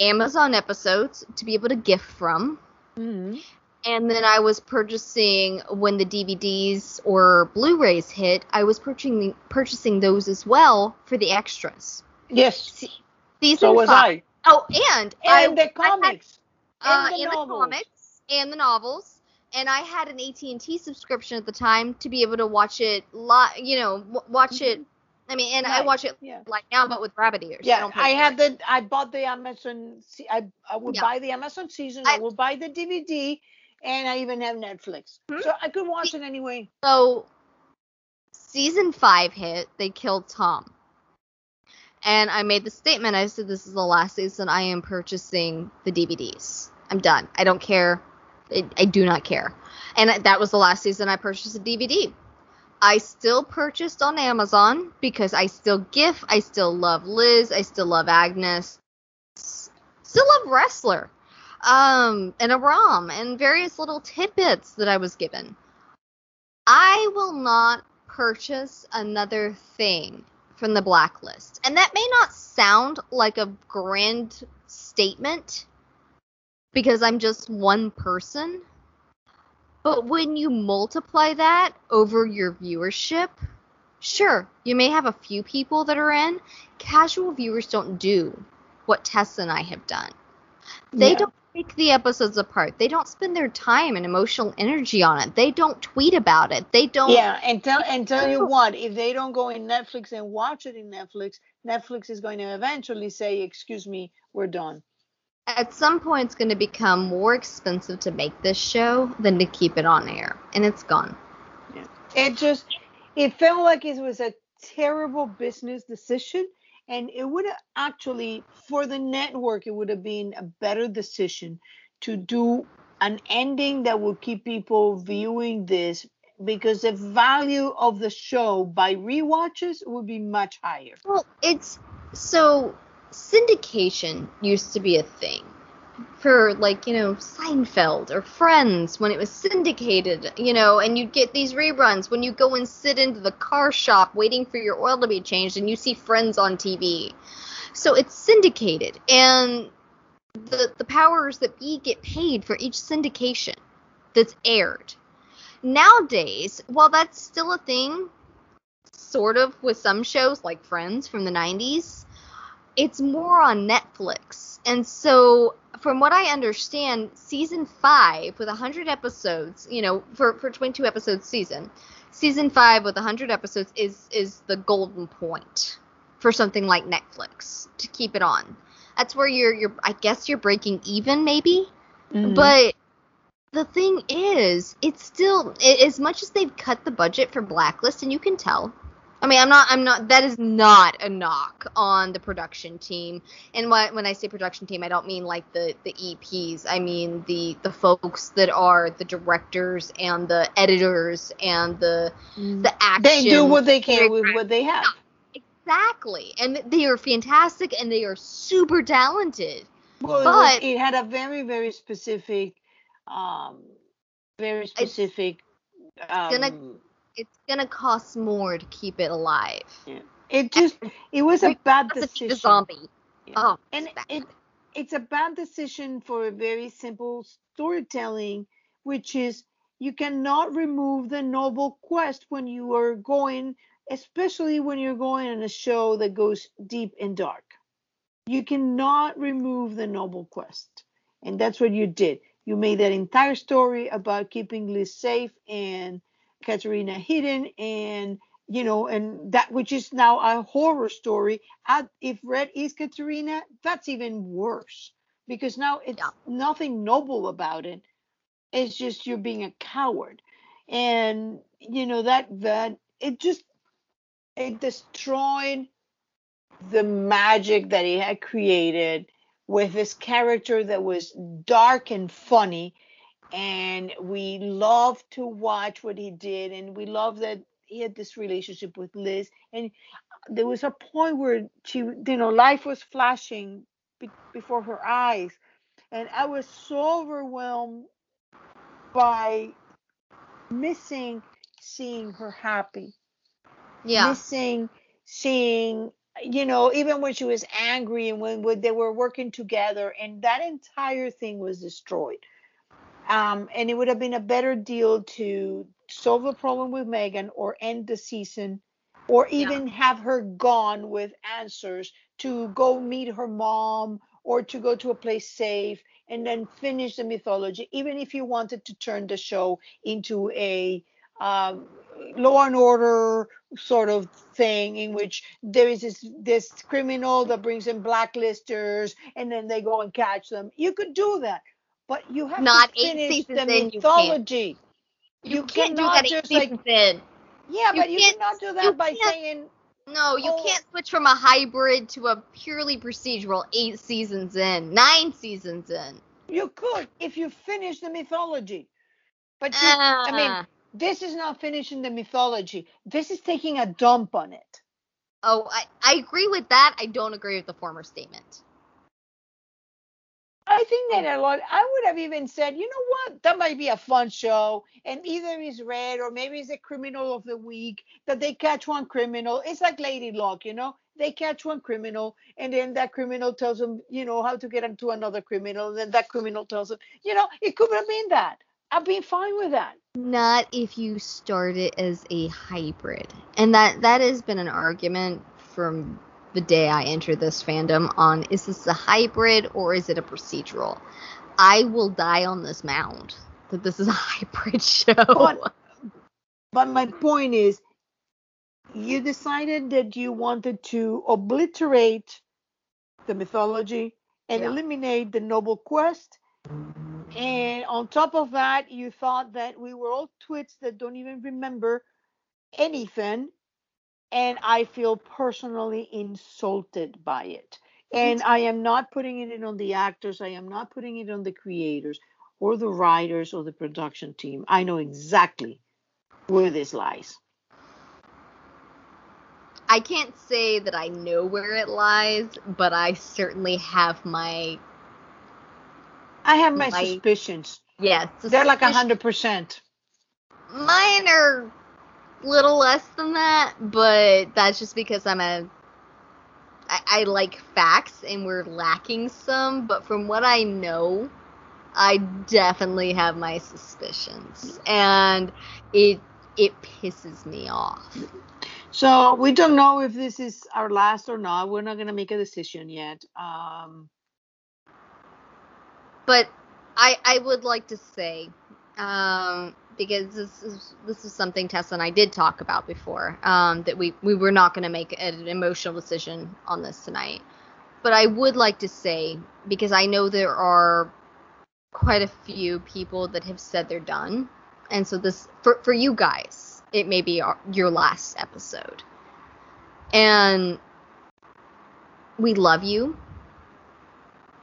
Speaker 1: Amazon episodes to be able to gift from. Mm-hmm. And then I was purchasing when the DVDs or Blu-rays hit. I was purchasing purchasing those as well for the extras.
Speaker 2: Yes. season so was five, I.
Speaker 1: Oh, and
Speaker 2: and I, the comics,
Speaker 1: had, uh, and, the, and the comics, and the novels, and I had an AT and T subscription at the time to be able to watch it live. You know, watch mm-hmm. it. I mean, and right. I watch it yeah. like now, but with rabbit ears.
Speaker 2: Yeah, I, I had the. I bought the Amazon. I I would yeah. buy the Amazon season. I, I would buy the DVD, and I even have Netflix, hmm? so I could watch it anyway.
Speaker 1: So, season five hit. They killed Tom, and I made the statement. I said, "This is the last season. I am purchasing the DVDs. I'm done. I don't care. I, I do not care." And that was the last season I purchased a DVD. I still purchased on Amazon because I still GIF. I still love Liz. I still love Agnes. Still love Ressler. Um, and Aram and various little tidbits that I was given. I will not purchase another thing from the blacklist. And that may not sound like a grand statement because I'm just one person. But when you multiply that over your viewership, sure, you may have a few people that are in. Casual viewers don't do what Tess and I have done. They yeah. don't take the episodes apart. They don't spend their time and emotional energy on it. They don't tweet about it. They don't
Speaker 2: Yeah, and tell and tell you oh. what, if they don't go in Netflix and watch it in Netflix, Netflix is going to eventually say, "Excuse me, we're done."
Speaker 1: at some point it's going to become more expensive to make this show than to keep it on air and it's gone
Speaker 2: yeah. it just it felt like it was a terrible business decision and it would have actually for the network it would have been a better decision to do an ending that would keep people viewing this because the value of the show by re-watches would be much higher.
Speaker 1: Well it's so syndication used to be a thing for like you know Seinfeld or Friends when it was syndicated, you know, and you'd get these reruns when you go and sit into the car shop waiting for your oil to be changed and you see Friends on TV. So it's syndicated and the the powers that be get paid for each syndication that's aired. Nowadays, while that's still a thing, sort of with some shows like Friends from the 90s, it's more on Netflix. And so, from what I understand, season five with 100 episodes, you know, for, for 22 episodes season, season five with 100 episodes is is the golden point for something like Netflix to keep it on. That's where you're you're I guess you're breaking even maybe, mm-hmm. but the thing is, it's still as much as they've cut the budget for Blacklist, and you can tell I mean, I'm not. I'm not. That is not a knock on the production team. And what, when I say production team, I don't mean like the the EPs. I mean the the folks that are the directors and the editors and the mm. the action.
Speaker 2: They do what they can with what they have.
Speaker 1: Exactly, and they are fantastic and they are super talented.
Speaker 2: Well, but it, it had a very very specific, um, very specific.
Speaker 1: It's, um, gonna it's gonna cost more to keep it alive.
Speaker 2: Yeah. It just it was a bad decision.
Speaker 1: zombie.
Speaker 2: Yeah. Oh, and it it's a bad decision for a very simple storytelling, which is you cannot remove the noble quest when you are going, especially when you're going on a show that goes deep and dark. You cannot remove the noble quest. And that's what you did. You made that entire story about keeping Liz safe and Katarina hidden and you know, and that which is now a horror story. If Red is Katarina, that's even worse because now it's yeah. nothing noble about it. It's just you're being a coward, and you know that that it just it destroyed the magic that he had created with this character that was dark and funny and we love to watch what he did and we love that he had this relationship with Liz. And there was a point where she you know life was flashing be- before her eyes. And I was so overwhelmed by missing seeing her happy.
Speaker 1: Yeah.
Speaker 2: Missing seeing you know even when she was angry and when, when they were working together and that entire thing was destroyed um, and it would have been a better deal to solve the problem with Megan or end the season or even yeah. have her gone with answers to go meet her mom or to go to a place safe and then finish the mythology even if you wanted to turn the show into a um, law and order sort of thing in which there is this this criminal that brings in blacklisters and then they go and catch them you could do that but you have
Speaker 1: Not
Speaker 2: to
Speaker 1: eight seasons
Speaker 2: the
Speaker 1: in,
Speaker 2: mythology.
Speaker 1: You,
Speaker 2: You
Speaker 1: can't do
Speaker 2: cannot
Speaker 1: that eight
Speaker 2: just, like-
Speaker 1: seasons in.
Speaker 2: Yeah,
Speaker 1: You
Speaker 2: but you cannot do that by saying
Speaker 1: No, you
Speaker 2: Oh.
Speaker 1: can't switch from a hybrid to a purely procedural eight seasons in, nine seasons in.
Speaker 2: you could if you finish the mythology. But you, I mean,
Speaker 1: Ah.
Speaker 2: this is not finishing the mythology. This is taking a dump on it.
Speaker 1: oh, I, I agree with that. I don't agree with the former statement.
Speaker 2: I think that a lot. I would have even said, you know what, that might be a fun show, and either is red or maybe it's a criminal of the week that they catch one criminal. It's like Lady Luck, you know, they catch one criminal, and then that criminal tells them, you know, how to get into another criminal, and then that criminal tells them, you know, it could have been that. I'd be fine with that.
Speaker 1: Not if you start it as a hybrid. And that that has been an argument from the day I entered this fandom on is this a hybrid or is it a procedural? I will die on this mound that this is a hybrid show.
Speaker 2: But- But my point is, you decided that you wanted to obliterate the mythology and
Speaker 1: Yeah.
Speaker 2: eliminate the noble quest. And on top of that, you thought that we were all twits that don't even remember anything. And I feel personally insulted by it. And I am not putting it in on the actors, I am not putting it on the creators or the writers or the production team. I know exactly where this lies.
Speaker 1: I can't say that I know where it lies, but I certainly have my
Speaker 2: I have my
Speaker 1: My-
Speaker 2: suspicions.
Speaker 1: yes.
Speaker 2: They're like a hundred percent.
Speaker 1: Mine are little less than that, but that's just because I'm a I, I like facts and we're lacking some, but from what I know, I definitely have my suspicions. And it it pisses me off.
Speaker 2: So we don't know if this is our last or not. We're not gonna make a decision yet. Um,
Speaker 1: But I I would like to say, um, because this is this is something Tessa and I did talk about before, um, that we we were not going to make an emotional decision on this tonight. But I would like to say because I know there are quite a few people that have said they're done, and so this for for you guys, it may be our, your last episode, and we love you.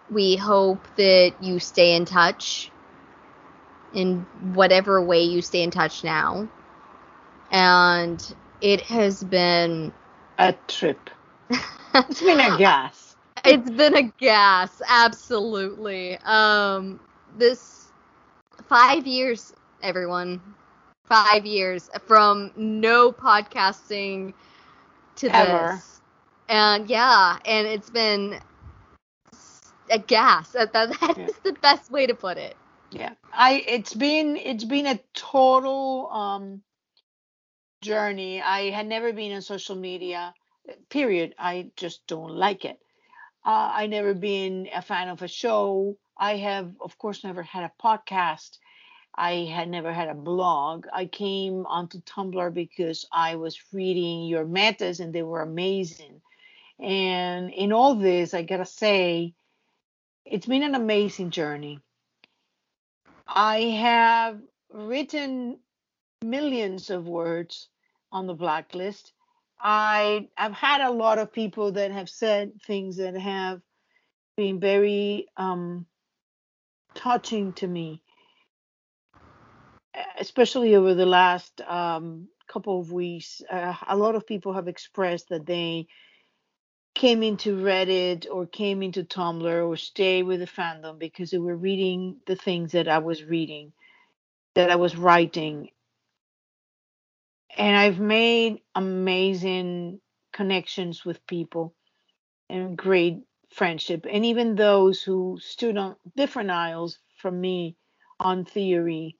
Speaker 1: We hope that you stay in touch in whatever way you stay in touch now. And it has been
Speaker 2: a trip. It's been a gas.
Speaker 1: it's been a gas, absolutely. Um this 5 years everyone. 5 years from no podcasting to
Speaker 2: Ever.
Speaker 1: this. And yeah, and it's been a gas. That, that,
Speaker 2: Yeah.
Speaker 1: is the best way to put it.
Speaker 2: Yeah. I it's been it's been a total um journey. I had never been on social media. Period. I just don't like it. Uh, I never been a fan of a show. I have, of course, never had a podcast. I had never had a blog. I came onto Tumblr because I was reading your metas and they were amazing. And in all this, I gotta say, it's been an amazing journey. I have written millions of words on the blacklist. I I've had a lot of people that have said things that have been very um, touching to me, especially over the last um, couple of weeks. Uh, a lot of people have expressed that they came into Reddit or came into Tumblr or stay with the fandom because they were reading the things that I was reading, that I was writing. And I've made amazing connections with people and great friendship. And even those who stood on different aisles from me on theory.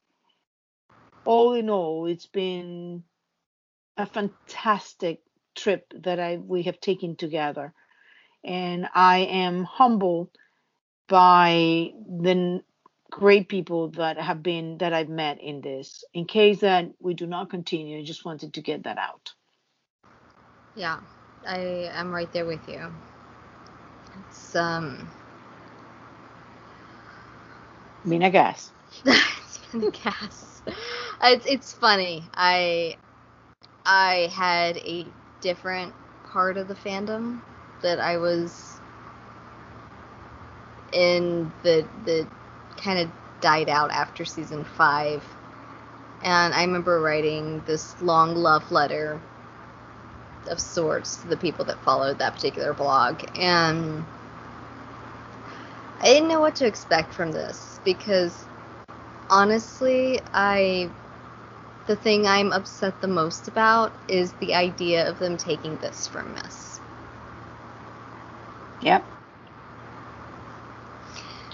Speaker 2: All in all, it's been a fantastic trip that I we have taken together. And I am humbled by the great people that have been that I've met in this. In case that we do not continue, I just wanted to get that out.
Speaker 1: Yeah, I am right there with you. It's um
Speaker 2: Mina Gas.
Speaker 1: it's Mina Gas. It's it's funny. I I had a different part of the fandom that I was in the the kind of died out after season five. And I remember writing this long love letter of sorts to the people that followed that particular blog. And I didn't know what to expect from this because honestly, I the thing I'm upset the most about is the idea of them taking this from us.
Speaker 2: Yep.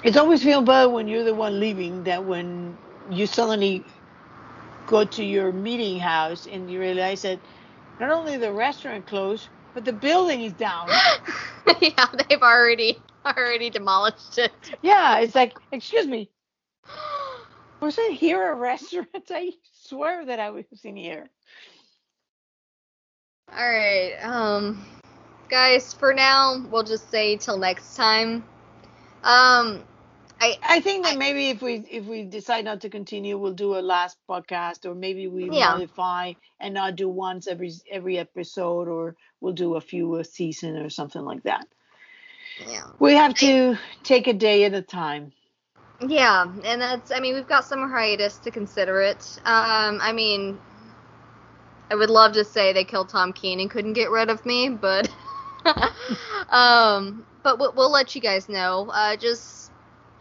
Speaker 2: It's always feel bad when you're the one leaving that when you suddenly go to your meeting house and you realize that not only the restaurant closed, but the building is down.
Speaker 1: yeah, they've already already demolished it.
Speaker 2: Yeah, it's like, excuse me, was it here a restaurant? I swear that I was in here.
Speaker 1: All right, um, guys, for now, we'll just say till next time. Um, I
Speaker 2: I think that I, maybe if we if we decide not to continue, we'll do a last podcast, or maybe we yeah. modify and not do once every every episode, or we'll do a few a season or something like that.
Speaker 1: Yeah.
Speaker 2: We have to I, take a day at a time.
Speaker 1: Yeah, and that's I mean we've got summer hiatus to consider it. Um, I mean, I would love to say they killed Tom Keen and couldn't get rid of me, but um, but we'll, we'll, let you guys know. Uh, just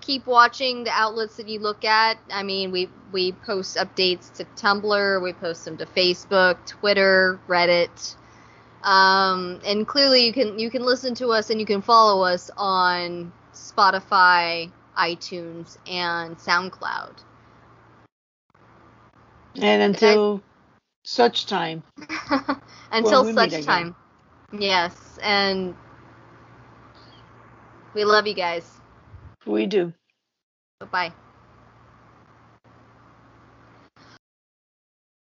Speaker 1: keep watching the outlets that you look at. I mean, we we post updates to Tumblr, we post them to Facebook, Twitter, Reddit. Um, and clearly you can you can listen to us and you can follow us on Spotify, iTunes, and SoundCloud.
Speaker 2: And until and I, such time.
Speaker 1: until such time. Yes, and we love you guys.
Speaker 2: We do.
Speaker 1: Bye bye.